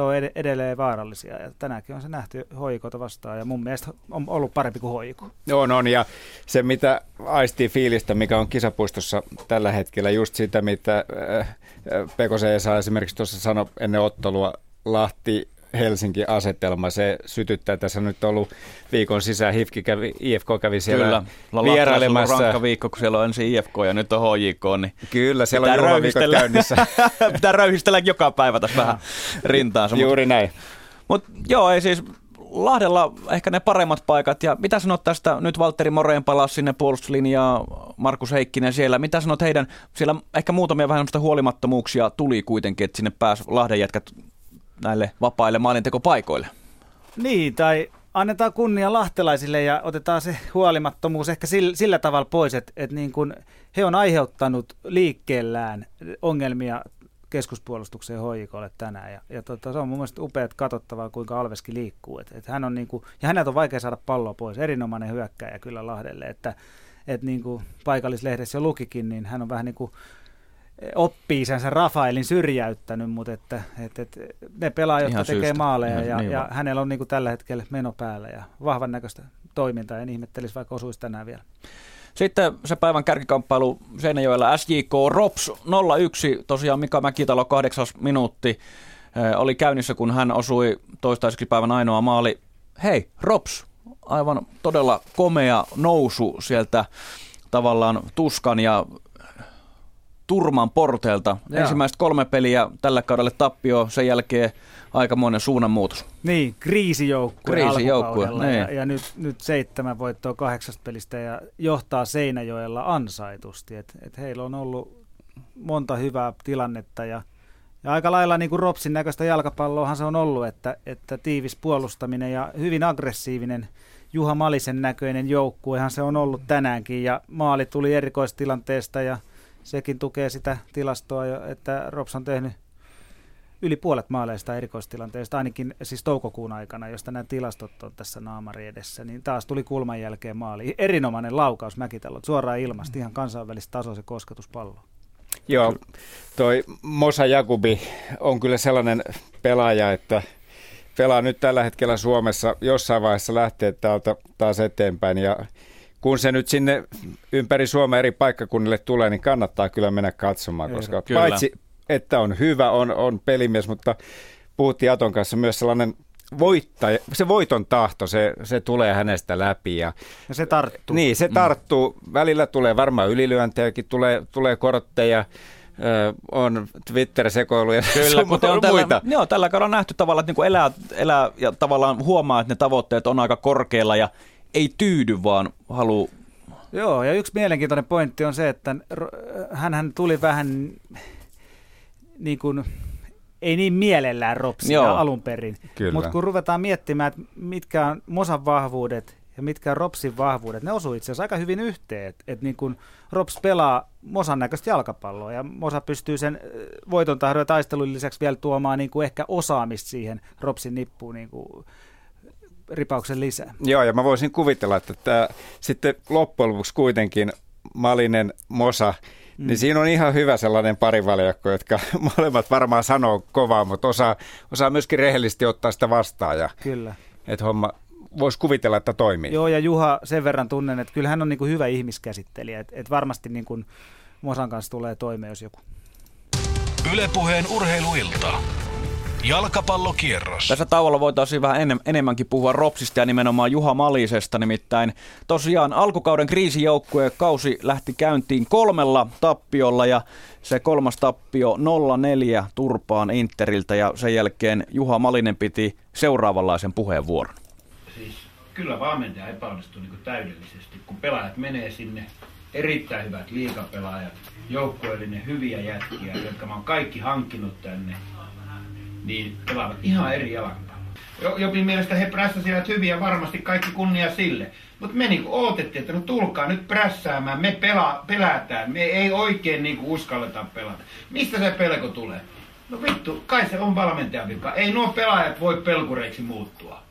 on ed- edelleen vaarallisia. Ja tänäänkin on se nähty hoikota vastaan ja mun mielestä on ollut parempi kuin hoiko. On, on. Ja se, mitä aistii fiilistä, mikä on kisapuistossa tällä hetkellä, just sitä, mitä äh, äh Pekosen Esa esimerkiksi tuossa sanoi ennen ottelua, Lahti Helsinki-asetelma, se sytyttää. Tässä on nyt ollut viikon sisään, HIFK kävi, IFK kävi siellä Kyllä. vierailemassa. Kyllä, rankka viikko, kun siellä on ensin IFK ja nyt on HJK. Niin Kyllä, siellä on juhlaviikot käynnissä. pitää röyhistellä joka päivä tässä vähän rintaansa. Juuri mut, näin. Mutta joo, ei siis Lahdella ehkä ne paremmat paikat. Ja mitä sanot tästä, nyt Valtteri Moreen palasi sinne puolustuslinjaa, Markus Heikkinen siellä. Mitä sanot heidän, siellä ehkä muutamia vähän huolimattomuuksia tuli kuitenkin, että sinne pääsi Lahden jätkät näille vapaille maalintekopaikoille. Niin, tai annetaan kunnia lahtelaisille ja otetaan se huolimattomuus ehkä sillä, sillä tavalla pois, että, että niin kuin he on aiheuttanut liikkeellään ongelmia keskuspuolustukseen hoikolle tänään. Ja, ja tota, se on mun mielestä upeat katsottavaa, kuinka Alveski liikkuu. Et, et hän on niin kuin, ja häneltä on vaikea saada palloa pois. Erinomainen hyökkäjä kyllä Lahdelle. Että, et niin kuin paikallislehdessä jo lukikin, niin hän on vähän niin kuin oppii sen Rafaelin syrjäyttänyt, mutta että, että, että ne pelaajat, jotka Ihan tekee syystä. maaleja Ihan- ja, niin ja vaan. hänellä on niin kuin tällä hetkellä meno päällä ja vahvan näköistä toimintaa. En ihmettelisi, vaikka osuisi tänään vielä. Sitten se päivän kärkikamppailu Seinäjoella SJK Rops 0-1, tosiaan Mika Mäkitalo kahdeksas minuutti eh, oli käynnissä, kun hän osui toistaiseksi päivän ainoa maali. Hei, Rops, aivan todella komea nousu sieltä tavallaan tuskan ja turman. Joo. Ensimmäiset kolme peliä tällä kaudelle tappio, sen jälkeen aikamoinen suunnanmuutos. Niin, kriisijoukkue, Kriisijoukkue, niin. ja, ja nyt, nyt seitsemän voittoa kahdeksasta pelistä ja johtaa Seinäjoella ansaitusti. Et, et heillä on ollut monta hyvää tilannetta ja, ja aika lailla niin kuin Ropsin näköistä jalkapalloahan se on ollut, että, että tiivis puolustaminen ja hyvin aggressiivinen Juha Malisen näköinen joukkuehan se on ollut tänäänkin ja maali tuli erikoistilanteesta ja sekin tukee sitä tilastoa, että Rops on tehnyt yli puolet maaleista erikoistilanteista, ainakin siis toukokuun aikana, josta nämä tilastot on tässä naamari edessä, niin taas tuli kulman jälkeen maali. Erinomainen laukaus Mäkitallot, suoraan ilmasta, ihan kansainvälistä tasoa se kosketuspallo. Joo, toi Mosa Jakubi on kyllä sellainen pelaaja, että pelaa nyt tällä hetkellä Suomessa. Jossain vaiheessa lähtee täältä taas eteenpäin ja kun se nyt sinne ympäri Suomen eri paikkakunnille tulee, niin kannattaa kyllä mennä katsomaan, koska Kyllä. paitsi että on hyvä, on, on pelimies, mutta puhuttiin Aton kanssa myös sellainen voittaja, se voiton tahto, se, se tulee hänestä läpi ja Ja se tarttuu. niin, se tarttuu. Välillä tulee varmaan ylilyöntejäkin, tulee, tulee kortteja, on Twitter-sekoiluja Kyllä, sun kuten on muita. tällä, joo, tällä kaudella on nähty tavallaan, että niin elää, elää ja tavallaan huomaa, että ne tavoitteet on aika korkealla ja ei tyydy, vaan haluaa Joo, ja yksi mielenkiintoinen pointti on se, että hän hän tuli vähän niin kuin, ei niin mielellään ropsia Joo. alun perin. Mutta kun ruvetaan miettimään, että mitkä on Mosan vahvuudet ja mitkä on Ropsin vahvuudet, ne osuu itse asiassa aika hyvin yhteen. Että et niin kun Rops pelaa Mosan näköistä jalkapalloa ja Mosa pystyy sen äh, voiton tahdon ja taistelun lisäksi vielä tuomaan niin kuin ehkä osaamista siihen Ropsin nippuun niin kuin ripauksen lisää. Joo, ja mä voisin kuvitella, että tämä sitten loppujen lopuksi kuitenkin Malinen, Mosa, mm. niin siinä on ihan hyvä sellainen parivaljakko, jotka molemmat varmaan sanoo kovaa, mutta osaa, osaa myöskin rehellisesti ottaa sitä vastaan ja Kyllä. että homma voisi kuvitella, että toimii. Joo, ja Juha sen verran tunnen, että kyllä hän on niin kuin hyvä ihmiskäsittelijä, että et varmasti niin kuin Mosan kanssa tulee toimeen, jos joku. Ylepuheen urheiluilta. Jalkapallokierros. Tässä tauolla voitaisiin vähän enem, enemmänkin puhua Ropsista ja nimenomaan Juha Malisesta. Nimittäin tosiaan alkukauden kriisijoukkue kausi lähti käyntiin kolmella tappiolla ja se kolmas tappio 0-4 turpaan Interiltä ja sen jälkeen Juha Malinen piti seuraavanlaisen puheenvuoron. Siis kyllä valmentaja epäonnistui niin täydellisesti, kun pelaajat menee sinne, erittäin hyvät liikapelaajat, joukkueellinen hyviä jätkiä, jotka mä oon kaikki hankkinut tänne, niin pelaavat ihan eri jalkapalloa. Jo- Jopin mielestä he prässäsivät hyviä, varmasti kaikki kunnia sille. Mutta me niinku odotettiin, että no tulkaa nyt prässäämään, me pela, pelätään, me ei oikein niinku uskalleta pelata. Mistä se pelko tulee? No vittu, kai se on valmentajan vika. Ei nuo pelaajat voi pelkureiksi muuttua.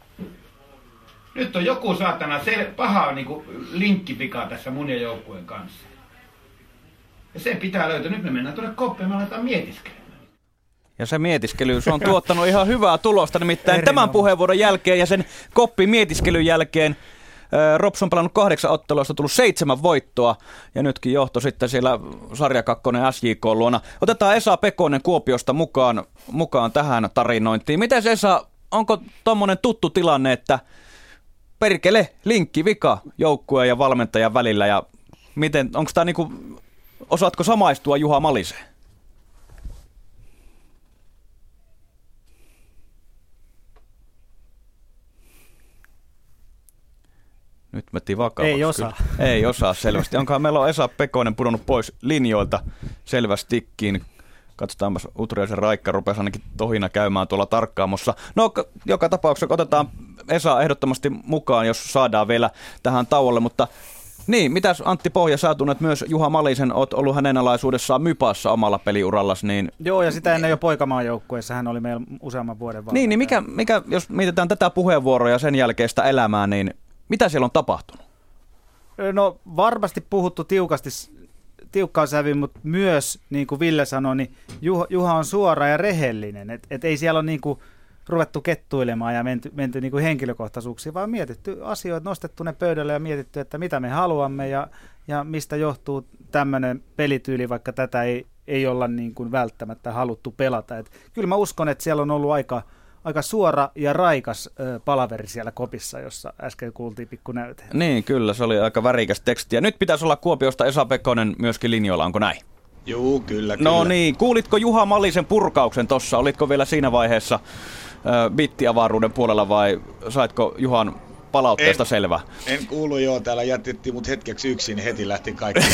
Nyt on joku saatana sel- paha niinku linkkipika tässä mun ja joukkueen kanssa. Ja se pitää löytää. Nyt me mennään tuonne koppiin, me aletaan mietiskelemään. Ja se mietiskely, se on tuottanut ihan hyvää tulosta, nimittäin tämän Erinomainen. puheenvuoron jälkeen ja sen koppi mietiskelyn jälkeen Rops on pelannut kahdeksan on tullut seitsemän voittoa ja nytkin johto sitten siellä sarja kakkonen SJK luona. Otetaan Esa Pekonen Kuopiosta mukaan, mukaan tähän tarinointiin. Miten Esa, onko tuommoinen tuttu tilanne, että perkele, linkki, vika joukkueen ja valmentajan välillä ja miten, onko tämä niinku, osaatko samaistua Juha Maliseen? Nyt metti vakavaksi. Ei osaa. Kyllä. Ei osaa selvästi. Onkohan meillä on Esa Pekonen pudonnut pois linjoilta selvästikin. Katsotaanpas Utriaisen Raikka rupesi ainakin tohina käymään tuolla tarkkaamossa. No joka tapauksessa otetaan Esa ehdottomasti mukaan, jos saadaan vielä tähän tauolle, mutta niin, mitäs Antti Pohja, sä tunnet myös Juha Malisen, oot ollut hänen alaisuudessaan Mypassa omalla peliurallas, niin Joo, ja sitä ennen jo poikamaan joukkueessa hän oli meillä useamman vuoden niin, niin mikä, mikä, jos mietitään tätä puheenvuoroa ja sen jälkeistä elämää, niin mitä siellä on tapahtunut? No varmasti puhuttu tiukasti, tiukkaan sävy, mutta myös, niin kuin Ville sanoi, niin Juha, Juha on suora ja rehellinen. Et, et ei siellä ole niin kuin ruvettu kettuilemaan ja menty, menty niin kuin henkilökohtaisuuksiin, vaan mietitty asioita, nostettu ne pöydälle ja mietitty, että mitä me haluamme ja, ja mistä johtuu tämmöinen pelityyli, vaikka tätä ei, ei olla niin kuin välttämättä haluttu pelata. Et kyllä mä uskon, että siellä on ollut aika, aika suora ja raikas ö, palaveri siellä kopissa, jossa äsken kuultiin pikku näyte. Niin, kyllä, se oli aika värikäs teksti. Ja nyt pitäisi olla Kuopiosta Esa Pekkonen myöskin linjoilla, onko näin? Joo, kyllä, kyllä. No niin, kuulitko Juha Mallisen purkauksen tossa? Olitko vielä siinä vaiheessa ö, bittiavaruuden puolella vai saitko Juhan palautteesta En- selvä? En kuulu joo, täällä jätettiin mut hetkeksi yksin, heti lähti kaikki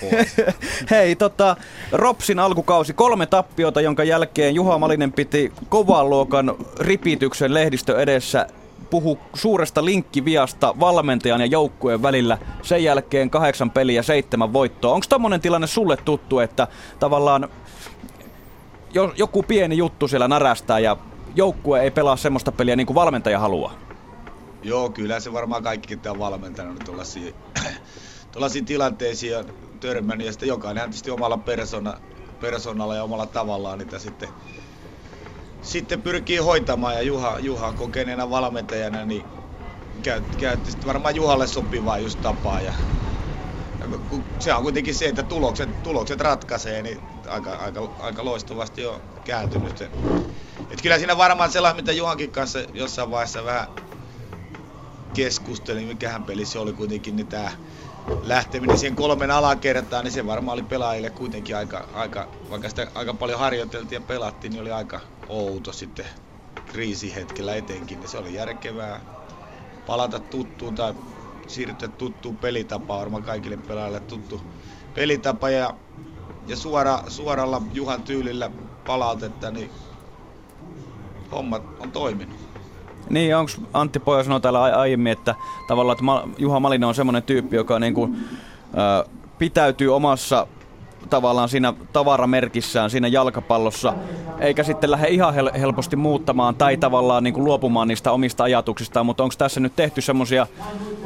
pois. Hei, tota, Ropsin alkukausi kolme tappiota, jonka jälkeen Juha Malinen piti kovan luokan ripityksen lehdistö edessä puhu suuresta linkkiviasta valmentajan ja joukkueen välillä. Sen jälkeen kahdeksan peliä, seitsemän voittoa. Onko tommonen tilanne sulle tuttu, että tavallaan jo- joku pieni juttu siellä närästää ja joukkue ei pelaa semmoista peliä niin kuin valmentaja haluaa? Joo, kyllä se varmaan kaikki tämä on valmentanut tuollaisiin tilanteisiin ja törmännyt. Ja sitten jokainen tietysti omalla persona, persoonalla ja omalla tavallaan niitä sitten, sitten pyrkii hoitamaan. Ja Juha, Juha kokeneena valmentajana, niin käytti, sitten varmaan Juhalle sopivaa just tapaa. Ja, ja kun se on kuitenkin se, että tulokset, tulokset ratkaisee, niin aika, aika, aika loistavasti on kääntynyt sen. Et kyllä siinä varmaan sellainen, mitä Juhankin kanssa jossain vaiheessa vähän keskustelin, mikähän peli se oli kuitenkin, niin tämä lähteminen siihen kolmen alakertaan, niin se varmaan oli pelaajille kuitenkin aika, aika vaikka sitä aika paljon harjoiteltiin ja pelattiin, niin oli aika outo sitten kriisihetkellä etenkin, niin se oli järkevää palata tuttuun tai siirtyä tuttuun pelitapaan, varmaan kaikille pelaajille tuttu pelitapa ja, ja suora, suoralla Juhan tyylillä palautetta, niin hommat on toiminut. Niin, onko Antti Poja sanoi täällä ai- aiemmin, että tavallaan että Juha Malinen on semmoinen tyyppi, joka niin kuin, pitäytyy omassa tavallaan siinä tavaramerkissään siinä jalkapallossa, eikä sitten lähde ihan hel- helposti muuttamaan tai tavallaan niin kuin luopumaan niistä omista ajatuksistaan, mutta onko tässä nyt tehty semmoisia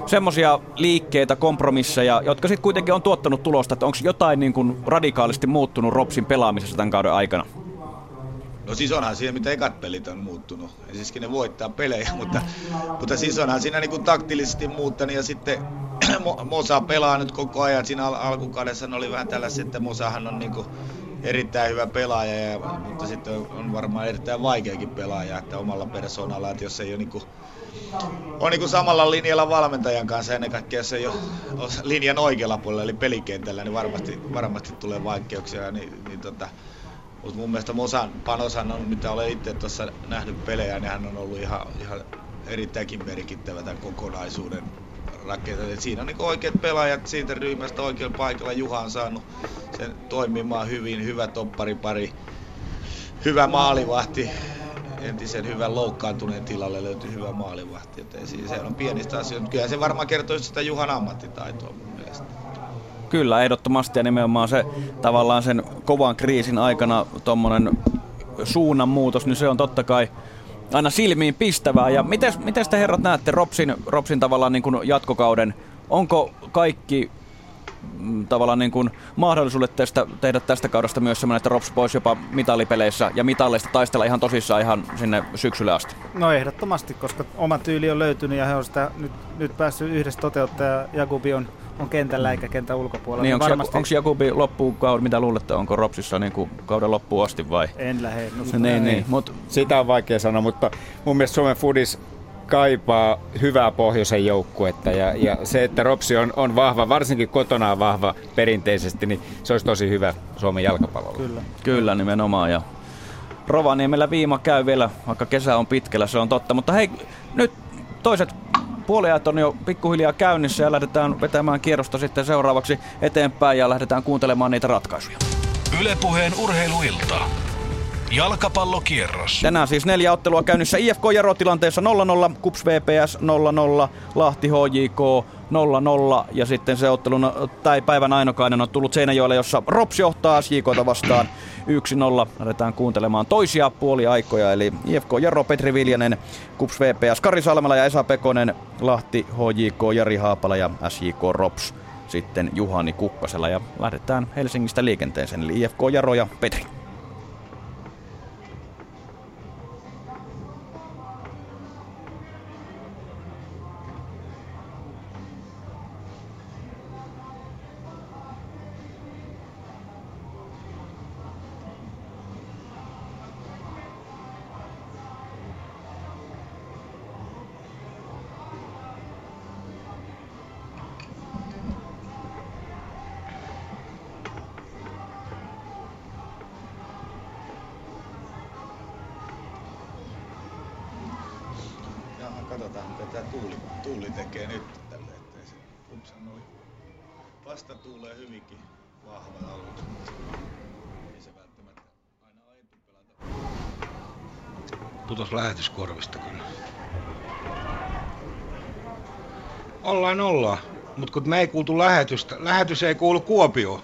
semmosia liikkeitä, kompromisseja, jotka sitten kuitenkin on tuottanut tulosta, että onko jotain niin kuin radikaalisti muuttunut Ropsin pelaamisessa tämän kauden aikana? No siis onhan siinä, mitä ekat pelit on muuttunut. Ja siis ne voittaa pelejä, mutta, mutta siis onhan siinä niin kuin taktillisesti muuttanut ja sitten Mo- Mosa pelaa nyt koko ajan. Siinä al- alkukaudessa oli vähän tällaisia, että Mosahan on niin kuin erittäin hyvä pelaaja, ja, mutta sitten on, on varmaan erittäin vaikeakin pelaaja, että omalla persoonalla, että jos ei ole niin kuin, on niin kuin samalla linjalla valmentajan kanssa, ennen kaikkea jos ei ole, ole linjan oikealla puolella, eli pelikentällä, niin varmasti, varmasti tulee vaikeuksia. Niin, niin tota, mutta mun mielestä Mosan panoshan on, mitä olen itse tuossa nähnyt pelejä, niin hän on ollut ihan, ihan erittäinkin merkittävä tämän kokonaisuuden rakentaminen. Et Siinä on niin oikeat pelaajat siitä ryhmästä oikealla paikalla. Juha on saanut sen toimimaan hyvin, hyvä topparipari, hyvä maalivahti. Entisen hyvän loukkaantuneen tilalle löytyi hyvä maalivahti. Siinä- se on pienistä asioista, kyllä se varmaan kertoo sitä Juhan ammattitaitoa. Kyllä, ehdottomasti ja nimenomaan se tavallaan sen kovan kriisin aikana tuommoinen suunnanmuutos, niin se on totta kai aina silmiin pistävää. Ja miten, miten te herrat näette Ropsin, Ropsin tavallaan niin kuin jatkokauden? Onko kaikki mm, tavallaan niin kuin mahdollisuudet tästä, tehdä tästä kaudesta myös semmoinen, että Rops pois jopa mitalipeleissä ja mitalleista taistella ihan tosissaan ihan sinne syksylle asti? No ehdottomasti, koska oma tyyli on löytynyt ja he on sitä nyt, nyt päässyt yhdessä toteuttaa ja Jakubi on, on kentällä eikä kentän ulkopuolella. Niin, onko, varmasti... onko Jakubi loppuun kauden, mitä luulette, onko Ropsissa niin kuin kauden loppuun asti vai? En lähde. No, Niin, niin. Mut, Sitä on vaikea sanoa, mutta mun mielestä Suomen Fudis kaipaa hyvää pohjoisen joukkuetta ja, ja se, että Ropsi on, on vahva, varsinkin kotona on vahva perinteisesti, niin se olisi tosi hyvä Suomen jalkapallolle. Kyllä. Kyllä, nimenomaan. Ja Rovaniemellä viima käy vielä, vaikka kesä on pitkällä, se on totta. Mutta hei, nyt toiset puoliajat on jo pikkuhiljaa käynnissä ja lähdetään vetämään kierrosta sitten seuraavaksi eteenpäin ja lähdetään kuuntelemaan niitä ratkaisuja. Ylepuheen urheiluilta. Jalkapallokierros. Tänään siis neljä ottelua käynnissä IFK Jaro tilanteessa 0-0, KUPS VPS 0-0, Lahti HJK 0-0 ja sitten se ottelun tai päivän ainokainen on tullut Seinäjoelle, jossa Rops johtaa SJKta vastaan 1-0. Lähdetään kuuntelemaan toisia puoliaikoja, eli IFK Jaro, Petri Viljanen, KUPS VPS, Kari Salmela ja Esa Pekonen, Lahti HJK, Jari Haapala ja SJK Rops. sitten Juhani Kukkasella ja lähdetään Helsingistä liikenteeseen, eli IFK Jaro ja Petri. Putos lähetyskorvista kyllä. Ollaan ollaan. Mutta kun me ei kuultu lähetystä, lähetys ei kuulu Kuopioon.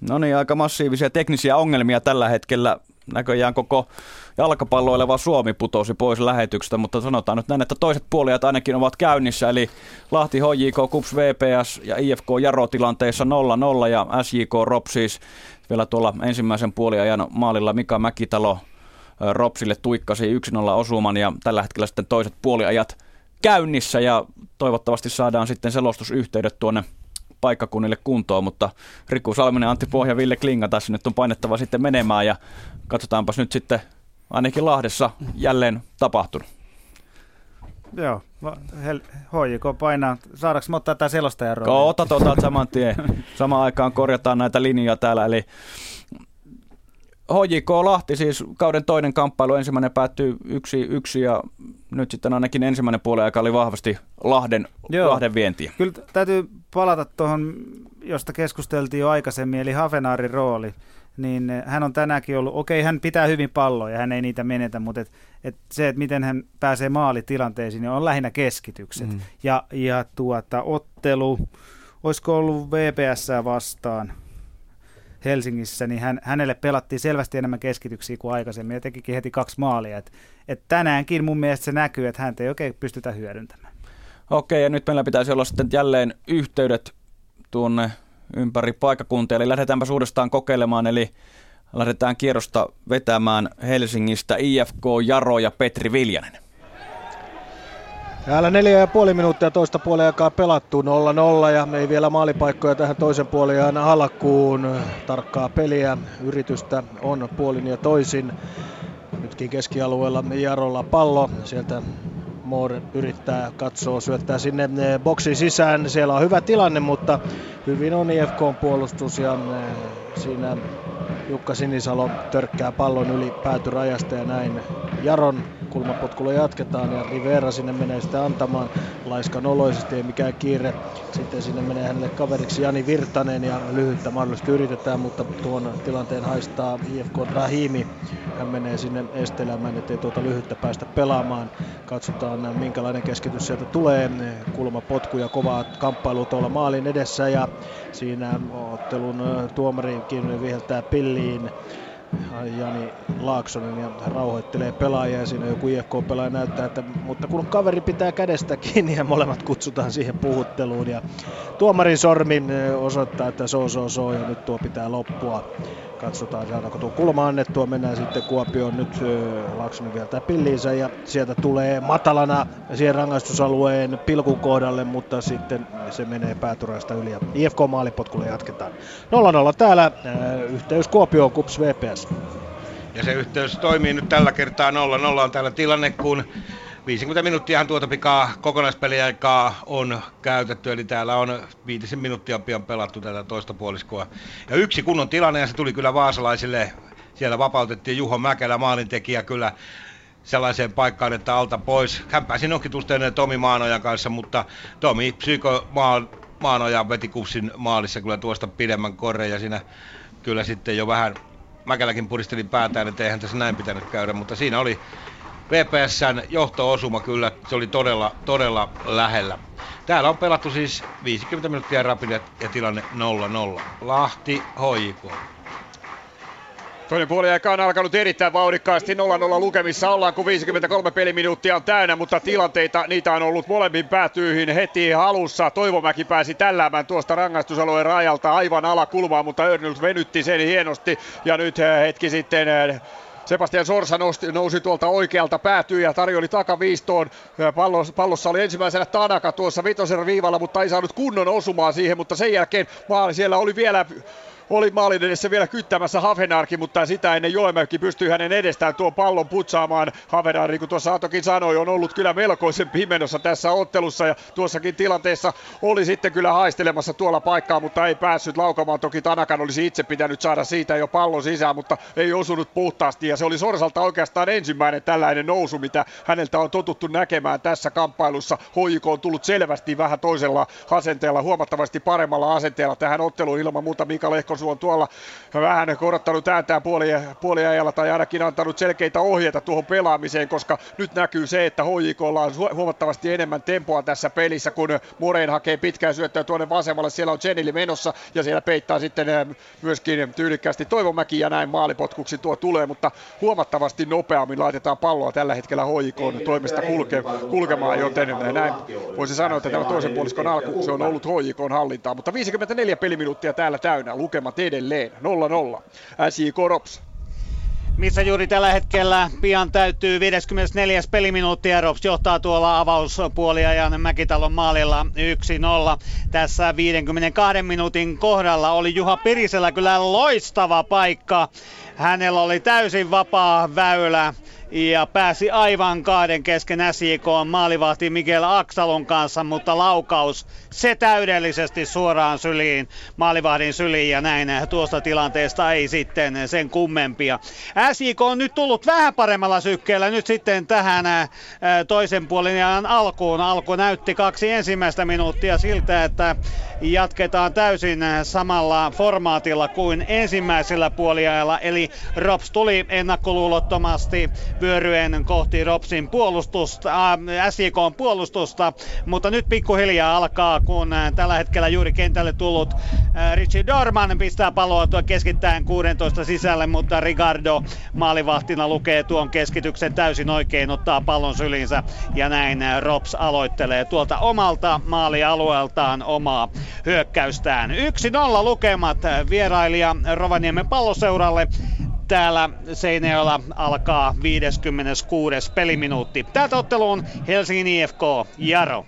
No niin, aika massiivisia teknisiä ongelmia tällä hetkellä. Näköjään koko jalkapalloileva Suomi putosi pois lähetyksestä, mutta sanotaan nyt näin, että toiset puolijat ainakin ovat käynnissä, eli Lahti HJK, KUPS VPS ja IFK Jaro tilanteessa 0-0 ja SJK Rob siis vielä tuolla ensimmäisen puoliajan maalilla Mika Mäkitalo Ropsille tuikkasi 1-0 osuman ja tällä hetkellä sitten toiset puoliajat käynnissä ja toivottavasti saadaan sitten selostusyhteydet tuonne paikkakunnille kuntoon, mutta Riku Salminen, Antti Pohja, Ville Klinga tässä nyt on painettava sitten menemään ja katsotaanpas nyt sitten ainakin Lahdessa jälleen tapahtunut. Joo, HJK painaa. Saadaanko me ottaa tämä selostajan rooli? Otat, otat saman tien. Samaan aikaan korjataan näitä linjoja täällä, eli HJK Lahti siis kauden toinen kamppailu, ensimmäinen päättyy yksi, yksi ja nyt sitten ainakin ensimmäinen puoli aika oli vahvasti Lahden, Joo. Lahden vientiä. Kyllä täytyy palata tuohon, josta keskusteltiin jo aikaisemmin, eli Hafenaarin rooli. Niin hän on tänäänkin ollut, okei hän pitää hyvin palloa ja hän ei niitä menetä, mutta et, et se, että miten hän pääsee maalitilanteisiin, niin on lähinnä keskitykset. Mm. Ja, ja tuota, ottelu, olisiko ollut VPS vastaan, Helsingissä, niin hän, hänelle pelattiin selvästi enemmän keskityksiä kuin aikaisemmin ja tekikin heti kaksi maalia. Et, et tänäänkin mun mielestä se näkyy, että häntä ei oikein pystytä hyödyntämään. Okei, ja nyt meillä pitäisi olla sitten jälleen yhteydet tuonne ympäri paikkakuntia, eli lähdetäänpä uudestaan kokeilemaan, eli lähdetään kierrosta vetämään Helsingistä IFK Jaro ja Petri Viljanen. Täällä neljä ja puoli minuuttia toista puolen aikaa pelattu 0-0 ja ei vielä maalipaikkoja tähän toisen puolen alkuun. Tarkkaa peliä, yritystä on puolin ja toisin. Nytkin keskialueella Jarolla pallo. Sieltä Moore yrittää katsoa, syöttää sinne eh, boksi sisään. Siellä on hyvä tilanne, mutta hyvin on IFK-puolustus ja eh, siinä Jukka Sinisalo törkkää pallon yli päätyrajasta ja näin Jaron kulmapotkulla jatketaan ja Rivera sinne menee sitä antamaan laiskan oloisesti, ei mikään kiire. Sitten sinne menee hänelle kaveriksi Jani Virtanen ja lyhyttä mahdollisesti yritetään, mutta tuon tilanteen haistaa IFK Rahimi. Hän menee sinne estelemään, ettei tuota lyhyttä päästä pelaamaan. Katsotaan minkälainen keskitys sieltä tulee. Kulmapotku ja kova kamppailu tuolla maalin edessä ja siinä ottelun tuomariinkin viheltää pilliin Jani Laaksonen ja rauhoittelee pelaajia siinä joku IFK-pelaaja näyttää, että mutta kun kaveri pitää kädestä kiinni ja molemmat kutsutaan siihen puhutteluun ja tuomarin sormi osoittaa, että so so so ja nyt tuo pitää loppua. Katsotaan saadaanko tuo kulma annettua. Mennään sitten Kuopioon nyt Laaksonen vielä pilliinsä ja sieltä tulee matalana siihen rangaistusalueen pilkun kohdalle, mutta sitten se menee pääturaista yli ja IFK maalipotkulle jatketaan. 0-0 täällä, yhteys Kuopioon, Kups VPS. Ja se yhteys toimii nyt tällä kertaa 0-0 on täällä tilanne, kun 50 minuuttia tuota pikaa kokonaispeliaikaa on käytetty, eli täällä on viitisen minuuttia pian pelattu tätä toista puoliskoa. Ja yksi kunnon tilanne, ja se tuli kyllä vaasalaisille, siellä vapautettiin Juho Mäkelä, maalintekijä kyllä sellaiseen paikkaan, että alta pois. Hän pääsi nokitusteen Tomi Maanojan kanssa, mutta Tomi Psyko Maanoja veti kupsin maalissa kyllä tuosta pidemmän korre ja siinä kyllä sitten jo vähän Mäkeläkin puristeli päätään, että eihän tässä näin pitänyt käydä, mutta siinä oli VPSn johto-osuma kyllä, se oli todella, todella lähellä. Täällä on pelattu siis 50 minuuttia rapidet ja tilanne 0-0. Lahti, HJK. Toinen puoli aika on alkanut erittäin vauhdikkaasti 0-0 lukemissa ollaan, kun 53 peliminuuttia on täynnä, mutta tilanteita niitä on ollut molemmin päätyyhin heti alussa. Toivomäki pääsi tälläämään tuosta rangaistusalueen rajalta aivan alakulmaan, mutta Örnylf venytti sen hienosti ja nyt eh, hetki sitten eh, Sebastian Sorsa nosti, nousi tuolta oikealta päätyy ja tarjoli takaviistoon. Pallossa, pallossa oli ensimmäisenä Tanaka tuossa vitosen viivalla, mutta ei saanut kunnon osumaa siihen, mutta sen jälkeen maali siellä oli vielä oli maalin edessä vielä kyttämässä Hafenarki, mutta sitä ennen Joemäki pystyy hänen edestään tuon pallon putsaamaan. Hafenarki, niin kuin tuossa Atokin sanoi, on ollut kyllä melkoisen pimenossa tässä ottelussa ja tuossakin tilanteessa oli sitten kyllä haistelemassa tuolla paikkaa, mutta ei päässyt laukamaan. Toki Tanakan olisi itse pitänyt saada siitä jo pallon sisään, mutta ei osunut puhtaasti ja se oli Sorsalta oikeastaan ensimmäinen tällainen nousu, mitä häneltä on totuttu näkemään tässä kamppailussa. HJK on tullut selvästi vähän toisella asenteella, huomattavasti paremmalla asenteella tähän otteluun ilman muuta Mika Lehko Norsu on tuolla vähän korottanut ääntään puoli, puoliajalla tai ainakin antanut selkeitä ohjeita tuohon pelaamiseen, koska nyt näkyy se, että HJK on huomattavasti enemmän tempoa tässä pelissä, kun Moreen hakee pitkään syöttöä tuonne vasemmalle. Siellä on Jenili menossa ja siellä peittää sitten eh, myöskin tyylikkäästi Toivomäki ja näin maalipotkuksi tuo tulee, mutta huomattavasti nopeammin laitetaan palloa tällä hetkellä HJK toimesta kulke, kulkemaan, joten näin voisi sanoa, että tämä toisen puoliskon alku se on ollut HJK hallintaa, mutta 54 peliminuuttia täällä täynnä, lukema lukemat edelleen 0-0. SJK Rops missä juuri tällä hetkellä pian täytyy 54. peliminuutti ja Rops johtaa tuolla avauspuoliajan Mäkitalon maalilla 1-0. Tässä 52 minuutin kohdalla oli Juha Pirisellä kyllä loistava paikka. Hänellä oli täysin vapaa väylä ja pääsi aivan kahden kesken SJK maalivahti Miguel Aksalon kanssa, mutta laukaus se täydellisesti suoraan syliin, maalivahdin syliin ja näin tuosta tilanteesta ei sitten sen kummempia. SJK on nyt tullut vähän paremmalla sykkeellä nyt sitten tähän toisen puolen alkuun. Alku näytti kaksi ensimmäistä minuuttia siltä, että jatketaan täysin samalla formaatilla kuin ensimmäisellä puoliajalla, eli Rops tuli ennakkoluulottomasti vyöryen kohti Ropsin puolustusta, äh, SJK puolustusta, mutta nyt pikkuhiljaa alkaa, kun äh, tällä hetkellä juuri kentälle tullut äh, Richie Dorman pistää palloa tuo keskittäen 16 sisälle, mutta Ricardo maalivahtina lukee tuon keskityksen täysin oikein, ottaa pallon sylinsä ja näin äh, Rops aloittelee tuolta omalta maalialueeltaan omaa hyökkäystään. 1-0 lukemat äh, vierailija Rovaniemen palloseuralle täällä Seinäjoella alkaa 56. peliminuutti. Täältä otteluun Helsingin IFK, Jaro.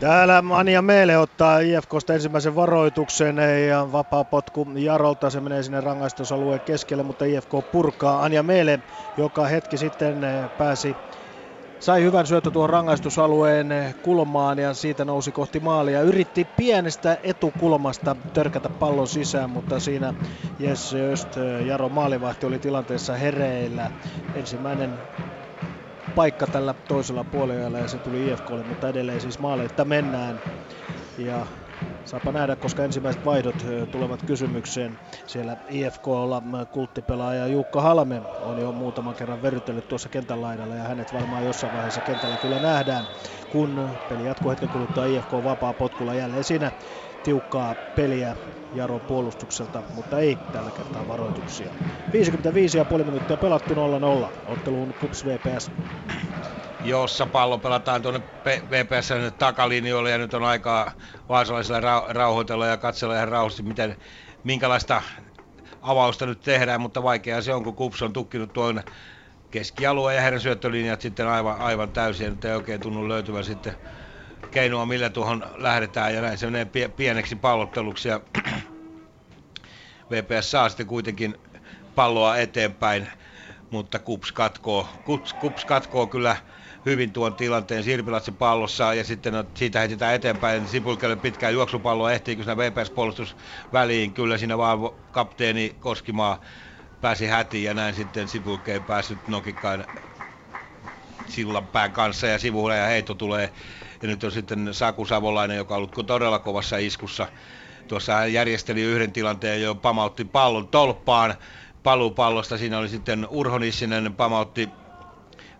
Täällä Anja Meele ottaa IFKsta ensimmäisen varoituksen ja vapaa potku Jarolta. Se menee sinne rangaistusalueen keskelle, mutta IFK purkaa. Anja Meele, joka hetki sitten eh, pääsi sai hyvän syöttö tuohon rangaistusalueen kulmaan ja siitä nousi kohti maalia. Yritti pienestä etukulmasta törkätä pallon sisään, mutta siinä Jesse Öst, Jaro maalivahti oli tilanteessa hereillä. Ensimmäinen paikka tällä toisella puolella ja se tuli IFKlle, mutta edelleen siis että mennään. Ja Saapa nähdä, koska ensimmäiset vaihdot tulevat kysymykseen. Siellä IFKlla kulttipelaaja Jukka Halme on jo muutaman kerran verrytellyt tuossa kentän laidalla ja hänet varmaan jossain vaiheessa kentällä kyllä nähdään, kun peli jatkuu hetken kuluttua IFK vapaa potkulla jälleen siinä tiukkaa peliä Jaro puolustukselta, mutta ei tällä kertaa varoituksia. 55,5 minuuttia pelattu 0-0. Otteluun KUPS VPS jossa pallo pelataan tuonne VPS takalinjoille ja nyt on aikaa vaasalaisilla ra- rauhoitella ja katsella ihan rauhallisesti, miten, minkälaista avausta nyt tehdään, mutta vaikeaa se on, kun Kups on tukkinut tuon keskialueen ja heidän syöttölinjat sitten aivan, aivan täysin, nyt ei oikein tunnu löytyvän sitten keinoa, millä tuohon lähdetään, ja näin se menee pieneksi pallotteluksi, ja VPS saa sitten kuitenkin palloa eteenpäin, mutta Kups katkoo, Kups, Kups katkoo kyllä hyvin tuon tilanteen Sirpilatsen pallossa ja sitten no, siitä heitetään eteenpäin Sipulkelle pitkään juoksupalloa, ehtiikö siinä VPS-puolustus väliin, kyllä siinä vaan kapteeni Koskimaa pääsi hätiin ja näin sitten Sipulke ei päässyt nokikkaan sillanpään kanssa ja sivuille ja heitto tulee. Ja nyt on sitten Saku Savolainen, joka on ollut todella kovassa iskussa. Tuossa hän järjesteli yhden tilanteen jo pamautti pallon tolppaan paluupallosta. Siinä oli sitten Urho Nissinen pamautti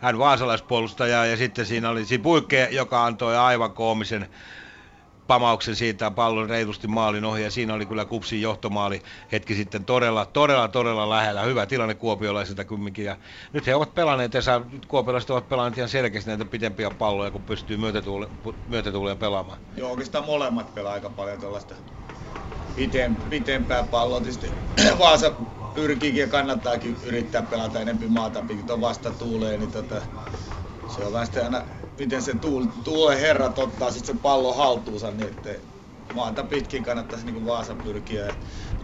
hän vaasalaispuolustaja ja sitten siinä oli Sipuikke, joka antoi aivan koomisen pamauksen siitä pallon reilusti maalin ohi ja siinä oli kyllä kupsin johtomaali hetki sitten todella, todella, todella lähellä. Hyvä tilanne kuopiolaisilta kumminkin ja nyt he ovat pelanneet ja nyt kuopiolaiset ovat pelanneet ihan selkeästi näitä pitempiä palloja, kun pystyy myötätuuleen pelaamaan. Joo, oikeastaan molemmat pelaa aika paljon tuollaista pitempää palloa. Tietysti Vaasa pyrkiikin ja kannattaakin yrittää pelata enempi maata, kun vasta tuulee, niin tota, se on vähän aina, miten se tuul, tuulen herrat ottaa sitten sen pallon haltuunsa, niin että maata pitkin kannattaisi niin Vaasa pyrkiä. Ja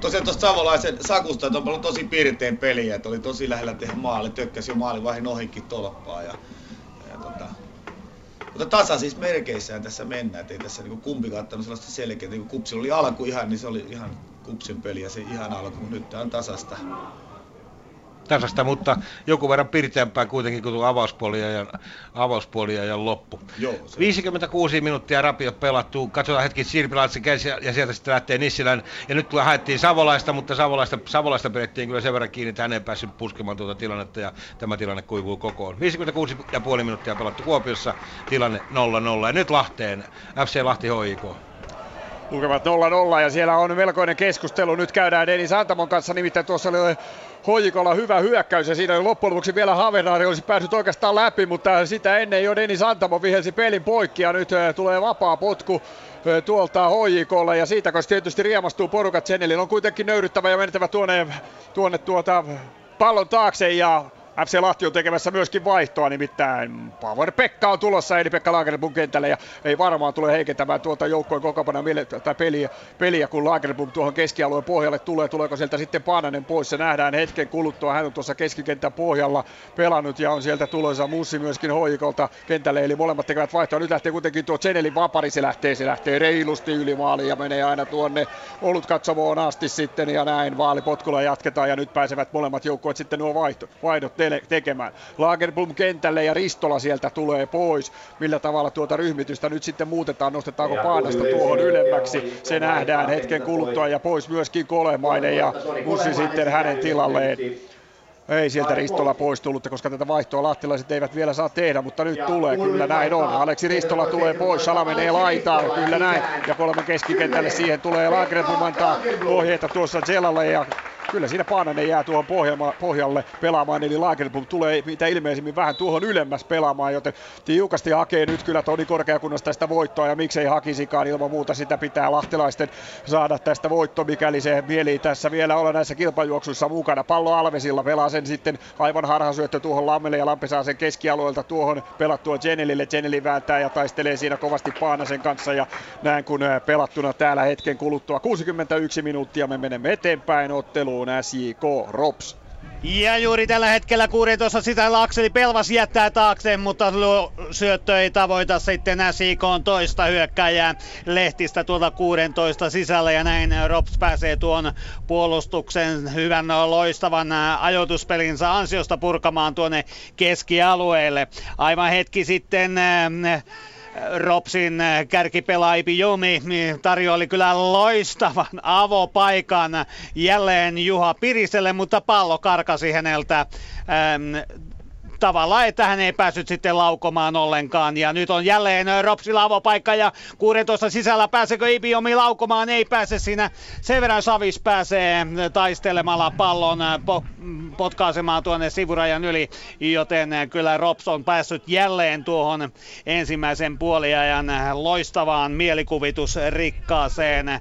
tosiaan tuosta Savolaisen Sakusta, on ollut tosi pirtein peliä, että oli tosi lähellä tehdä maali, tökkäsi jo maali vahin ohikin tolppaa. Ja, ja tota, mutta tasa siis merkeissään tässä mennään, että ei tässä niin kumpikaan ottanut sellaista selkeää. Niin kupsilla oli alku ihan, niin se oli ihan kupsin peli ja se ihan alku, nyt on tasasta. Tasasta, mutta joku verran pirteämpää kuitenkin kuin avauspuoli ja, avauspuoli ja loppu. Joo, 56 minuuttia rapiot pelattu. Katsotaan hetki Sirpilaitsen käsi ja sieltä sitten lähtee Nissilän. Ja nyt kyllä haettiin Savolaista, mutta Savolaista, Savolaista pidettiin kyllä sen verran kiinni, että hän ei päässyt puskemaan tuota tilannetta ja tämä tilanne kuivuu kokoon. 56 ja puoli minuuttia pelattu Kuopiossa, tilanne 0-0. Ja nyt Lahteen, FC Lahti HIK. Lukevat 0-0 ja siellä on melkoinen keskustelu. Nyt käydään Denis Antamon kanssa, nimittäin tuossa oli Hoijikolla hyvä hyökkäys ja siinä loppujen lopuksi vielä Havenaari olisi päässyt oikeastaan läpi, mutta sitä ennen jo Denis Antamo vihelsi pelin poikki ja nyt eh, tulee vapaa potku eh, tuolta HJKlla ja siitä koska tietysti riemastuu porukat Senelin on kuitenkin nöyryttävä ja menettävä tuonne, tuonne tuota pallon taakse ja FC Lahti on tekemässä myöskin vaihtoa, nimittäin Power Pekka on tulossa, eli Pekka Lagerblom kentälle, ja ei varmaan tule heikentämään tuota joukkojen kokopana tai peliä, peliä, kun Lagerblom tuohon keskialueen pohjalle tulee, tuleeko sieltä sitten Paananen pois, se nähdään hetken kuluttua, hän on tuossa keskikentän pohjalla pelannut, ja on sieltä tulossa. Mussi myöskin hoikolta kentälle, eli molemmat tekevät vaihtoa, nyt lähtee kuitenkin tuo Zenelin vapari, se lähtee, se lähtee reilusti yli maaliin, ja menee aina tuonne olut katsomoon asti sitten, ja näin vaalipotkulla jatketaan, ja nyt pääsevät molemmat joukkueet sitten nuo vaihto, vaihdot tekemään. Lagerblom kentälle ja Ristola sieltä tulee pois. Millä tavalla tuota ryhmitystä nyt sitten muutetaan, nostetaanko Paanasta tuohon ylemmäksi. Se nähdään hetken kuluttua ja pois myöskin Kolemainen ja Mussi sitten hänen tilalleen. Ei sieltä Ristola pois tullut, koska tätä vaihtoa lahtilaiset eivät vielä saa tehdä, mutta nyt tulee, kyllä näin on. Aleksi Ristola tulee pois, Sala menee laitaan, kyllä näin. Ja kolme keskikentälle siihen tulee Lagerblom antaa ohjeita tuossa Zelalle ja kyllä siinä Paananen jää tuohon pohjalle pelaamaan, eli Lagerblom tulee mitä ilmeisimmin vähän tuohon ylemmäs pelaamaan, joten tiukasti hakee nyt kyllä Toni Korkeakunnasta sitä voittoa, ja miksei hakisikaan ilman muuta sitä pitää lahtilaisten saada tästä voitto, mikäli se mieli tässä vielä olla näissä kilpajuoksuissa mukana. Pallo Alvesilla pelaa sen sitten aivan harhasyöttö tuohon Lammelle, ja Lampe saa sen keskialueelta tuohon pelattua Jenelille. Jeneli vääntää ja taistelee siinä kovasti Paanasen kanssa, ja näin kun pelattuna täällä hetken kuluttua 61 minuuttia me menemme eteenpäin otteluun otteluun SJK Rops. Ja juuri tällä hetkellä 16 sisällä Akseli Pelvas jättää taakseen, mutta syöttö ei tavoita sitten SIK on toista hyökkäjää Lehtistä tuolta 16 sisällä ja näin Rops pääsee tuon puolustuksen hyvän loistavan ajoituspelinsä ansiosta purkamaan tuonne keskialueelle. Aivan hetki sitten äh, Ropsin kärkipelaaja Jomi tarjoili kyllä loistavan avopaikan jälleen Juha Piriselle, mutta pallo karkasi häneltä tavallaan, että hän ei päässyt sitten laukomaan ollenkaan. Ja nyt on jälleen Ropsilla avopaikka ja 16 sisällä pääsekö Ibiomi laukomaan? Ei pääse siinä. Sen verran Savis pääsee taistelemalla pallon po- potkaisemaan tuonne sivurajan yli, joten kyllä Rops on päässyt jälleen tuohon ensimmäisen puoliajan loistavaan mielikuvitusrikkaaseen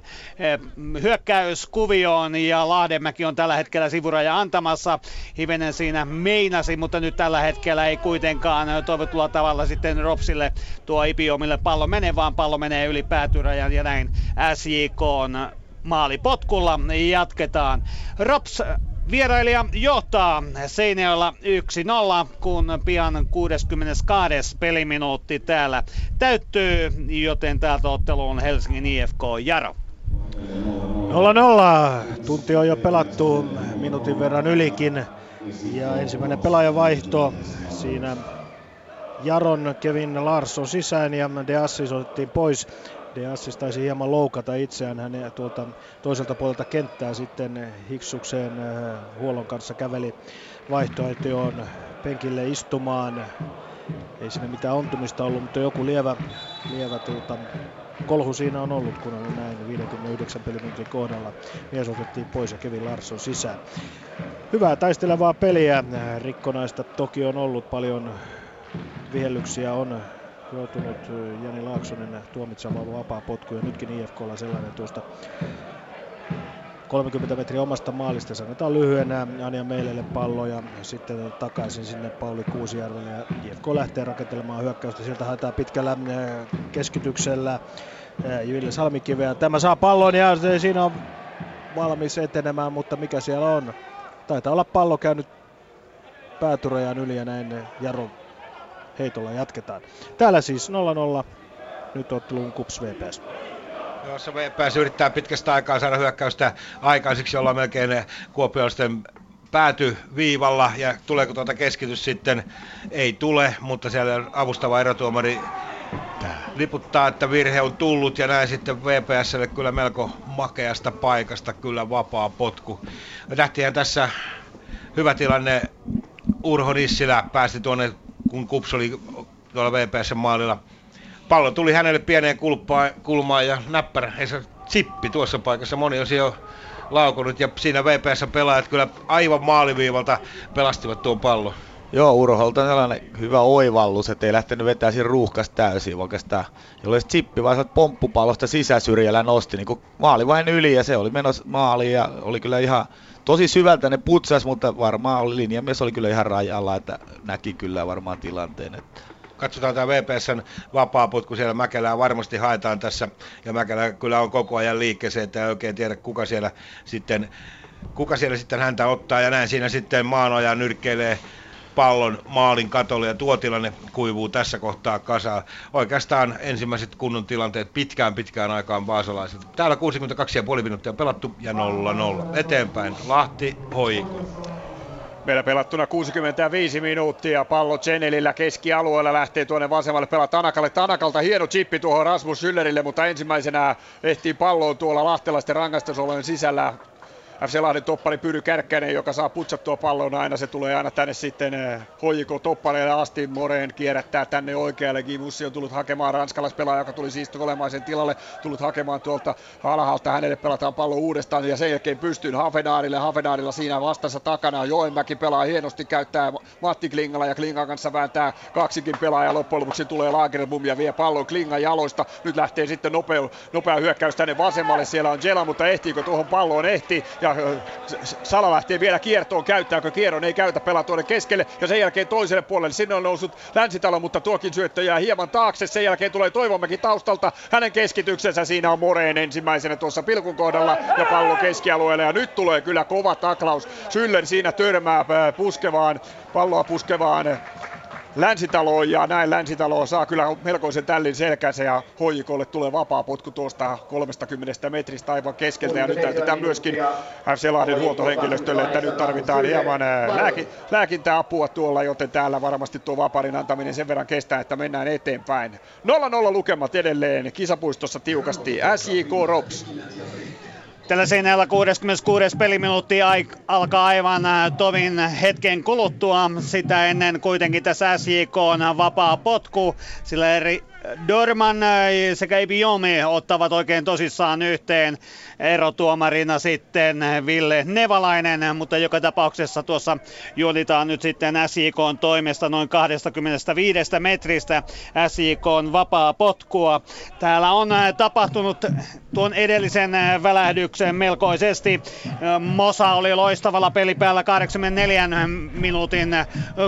hyökkäyskuvioon ja Lahdenmäki on tällä hetkellä sivuraja antamassa. Hivenen siinä meinasi, mutta nyt tällä hetkellä ei kuitenkaan toivotulla tavalla sitten Ropsille tuo Ipiomille pallo menee, vaan pallo menee yli päätyrajan ja näin SJK on maalipotkulla jatketaan. Rops Vierailija johtaa Seinäjoella 1-0, kun pian 62. peliminuutti täällä täyttyy, joten täältä ottelu on Helsingin IFK Jaro. 0-0. Tunti on jo pelattu minuutin verran ylikin. Ja ensimmäinen pelaajavaihto siinä Jaron Kevin Larsson sisään ja De Assis otettiin pois. De Assis taisi hieman loukata itseään. Hän tuolta toiselta puolelta kenttää sitten Hiksukseen äh, huollon kanssa käveli vaihtoehtoon penkille istumaan. Ei siinä mitään ontumista ollut, mutta joku lievä, lievä tuota, kolhu siinä on ollut, kun on näin 59 peliminuutin kohdalla. Mies otettiin pois ja Kevin Larsson sisään. Hyvää taistelevaa peliä. Rikkonaista toki on ollut paljon vihellyksiä on joutunut Jani Laaksonen tuomitsemaan vapaa potku ja nytkin IFKlla sellainen tuosta 30 metriä omasta maalista. Sanotaan lyhyenä Anja Meilelle pallo ja sitten takaisin sinne Pauli Kuusijärvelle. Ja IFK lähtee rakentelemaan hyökkäystä. Sieltä haetaan pitkällä keskityksellä Ville Salmikiveä. Tämä saa pallon ja siinä on valmis etenemään, mutta mikä siellä on? Taitaa olla pallo käynyt päätyrajan yli ja näin Jaro heitolla jatketaan. Täällä siis 0-0. Nyt otteluun Kups VPS. Jossa VPS yrittää pitkästä aikaa saada hyökkäystä aikaiseksi, olla melkein kuopiolaisten pääty viivalla ja tuleeko tuota keskitys sitten, ei tule, mutta siellä avustava erotuomari liputtaa, että virhe on tullut ja näin sitten VPSlle kyllä melko makeasta paikasta kyllä vapaa potku. Tähtihän tässä hyvä tilanne Urho Nissilä päästi tuonne, kun Kups oli tuolla VPS maalilla. Pallo tuli hänelle pieneen kulpaan, kulmaan ja näppärä, ei se chippi tuossa paikassa. Moni on jo laukunut ja siinä VPS pelaajat kyllä aivan maaliviivalta pelastivat tuon pallon. Joo, Urholta on sellainen hyvä oivallus, että ei lähtenyt vetää siinä ruuhkasta täysin oikeastaan. Jolle chippi vaan pomppupallosta sisäsyrjällä nosti niin kuin maali vain yli ja se oli menossa maaliin ja oli kyllä ihan tosi syvältä ne putsas, mutta varmaan oli linjamies oli kyllä ihan rajalla, että näki kyllä varmaan tilanteen. Että katsotaan tämä VPSn vapaaputku, siellä Mäkelää varmasti haetaan tässä, ja Mäkelä kyllä on koko ajan liikkeeseen, että ei oikein tiedä kuka siellä sitten kuka siellä sitten häntä ottaa, ja näin siinä sitten maanoja nyrkkeilee pallon maalin katolle ja tuo tilanne kuivuu tässä kohtaa kasaan. Oikeastaan ensimmäiset kunnon tilanteet pitkään pitkään aikaan vaasalaiset. Täällä 62,5 minuuttia pelattu ja 0-0. Eteenpäin Lahti Hoiko. Meillä pelattuna 65 minuuttia. Pallo Chenelillä keskialueella lähtee tuonne vasemmalle pelaa Tanakalle. Tanakalta hieno chippi tuohon Rasmus Schüllerille, mutta ensimmäisenä ehtii palloon tuolla lahtelaisten rangaistusolojen sisällä. FC Lahden toppari Pyry Kärkkäinen, joka saa putsattua pallon aina. Se tulee aina tänne sitten HJK eh, toppareille asti. Moreen kierrättää tänne oikealle. Gimussi on tullut hakemaan ranskalaispelaaja, joka tuli siis olemaisen tilalle. Tullut hakemaan tuolta alhaalta. Hänelle pelataan pallo uudestaan ja sen jälkeen pystyyn Hafenaarille. Hafenaarilla siinä vastassa takana. Joenmäki pelaa hienosti, käyttää Matti Klingala ja Klingan kanssa vääntää kaksikin pelaajaa. Loppujen lopuksi tulee Lagerbum ja vie pallon Klingan jaloista. Nyt lähtee sitten nopea, nopea hyökkäys tänne vasemmalle. Siellä on Jela, mutta ehtiikö tuohon palloon? Ehti. Ja paikka. Sala lähtee vielä kiertoon, käyttääkö kierron, ei käytä, pelaa tuonne keskelle ja sen jälkeen toiselle puolelle. Sinne on noussut Länsitalo, mutta tuokin syöttö jää hieman taakse. Sen jälkeen tulee Toivomäki taustalta. Hänen keskityksensä siinä on Moreen ensimmäisenä tuossa pilkun kohdalla ja pallo keskialueelle. Ja nyt tulee kyllä kova taklaus. Syller siinä törmää puskevaan, palloa puskevaan Länsitaloon ja näin Länsitalo saa kyllä melkoisen tällin selkänsä ja Hoijikolle tulee vapaa potku tuosta 30 metristä aivan keskeltä ja nyt näytetään myöskin FC Lahden huoltohenkilöstölle, että nyt tarvitaan hieman lääki, lääkintäapua tuolla, joten täällä varmasti tuo vaparin antaminen sen verran kestää, että mennään eteenpäin. 0-0 lukemat edelleen kisapuistossa tiukasti SJK Rops. Tällä seinällä 66. peliminuutti alkaa aivan tovin hetken kuluttua. Sitä ennen kuitenkin tässä SJK on vapaa potku, sillä eri Dorman sekä Ibiomi ottavat oikein tosissaan yhteen erotuomarina sitten Ville Nevalainen, mutta joka tapauksessa tuossa juonitaan nyt sitten SJK toimesta noin 25 metristä SJK on vapaa potkua. Täällä on tapahtunut tuon edellisen välähdyksen melkoisesti. Mosa oli loistavalla pelipäällä 84 minuutin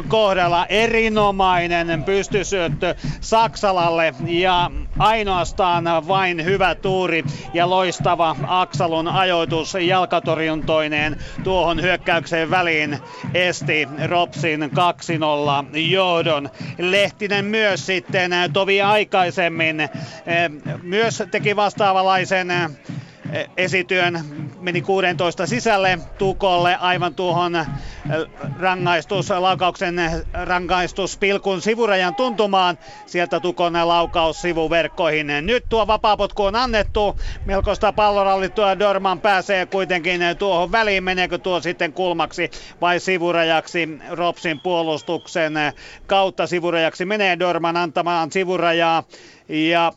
kohdalla. Erinomainen pystysyöttö Saksalalle ja ainoastaan vain hyvä tuuri ja loistava Aksalon ajoitus jalkatorjuntoineen tuohon hyökkäykseen väliin esti Ropsin 2-0 johdon. Lehtinen myös sitten tovi aikaisemmin eh, myös teki vastaavanlaisen esityön meni 16 sisälle Tukolle aivan tuohon äh, rangaistus, laukauksen rangaistus pilkun sivurajan tuntumaan. Sieltä Tukon laukaus sivuverkkoihin. Nyt tuo vapaapotku on annettu. Melkoista pallorallittua Dorman pääsee kuitenkin tuohon väliin. Meneekö tuo sitten kulmaksi vai sivurajaksi Ropsin puolustuksen kautta sivurajaksi menee Dorman antamaan sivurajaa. Ja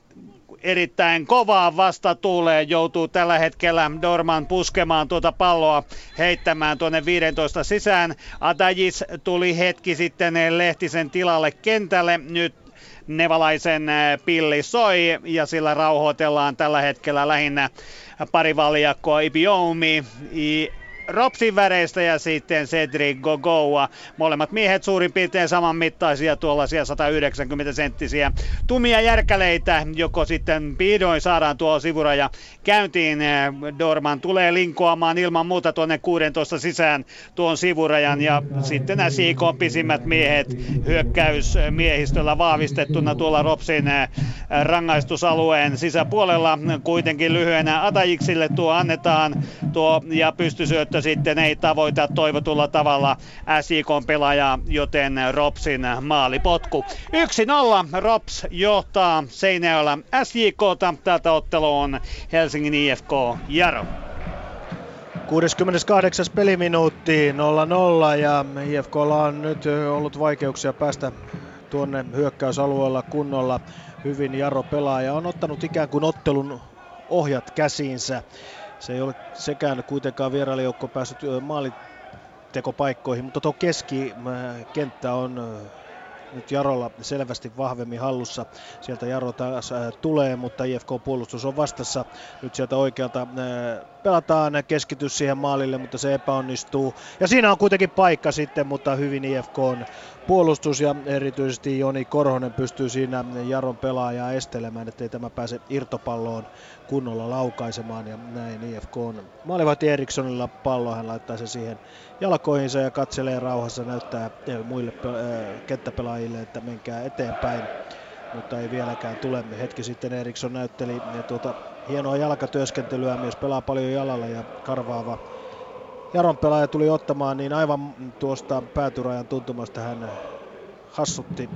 erittäin kovaa vastatuuleen joutuu tällä hetkellä Dorman puskemaan tuota palloa heittämään tuonne 15 sisään. Atajis tuli hetki sitten Lehtisen tilalle kentälle. Nyt Nevalaisen pilli soi ja sillä rauhoitellaan tällä hetkellä lähinnä parivaljakkoa Ibiomi Ropsin väreistä ja sitten Cedric Gogoa. Molemmat miehet suurin piirtein saman mittaisia, tuollaisia 190 senttisiä tumia järkäleitä, joko sitten pidoin saadaan tuo sivuraja käyntiin. Dorman tulee linkoamaan ilman muuta tuonne 16 sisään tuon sivurajan ja sitten nämä SIK pisimmät miehet hyökkäysmiehistöllä vahvistettuna tuolla Ropsin rangaistusalueen sisäpuolella. Kuitenkin lyhyenä Atajiksille tuo annetaan tuo ja pystysyöt mutta sitten ei tavoita toivotulla tavalla SIK pelaajaa, joten Ropsin maalipotku. 1-0 Rops johtaa Seinäjoella SJKta. Tältä ottelu on Helsingin IFK Jaro. 68. peliminuutti 0-0 ja IFKlla on nyt ollut vaikeuksia päästä tuonne hyökkäysalueella kunnolla. Hyvin Jaro pelaaja on ottanut ikään kuin ottelun ohjat käsiinsä. Se ei ole sekään kuitenkaan vierailijoukko päässyt maalitekopaikkoihin, mutta tuo keskikenttä on nyt Jarolla selvästi vahvemmin hallussa. Sieltä Jaro taas tulee, mutta IFK-puolustus on vastassa. Nyt sieltä oikealta pelataan keskitys siihen maalille, mutta se epäonnistuu. Ja siinä on kuitenkin paikka sitten, mutta hyvin IFK on puolustus ja erityisesti Joni Korhonen pystyy siinä Jaron pelaajaa estelemään, ettei tämä pääse irtopalloon kunnolla laukaisemaan. Ja näin IFK on maalivahti Erikssonilla pallo, hän laittaa se siihen jalkoihinsa ja katselee rauhassa, näyttää muille kenttäpelaajille, että menkää eteenpäin. Mutta ei vieläkään tule. Hetki sitten Eriksson näytteli tuota hienoa jalkatyöskentelyä, myös pelaa paljon jalalla ja karvaava Jaron pelaaja tuli ottamaan, niin aivan tuosta päätyrajan tuntumasta hän hassutti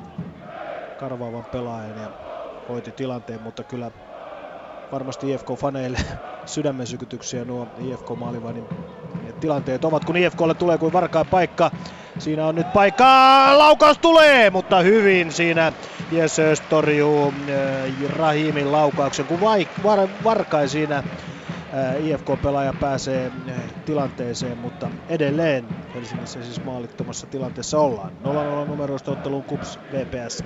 karvaavan pelaajan ja hoiti tilanteen, mutta kyllä varmasti IFK-faneille sydämen sykytyksiä nuo IFK-maalivahdin tilanteet ovat, kun IFKlle tulee kuin varkaa paikka. Siinä on nyt paikka, laukaus tulee, mutta hyvin siinä Jesös torjuu äh, Rahimin laukauksen, kun vaik, var, Varkai siinä IFK-pelaaja pääsee tilanteeseen, mutta edelleen Helsingissä siis maalittomassa tilanteessa ollaan. 0-0 numeroista otteluun KUPS VPS.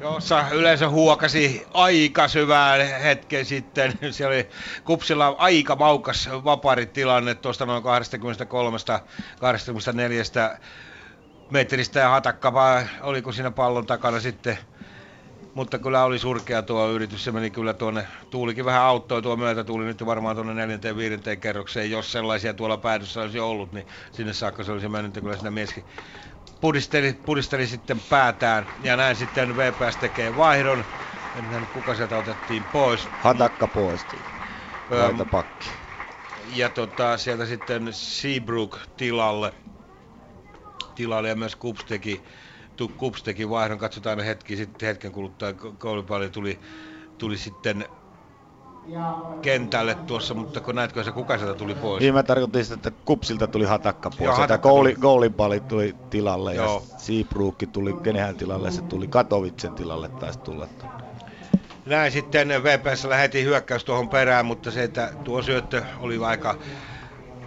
jossa yleensä huokasi aika syvään hetken sitten. Se oli Kupsilla aika maukas vaparitilanne tuosta noin 23-24 metristä ja hatakka vai oliko siinä pallon takana sitten mutta kyllä oli surkea tuo yritys, se meni kyllä tuonne, tuulikin vähän auttoi tuo myötä, tuuli nyt varmaan tuonne neljänteen viidenteen kerrokseen, jos sellaisia tuolla päädyssä olisi ollut, niin sinne saakka se olisi mennyt, kyllä siinä mieskin pudisteli, pudisteli sitten päätään, ja näin sitten VPS tekee vaihdon, en nähnyt kuka sieltä otettiin pois. Hatakka poisti, laita pakki. Ja tota, sieltä sitten Seabrook tilalle, tilalle ja myös Kups teki Kups teki vaihdon, katsotaan hetki sitten hetken kuluttua, koulupalli tuli, tuli sitten kentälle tuossa, mutta kun näetkö se, kuka sieltä tuli pois? Niin mä tarkoitin sitä, että Kupsilta tuli hatakka pois, Joo, hatakka goali, goalipalli tuli tilalle Joo. ja Seabrook tuli kenehen tilalle se tuli Katovitsen tilalle taisi tulla. Näin sitten VPS lähetti hyökkäys tuohon perään, mutta se, että tuo syöttö oli aika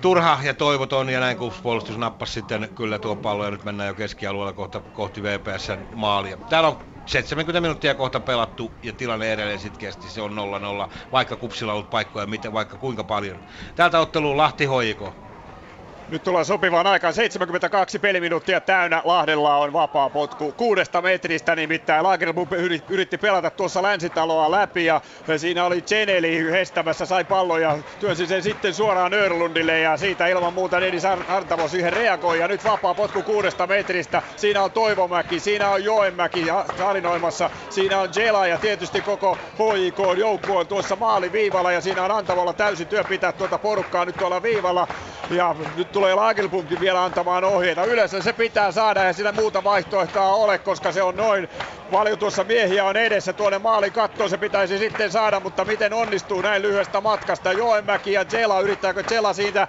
turha ja toivoton ja näin kun puolustus nappasi sitten kyllä tuo pallo ja nyt mennään jo keskialueella kohta, kohti VPSn maalia. Täällä on 70 minuuttia kohta pelattu ja tilanne edelleen sitten kesti, se on 0-0, vaikka kupsilla on ollut paikkoja miten, vaikka kuinka paljon. Täältä otteluun Lahti Hoiko. Nyt tullaan sopivaan aikaan. 72 peliminuuttia täynnä. Lahdella on vapaa potku kuudesta metristä, nimittäin Lagerblom yritti pelata tuossa länsitaloa läpi ja siinä oli Cheneli hestämässä, sai pallon ja työnsi sen sitten suoraan Örlundille ja siitä ilman muuta Dennis Artamo siihen reagoi ja nyt vapaa potku kuudesta metristä. Siinä on Toivomäki, siinä on Joenmäki halinoimassa, siinä on Jela ja tietysti koko HJK joukko on tuossa maaliviivalla ja siinä on Antavolla täysi työ pitää tuota porukkaa nyt tuolla viivalla ja nyt tulee Lagelpunkin vielä antamaan ohjeita. Yleensä se pitää saada ja sillä muuta vaihtoehtoa ole, koska se on noin paljon tuossa miehiä on edessä tuonne maalin kattoon se pitäisi sitten saada, mutta miten onnistuu näin lyhyestä matkasta. Joenmäki ja Jela, yrittääkö Jela siitä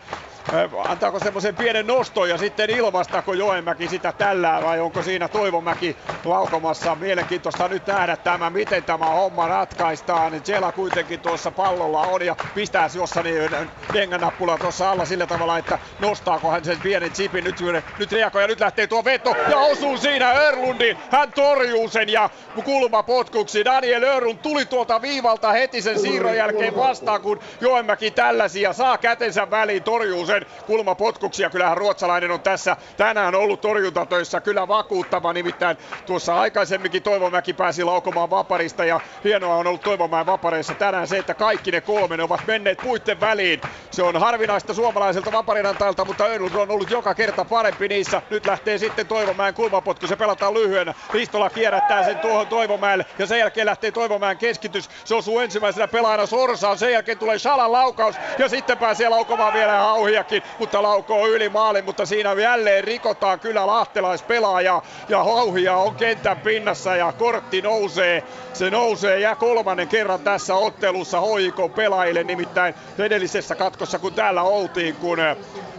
antaako semmoisen pienen noston ja sitten ilmastako Joenmäki sitä tällä vai onko siinä Toivomäki laukomassa. Mielenkiintoista nyt nähdä tämä, miten tämä homma ratkaistaan. Jela kuitenkin tuossa pallolla on ja pistää jossa niin denganappula tuossa alla sillä tavalla, että nostaako hän sen pienen chipin. Nyt, nyt reagoi ja nyt lähtee tuo veto ja osuu siinä Örlundin. Hän torjuu sen ja kulmapotkuksi. Daniel Örlund tuli tuolta viivalta heti sen siirron jälkeen vastaan, kun Joenmäki tällaisia saa kätensä väliin, torjuu sen sitten kulmapotkuksia. Kyllähän ruotsalainen on tässä tänään ollut torjuntatöissä kyllä vakuuttava. Nimittäin tuossa aikaisemminkin Toivomäki pääsi laukomaan vaparista ja hienoa on ollut Toivomäen vapareissa tänään se, että kaikki ne kolme ne ovat menneet puitten väliin. Se on harvinaista suomalaiselta vaparinantajalta, mutta Öylund on ollut joka kerta parempi niissä. Nyt lähtee sitten Toivomäen kulmapotku, se pelataan lyhyenä. Ristola kierrättää sen tuohon Toivomäelle ja sen jälkeen lähtee Toivomäen keskitys. Se osuu ensimmäisenä pelaajana Sorsaan, sen jälkeen tulee Shalan laukaus ja sitten pääsee laukomaan vielä Hauhia Lahtelakin, mutta laukoo yli maalin, mutta siinä jälleen rikotaan kyllä lahtelaispelaaja ja hauhia on kentän pinnassa ja kortti nousee. Se nousee ja kolmannen kerran tässä ottelussa hoiko pelaajille, nimittäin edellisessä katkossa kun täällä oltiin, kun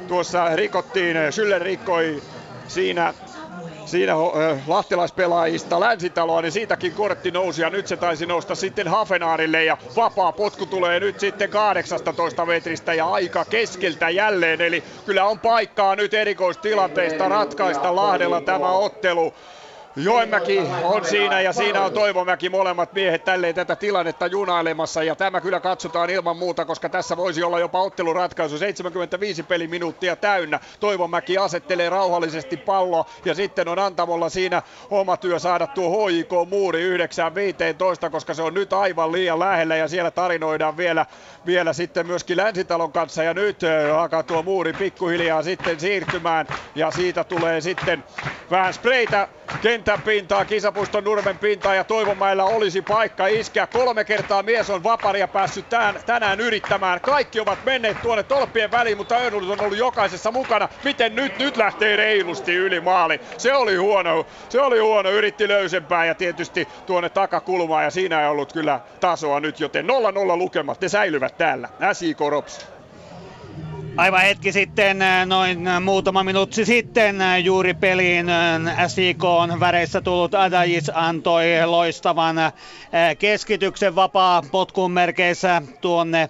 tuossa rikottiin, Schüller rikkoi siinä siinä lahtelaispelaajista länsitaloa, niin siitäkin kortti nousi ja nyt se taisi nousta sitten Hafenaarille ja vapaa potku tulee nyt sitten 18 metristä ja aika keskeltä jälleen, eli kyllä on paikkaa nyt erikoistilanteesta ratkaista Lahdella tämä ottelu. Joenmäki on siinä ja siinä on Toivomäki molemmat miehet tälleen tätä tilannetta junailemassa ja tämä kyllä katsotaan ilman muuta, koska tässä voisi olla jopa otteluratkaisu. 75 peliminuuttia täynnä. Toivomäki asettelee rauhallisesti pallo ja sitten on Antamolla siinä oma työ saada tuo HJK muuri 9-15, koska se on nyt aivan liian lähellä ja siellä tarinoidaan vielä, vielä sitten myöskin Länsitalon kanssa ja nyt alkaa tuo muuri pikkuhiljaa sitten siirtymään ja siitä tulee sitten vähän spreitä kentän pintaa, kisapuiston nurmen pintaa ja Toivomäellä olisi paikka iskeä. Kolme kertaa mies on vaparia päässyt tän, tänään yrittämään. Kaikki ovat menneet tuonne tolppien väliin, mutta Önnulus on ollut jokaisessa mukana. Miten nyt? Nyt lähtee reilusti yli maali. Se oli huono, se oli huono. Yritti löysempää ja tietysti tuonne takakulmaan ja siinä ei ollut kyllä tasoa nyt, joten 0-0 lukemat. Ne säilyvät täällä. SIK Rops. Aivan hetki sitten, noin muutama minuutti sitten juuri peliin SIK on väreissä tullut Adajis antoi loistavan keskityksen vapaa potkun merkeissä tuonne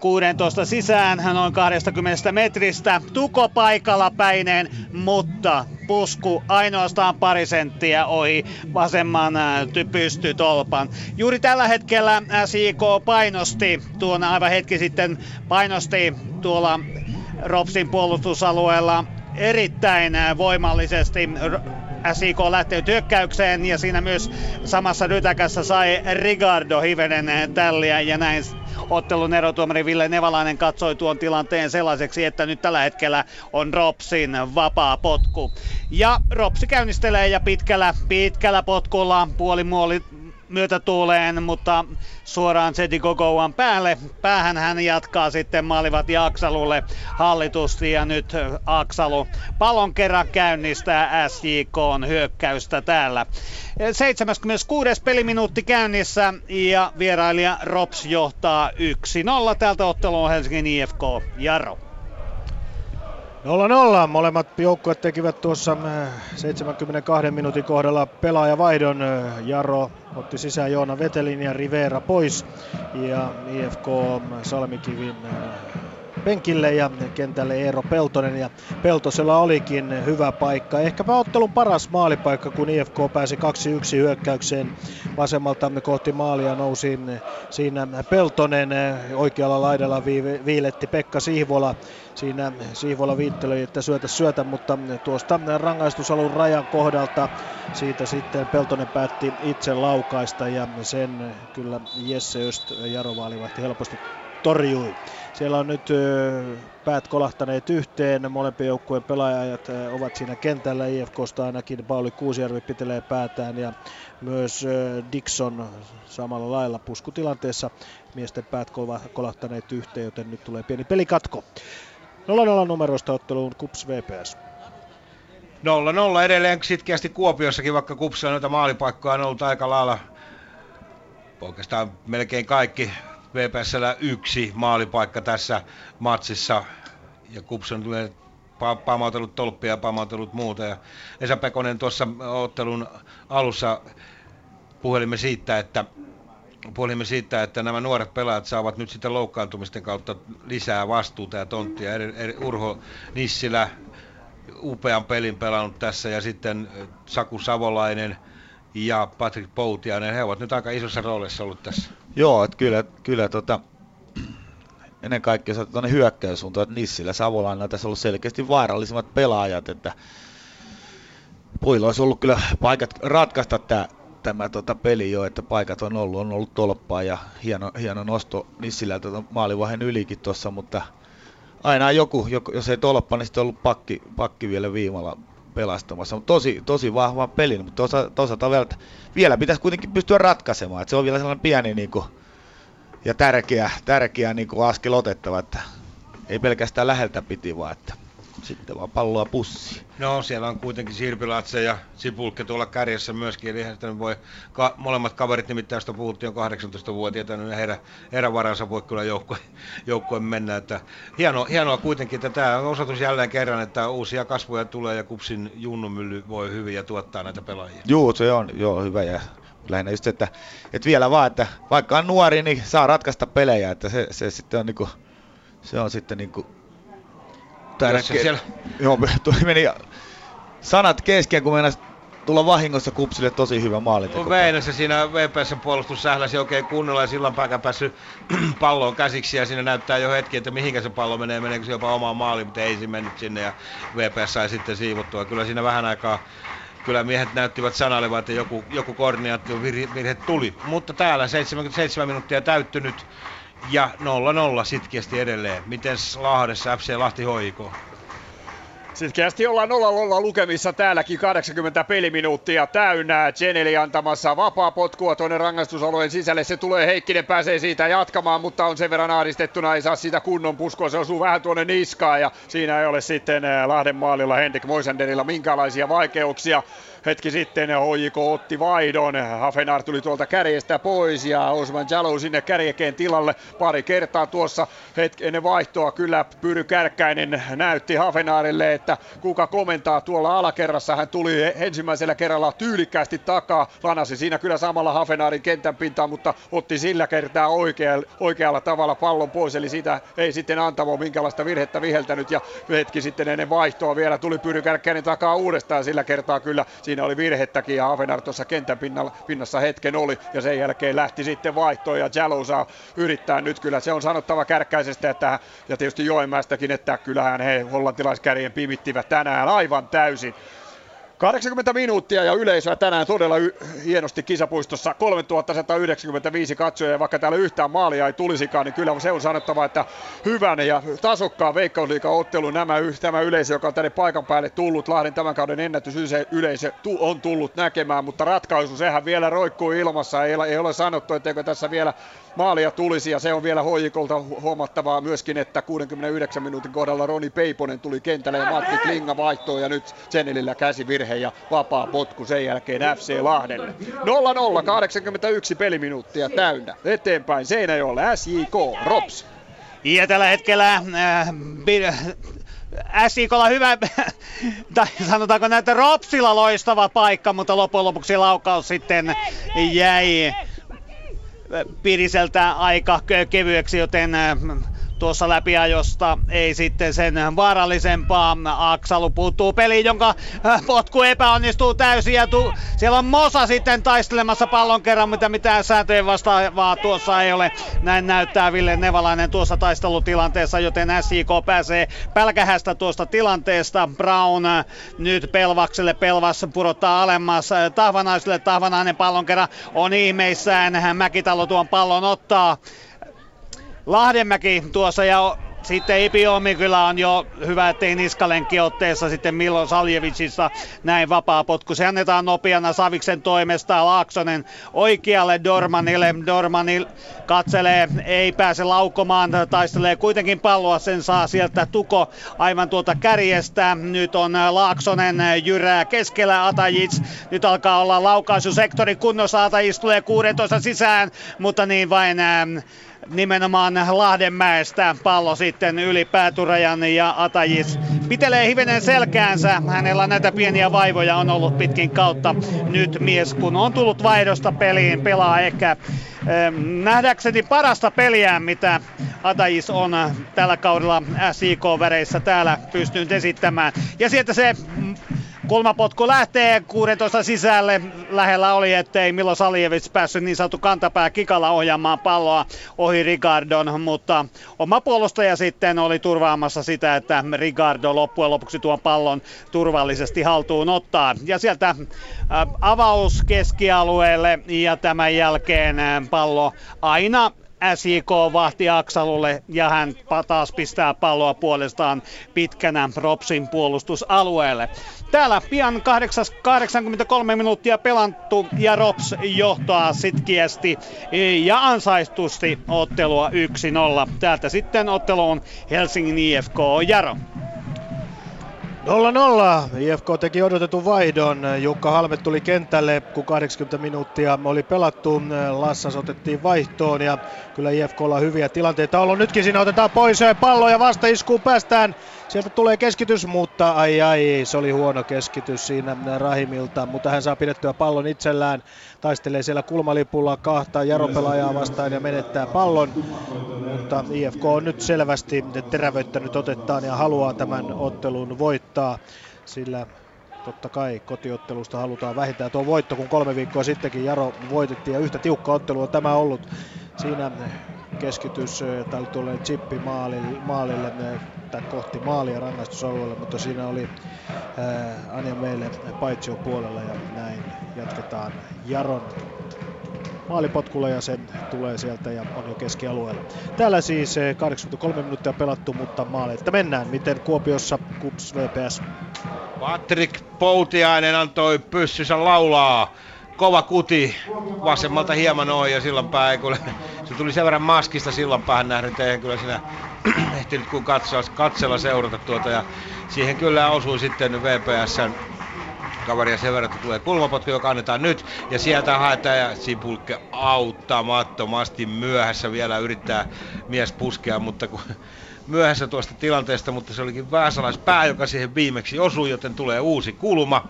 16 sisään noin 20 metristä. Tuko paikalla päineen, mutta pusku ainoastaan pari senttiä ohi vasemman pystytolpan. Juuri tällä hetkellä SIK painosti tuon aivan hetki sitten painosti tuolla Ropsin puolustusalueella erittäin voimallisesti SIK lähtee hyökkäykseen ja siinä myös samassa rytäkässä sai Rigardo hivenen tälliä ja näin ottelun erotuomari Ville Nevalainen katsoi tuon tilanteen sellaiseksi, että nyt tällä hetkellä on Ropsin vapaa potku. Ja Ropsi käynnistelee ja pitkällä, pitkällä potkulla puolimuoli myötätuuleen, mutta suoraan Zedi Gogouan päälle. Päähän hän jatkaa sitten maalivat Aksalulle hallitusti ja nyt Aksalu pallon kerran käynnistää SJK hyökkäystä täällä. 76. peliminuutti käynnissä ja vierailija Rops johtaa 1-0 tältä ottelua Helsingin IFK Jaro. 0-0. Molemmat joukkueet tekivät tuossa 72 äh, minuutin kohdalla pelaajavaihdon. Äh, Jaro otti sisään Joona Vetelin ja Rivera pois. Ja IFK Salmikivin äh, penkille ja kentälle Eero Peltonen ja Peltosella olikin hyvä paikka. Ehkäpä ottelun paras maalipaikka, kun IFK pääsi 2-1 hyökkäykseen vasemmalta kohti maalia nousi siinä Peltonen oikealla laidalla viiletti Pekka Sihvola. Siinä Sihvola viitteli, että syötä syötä, mutta tuosta rangaistusalun rajan kohdalta siitä sitten Peltonen päätti itse laukaista ja sen kyllä Jesse Öst Jaro helposti torjui. Siellä on nyt päät kolahtaneet yhteen, molempien joukkueen pelaajat ovat siinä kentällä, IFKsta ainakin Pauli Kuusijärvi pitelee päätään ja myös Dixon samalla lailla puskutilanteessa miesten päät kolahtaneet yhteen, joten nyt tulee pieni pelikatko. 0-0 numerosta otteluun Kups VPS. 0-0 edelleen sitkeästi Kuopiossakin, vaikka Kupsilla noita maalipaikkoja on ollut aika lailla oikeastaan melkein kaikki VPSllä yksi maalipaikka tässä matsissa ja Kupson tulee pamautellut tolppia ja pamautellut muuta. Ja Esa Pekonen tuossa ottelun alussa puhelimme siitä, että puolimme siitä, että nämä nuoret pelaajat saavat nyt sitten loukkaantumisten kautta lisää vastuuta ja tonttia. Eri, eri, Urho Nissilä, upean pelin pelannut tässä ja sitten Saku Savolainen ja Patrick Poutiainen, he ovat nyt aika isossa roolissa ollut tässä. Joo, että kyllä, kyllä tota, ennen kaikkea se tuonne hyökkäyssuuntaan, että Nissillä Savolainen tässä ollut selkeästi vaarallisimmat pelaajat, että Puilla olisi ollut kyllä paikat ratkaista tämä, tämä tota peli jo, että paikat on ollut, on ollut tolppaa ja hieno, hieno nosto Nissilä tota maalivahen ylikin tuossa, mutta aina joku, jos ei tolppa, niin sitten on ollut pakki, pakki vielä viimalla pelastamassa. Mutta tosi, tosi vahva peli, mutta toisaalta vielä, vielä pitäisi kuitenkin pystyä ratkaisemaan. Että se on vielä sellainen pieni niin kuin, ja tärkeä, tärkeä niin kuin askel otettava, että ei pelkästään läheltä piti, vaan että sitten vaan palloa pussi. No siellä on kuitenkin Sirpilatse ja Sipulkke tuolla kärjessä myöskin, eli voi ka- molemmat kaverit nimittäin, joista puhuttiin on 18-vuotiaita, niin heidän, heidän varansa voi kyllä joukkue, joukkoon mennä. Että hienoa, hienoa kuitenkin, että tämä on osoitus jälleen kerran, että uusia kasvoja tulee ja Kupsin junnumylly voi hyvin ja tuottaa näitä pelaajia. Joo, se on joo, hyvä ja lähinnä just, että, että vielä vaan, että vaikka on nuori, niin saa ratkaista pelejä, että se, se sitten on niinku, se on sitten niinku tärkeä. Siellä... Joo, tuli meni sanat kesken, kun mennä tulla vahingossa kupsille tosi hyvä maali. No Väinössä siinä VPSn puolustus sähläsi oikein kunnolla ja silloin päivän päässyt palloon käsiksi ja siinä näyttää jo hetki, että mihinkä se pallo menee, meneekö se jopa omaan maaliin, mutta ei se mennyt sinne ja VPS sai sitten siivottua. Kyllä siinä vähän aikaa kyllä miehet näyttivät sanailevan, että joku, joku koordinaatio virhe tuli. Mutta täällä 77 minuuttia täyttynyt ja 0-0 sitkeästi edelleen. Miten Lahdessa FC Lahti hoiko? Sitkeästi ollaan 0-0 lukemissa täälläkin 80 peliminuuttia täynnä. Geneli antamassa vapaa potkua tuonne rangaistusalueen sisälle. Se tulee Heikkinen pääsee siitä jatkamaan, mutta on sen verran aaristettuna. Ei saa sitä kunnon puskua. Se osuu vähän tuonne niskaan ja siinä ei ole sitten eh, Lahden maalilla Henrik Moisanderilla minkälaisia vaikeuksia. Hetki sitten HJK otti vaihdon. Hafenar tuli tuolta kärjestä pois ja Osman Jalou sinne kärjekeen tilalle pari kertaa tuossa hetki ennen vaihtoa. Kyllä Pyry Kärkkäinen näytti Hafenarille, että kuka komentaa tuolla alakerrassa. Hän tuli ensimmäisellä kerralla tyylikkäästi takaa, lanasi siinä kyllä samalla Hafenaarin kentän pintaan, mutta otti sillä kertaa oikealla, oikealla tavalla pallon pois, eli siitä ei sitten Antamo minkälaista virhettä viheltänyt ja hetki sitten ennen vaihtoa vielä tuli Pyry Kärkkäinen takaa uudestaan sillä kertaa kyllä oli virhettäkin ja Hafenar tuossa kentän pinnalla, pinnassa hetken oli ja sen jälkeen lähti sitten vaihtoon ja Jalo saa yrittää nyt kyllä, se on sanottava Kärkkäisestä että, ja tietysti Joenmäestäkin, että kyllähän he hollantilaiskärjen pimittivät tänään aivan täysin. 80 minuuttia ja yleisöä tänään todella y- hienosti kisapuistossa. 3195 katsojaa ja vaikka täällä yhtään maalia ei tulisikaan, niin kyllä se on sanottava, että hyvän ja tasokkaan veikkausliikan ottelu nämä, tämä yleisö, joka on tänne paikan päälle tullut, Lahden tämän kauden ennätys yleisö on tullut näkemään, mutta ratkaisu sehän vielä roikkuu ilmassa. Ei, ei ole sanottu, etteikö tässä vielä maalia tulisi ja se on vielä hoikolta huomattavaa myöskin, että 69 minuutin kohdalla Roni Peiponen tuli kentälle ja Matti Klinga vaihtoo ja nyt Zenelillä käsivirhe ja vapaa potku sen jälkeen FC Lahdelle. 0-0, 81 peliminuuttia täynnä. Eteenpäin Seinäjoelle SJK, Rops. Ja tällä hetkellä äh, SIKlla hyvä, tai sanotaanko näitä Ropsilla loistava paikka, mutta loppujen lopuksi laukaus sitten jäi Piriseltä aika kevyeksi, joten äh, tuossa läpiajosta ei sitten sen vaarallisempaa. Aksalu puuttuu peliin, jonka äh, potku epäonnistuu täysin ja tu- siellä on Mosa sitten taistelemassa pallon kerran, mitä mitään sääntöjen vastaavaa tuossa ei ole. Näin näyttää Ville Nevalainen tuossa taistelutilanteessa, joten SIK pääsee pälkähästä tuosta tilanteesta. Brown äh, nyt Pelvakselle, Pelvas purottaa alemmas Tahvanaiselle, Tahvanainen pallon kerran on ihmeissään. Mäkitalo tuon pallon ottaa. Lahdenmäki tuossa ja sitten Ipiomi kyllä on jo hyvä, ettei niskalenkki otteessa sitten Milo Saljevicista näin vapaa potku. Se annetaan nopeana Saviksen toimesta. Laaksonen oikealle Dormanille. Dormanil katselee, ei pääse laukomaan, taistelee kuitenkin palloa, sen saa sieltä Tuko aivan tuota kärjestä. Nyt on Laaksonen jyrää keskellä Atajits. Nyt alkaa olla laukaisusektori kunnossa. Atajits tulee 16 sisään, mutta niin vain nimenomaan Lahdenmäestä pallo sitten yli pääturajan ja Atajis pitelee hivenen selkäänsä. Hänellä näitä pieniä vaivoja on ollut pitkin kautta. Nyt mies kun on tullut vaihdosta peliin, pelaa ehkä nähdäkseni parasta peliä, mitä Atajis on tällä kaudella SIK-väreissä täällä pystynyt esittämään. Ja sieltä se Kulmapotku lähtee 16 sisälle. Lähellä oli, ettei Milo Saljevits päässyt niin sanottu kantapää kikalla ohjaamaan palloa ohi Rigardon, mutta oma puolustaja sitten oli turvaamassa sitä, että Rigardo loppujen lopuksi tuon pallon turvallisesti haltuun ottaa. Ja sieltä äh, avaus keskialueelle ja tämän jälkeen äh, pallo aina SJK vahti Aksalulle ja hän taas pistää palloa puolestaan pitkänä Ropsin puolustusalueelle. Täällä pian 83 minuuttia pelanttu ja Rops johtaa sitkiästi ja ansaistusti ottelua 1-0. Täältä sitten otteluun Helsingin IFK Jaro. 0-0. IFK teki odotetun vaihdon. Jukka Halmet tuli kentälle, kun 80 minuuttia oli pelattu. Lassas otettiin vaihtoon ja kyllä IFKlla hyviä tilanteita on ollut. Nytkin siinä otetaan pois pallo ja vastaiskuun päästään. Sieltä tulee keskitys, mutta ai ai, se oli huono keskitys siinä Rahimilta, mutta hän saa pidettyä pallon itsellään. Taistelee siellä kulmalipulla kahta jaropelaajaa vastaan ja menettää pallon. Mutta IFK on nyt selvästi terävöittänyt otettaan ja haluaa tämän ottelun voittaa, sillä totta kai kotiottelusta halutaan vähintään tuo voitto, kun kolme viikkoa sittenkin Jaro voitettiin ja yhtä tiukka ottelu on tämä ollut. Siinä keskitys tai tulee chippi maalille, maalille tai kohti maalia rangaistusalueelle, mutta siinä oli ää, Anja meille paitsio puolella ja näin jatketaan Jaron maalipotkulla ja sen tulee sieltä ja on jo keskialueella. Täällä siis 83 minuuttia pelattu, mutta maaleita mennään. Miten Kuopiossa KUPS VPS? Patrick Poutiainen antoi pyssynsä laulaa kova kuti vasemmalta hieman noin ja silloin päin, kun se tuli sen verran maskista silloin päähän nähden, että kyllä siinä ehtinyt kun katsoa, katsella seurata tuota ja siihen kyllä osui sitten VPSn kaveria sen verran, että tulee kulmapotku, joka annetaan nyt. Ja sieltä haetaan ja Sipulke auttamattomasti myöhässä vielä yrittää mies puskea, mutta kun myöhässä tuosta tilanteesta, mutta se olikin pää, joka siihen viimeksi osui, joten tulee uusi kulma.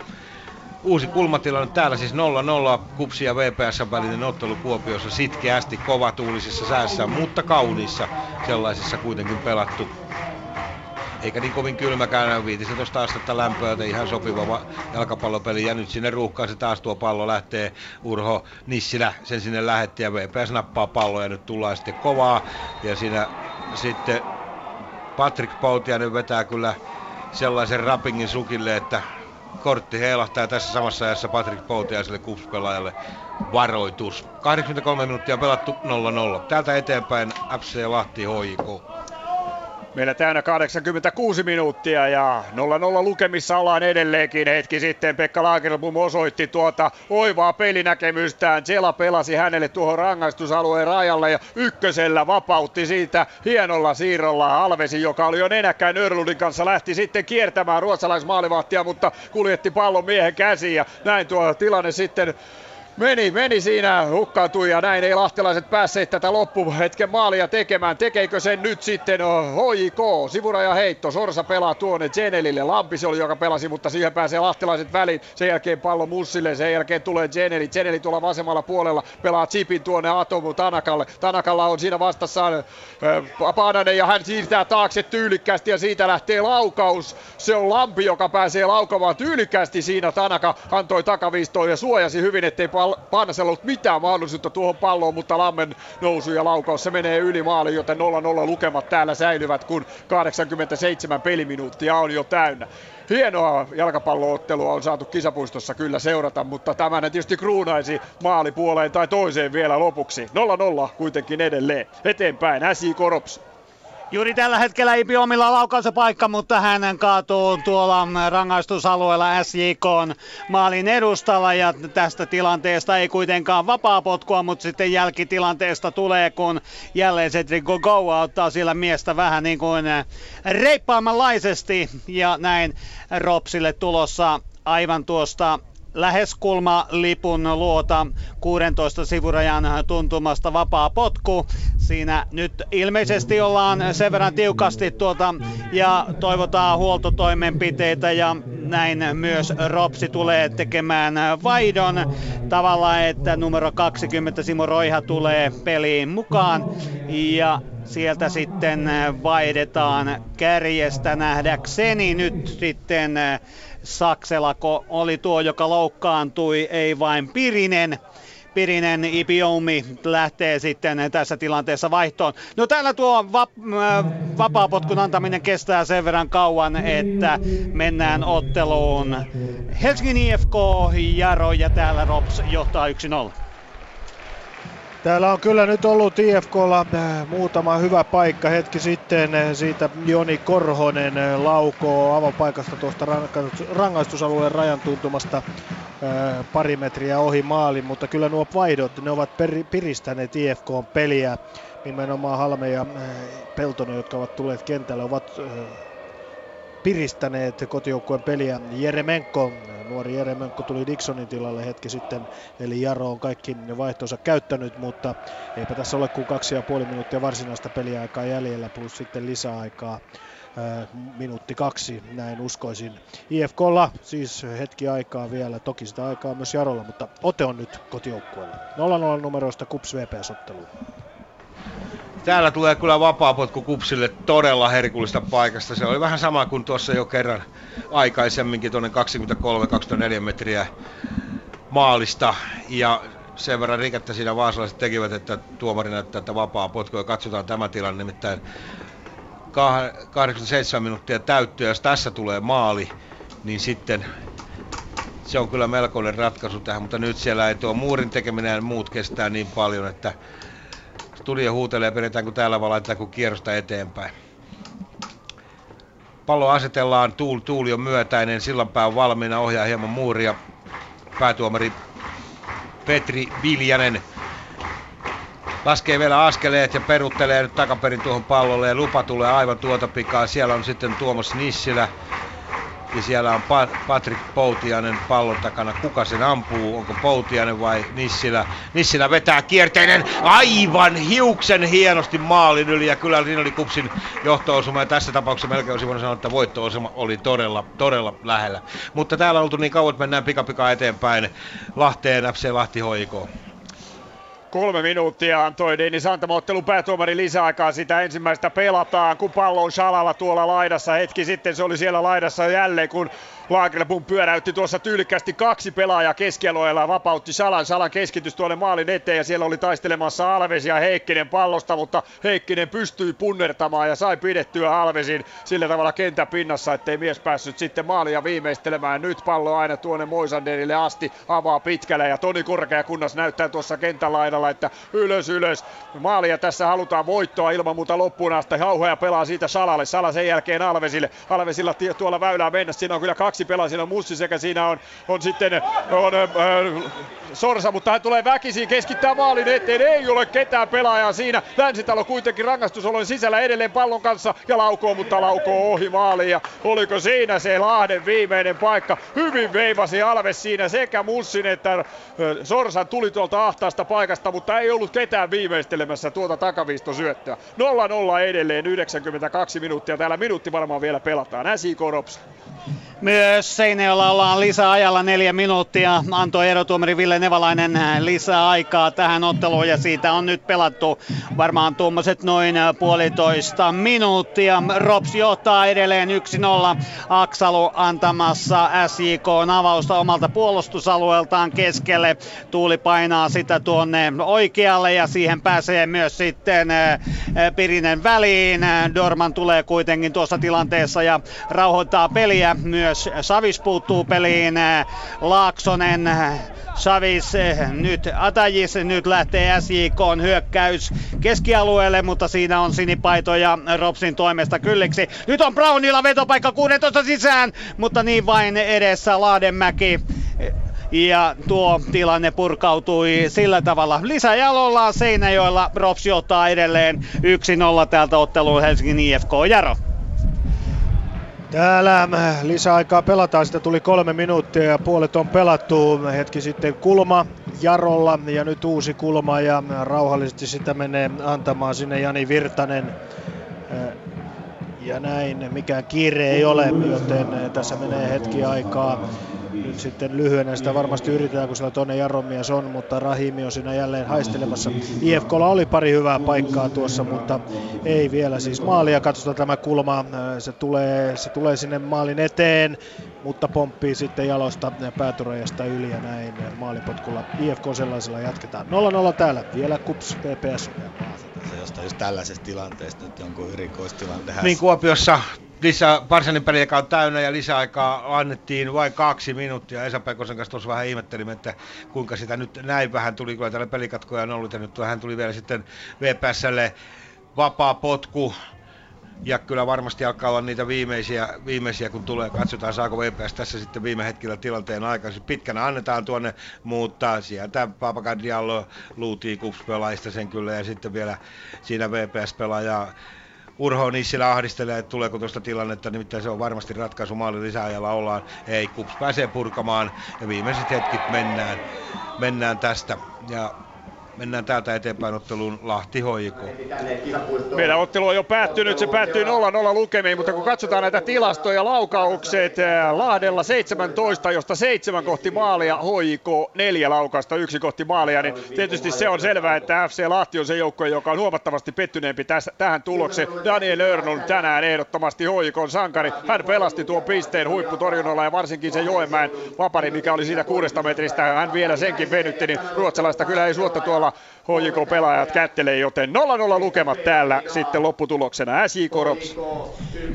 Uusi kulmatilanne täällä siis 0-0 Kupsi ja VPS välinen ottelu Kuopiossa sitkeästi kovatuulisessa säässä, mutta kauniissa sellaisessa kuitenkin pelattu. Eikä niin kovin kylmäkään, 15 astetta lämpöä, joten ihan sopiva jalkapallopeli. Ja nyt sinne ruuhkaan se taas tuo pallo lähtee. Urho Nissilä sen sinne lähetti ja VPS nappaa palloa ja nyt tullaan sitten kovaa. Ja siinä sitten Patrick Poutianen vetää kyllä sellaisen rapingin sukille, että kortti heilahtaa tässä samassa ajassa Patrick Poutiaiselle kupspelaajalle varoitus. 83 minuuttia pelattu 0-0. Täältä eteenpäin FC Lahti HJK. Meillä täynnä 86 minuuttia ja 0-0 lukemissa ollaan edelleenkin. Hetki sitten Pekka Lagerblom osoitti tuota oivaa pelinäkemystään. Zela pelasi hänelle tuohon rangaistusalueen rajalle ja ykkösellä vapautti siitä hienolla siirrolla Alvesi, joka oli jo nenäkkäin Örlundin kanssa, lähti sitten kiertämään ruotsalaismaalivahtia, mutta kuljetti pallon miehen käsiin ja näin tuo tilanne sitten Meni, meni siinä, hukkaantui ja näin ei lahtelaiset päässeet tätä loppuhetken maalia tekemään. Tekeekö sen nyt sitten HJK? Sivuraja heitto, Sorsa pelaa tuonne Genelille. Lampis oli, joka pelasi, mutta siihen pääsee lahtelaiset väliin. Sen jälkeen pallo Mussille, sen jälkeen tulee Geneli. Geneli tuolla vasemmalla puolella pelaa chipin tuonne Atomu Tanakalle. Tanakalla on siinä vastassaan äh, Paananen ja hän siirtää taakse tyylikkästi ja siitä lähtee laukaus. Se on Lampi, joka pääsee laukamaan tyylikkästi siinä. Tanaka antoi takaviistoon ja suojasi hyvin, ettei Paanasella ollut mitään mahdollisuutta tuohon palloon, mutta Lammen nousu ja laukaus se menee yli maali, joten 0-0 lukemat täällä säilyvät, kun 87 peliminuuttia on jo täynnä. Hienoa jalkapalloottelua on saatu kisapuistossa kyllä seurata, mutta tämä tietysti kruunaisi maalipuoleen tai toiseen vielä lopuksi. 0-0 kuitenkin edelleen. Eteenpäin, SJ Korops Juuri tällä hetkellä Ipi omilla laukaisupaikka, mutta hän kaatuu tuolla rangaistusalueella SJK maalin edustalla ja tästä tilanteesta ei kuitenkaan vapaa potkua, mutta sitten jälkitilanteesta tulee, kun jälleen Cedric Gogoa ottaa siellä miestä vähän niin kuin reippaamanlaisesti ja näin Ropsille tulossa aivan tuosta lähes kulma lipun luota 16 sivurajan tuntumasta vapaa potku. Siinä nyt ilmeisesti ollaan sen verran tiukasti tuota ja toivotaan huoltotoimenpiteitä ja näin myös Ropsi tulee tekemään vaihdon tavalla, että numero 20 Simo Roiha tulee peliin mukaan ja sieltä sitten vaihdetaan kärjestä nähdäkseni nyt sitten Sakselako oli tuo, joka loukkaantui, ei vain Pirinen. Pirinen Ibiomi lähtee sitten tässä tilanteessa vaihtoon. No täällä tuo vap- äh, vapaapotkun antaminen kestää sen verran kauan, että mennään otteluun. Helsingin IFK Jaro ja täällä Rops johtaa 1-0. Täällä on kyllä nyt ollut IFKlla äh, muutama hyvä paikka. Hetki sitten äh, siitä Joni Korhonen äh, laukoo avopaikasta tuosta rangaistusalueen rajan tuntumasta pari metriä ohi maalin, mutta kyllä nuo vaihdot, ne ovat piristäneet IFKn peliä. Nimenomaan Halme ja Peltonen, jotka ovat tulleet kentälle, ovat piristäneet kotijoukkueen peliä. Jeremenko, nuori Jeremenko tuli Dixonin tilalle hetki sitten, eli Jaro on kaikki vaihtonsa käyttänyt, mutta eipä tässä ole kuin kaksi ja puoli minuuttia varsinaista peliaikaa jäljellä, plus sitten lisäaikaa minuutti kaksi, näin uskoisin. IFKlla siis hetki aikaa vielä, toki sitä aikaa myös Jarolla, mutta ote on nyt kotijoukkueella. 0-0 numeroista Kups VPS-otteluun. Täällä tulee kyllä vapaapotku kupsille todella herkullista paikasta. Se oli vähän sama kuin tuossa jo kerran aikaisemminkin tuonne 23-24 metriä maalista. Ja sen verran rikettä siinä vaasalaiset tekivät, että tuomari näyttää, että vapaa potku ja katsotaan tämä tilanne. Nimittäin 87 minuuttia täyttyy, jos tässä tulee maali, niin sitten se on kyllä melkoinen ratkaisu tähän, mutta nyt siellä ei tuo muurin tekeminen ja muut kestää niin paljon, että huutelee ja pidetään kun täällä vaan kun kierrosta eteenpäin. Pallo asetellaan, tuul, tuuli on myötäinen, sillanpää on valmiina, ohjaa hieman muuria. Päätuomari Petri Viljanen laskee vielä askeleet ja peruttelee nyt takaperin tuohon pallolle ja lupa tulee aivan tuota pikaa. Siellä on sitten Tuomas Nissilä ja siellä on pa- Patrick Poutianen pallon takana. Kuka sen ampuu? Onko Poutianen vai Nissilä? Nissilä vetää kierteinen aivan hiuksen hienosti maalin yli ja kyllä siinä oli Kupsin johto ja tässä tapauksessa melkein olisi voinut sanoa, että voitto oli todella, todella lähellä. Mutta täällä on oltu niin kauan, että mennään pikapikaa eteenpäin Lahteen FC Lahti hoikoon. Kolme minuuttia antoi Dennis Antamo ottelun päätuomari lisäaikaa. Sitä ensimmäistä pelataan, kun pallo on Shalalla tuolla laidassa. Hetki sitten se oli siellä laidassa jälleen, kun Lagerlöf pyöräytti tuossa tyylikkästi kaksi pelaajaa keskialueella vapautti Salan. Salan keskitys tuonne maalin eteen ja siellä oli taistelemassa Alves ja Heikkinen pallosta, mutta Heikkinen pystyi punnertamaan ja sai pidettyä Alvesin sillä tavalla kentän pinnassa, ettei mies päässyt sitten maalia viimeistelemään. Nyt pallo aina tuonne Moisanderille asti avaa pitkälle ja Toni Korkea kunnas näyttää tuossa kentän laidalla, että ylös ylös. Maalia tässä halutaan voittoa ilman muuta loppuun asti. Hauhoja pelaa siitä Salalle. Sala sen jälkeen Alvesille. Alvesilla tuolla väylää mennä. Siinä on kyllä kaksi kaksi pelaa, siinä on Mussi sekä siinä on, on sitten on, äh, Sorsa, mutta hän tulee väkisin, keskittää maalin eteen, ei ole ketään pelaajaa siinä. Länsitalo kuitenkin rangaistusolojen sisällä edelleen pallon kanssa ja laukoo, mutta laukoo ohi maaliin. Ja oliko siinä se Lahden viimeinen paikka? Hyvin veivasi Alves siinä sekä Mussin että Sorsan tuli tuolta ahtaasta paikasta, mutta ei ollut ketään viimeistelemässä tuota takaviistosyöttöä. 0-0 edelleen 92 minuuttia. Täällä minuutti varmaan vielä pelataan. SIK Rops. Myös Seinäjoella ollaan lisäajalla neljä minuuttia. Antoi erotuomari Ville Nevalainen lisää aikaa tähän otteluun ja siitä on nyt pelattu varmaan tuommoiset noin puolitoista minuuttia. Rops johtaa edelleen 1-0. Aksalu antamassa SJK avausta omalta puolustusalueeltaan keskelle. Tuuli painaa sitä tuonne oikealle ja siihen pääsee myös sitten eh, Pirinen väliin. Dorman tulee kuitenkin tuossa tilanteessa ja rauhoittaa peliä myös Savis puuttuu peliin. Laaksonen, Savis, nyt Atajis, nyt lähtee SJK hyökkäys keskialueelle, mutta siinä on sinipaitoja Ropsin toimesta kylliksi. Nyt on Brownilla vetopaikka 16 sisään, mutta niin vain edessä Laadenmäki ja tuo tilanne purkautui sillä tavalla. Lisäjalolla Seinäjoella Rops ottaa edelleen 1-0 täältä otteluun Helsingin IFK Jaro. Täällä äh, lisäaikaa pelataan, sitä tuli kolme minuuttia ja puolet on pelattu. Hetki sitten kulma Jarolla ja nyt uusi kulma ja rauhallisesti sitä menee antamaan sinne Jani Virtanen. Äh, ja näin, mikään kiire ei ole, joten äh, tässä menee hetki aikaa nyt sitten lyhyenä sitä varmasti yritetään, kun siellä toinen jarromies on, mutta Rahimi on siinä jälleen haistelemassa. IFKlla oli pari hyvää paikkaa tuossa, mutta ei vielä siis maalia. Katsotaan tämä kulma, se tulee, se tulee sinne maalin eteen, mutta pomppii sitten jalosta päätyrajasta yli ja näin maalipotkulla IFK sellaisella jatketaan. 0-0 täällä, vielä KUPS PPS. Se jostain just tällaisesta tilanteesta nyt jonkun erikoistilanteen. Niin Kuopiossa lisää, Parsanin peli, joka on täynnä ja lisäaikaa annettiin vain kaksi minuuttia. Esa Pekosen kanssa tuossa vähän ihmettelimme, että kuinka sitä nyt näin vähän tuli, kun täällä pelikatkoja on ollut ja nyt hän tuli vielä sitten VPSlle vapaa potku. Ja kyllä varmasti alkaa olla niitä viimeisiä, viimeisiä kun tulee. Katsotaan saako VPS tässä sitten viime hetkellä tilanteen aikaisin. Pitkänä annetaan tuonne, mutta sieltä Papakadiallo luutii kupspelaista sen kyllä. Ja sitten vielä siinä VPS-pelaaja Urho Nissilä ahdistelee, että tuleeko tuosta tilannetta, nimittäin se on varmasti ratkaisu maali lisäajalla ollaan. Ei, Kups pääsee purkamaan ja viimeiset hetkit mennään, mennään tästä. Ja Mennään täältä eteenpäin otteluun Lahti Hoiko. Meidän ottelu on jo päättynyt, se päättyy 0-0 lukemiin, mutta kun katsotaan näitä tilastoja, laukaukset eh, Lahdella 17, josta 7 kohti maalia, HJK 4 laukasta, yksi kohti maalia, niin tietysti se on selvää, että FC Lahti on se joukko, joka on huomattavasti pettyneempi tässä, tähän tulokseen. Daniel Örnun tänään ehdottomasti HJK sankari. Hän pelasti tuon pisteen huipputorjunnalla ja varsinkin se Joenmäen vapari, mikä oli siitä kuudesta metristä, hän vielä senkin venytti, niin ruotsalaista kyllä ei suotta tuolla ciała. HJK-pelaajat kättelee, joten 0-0 lukemat täällä sitten lopputuloksena SJK Rops.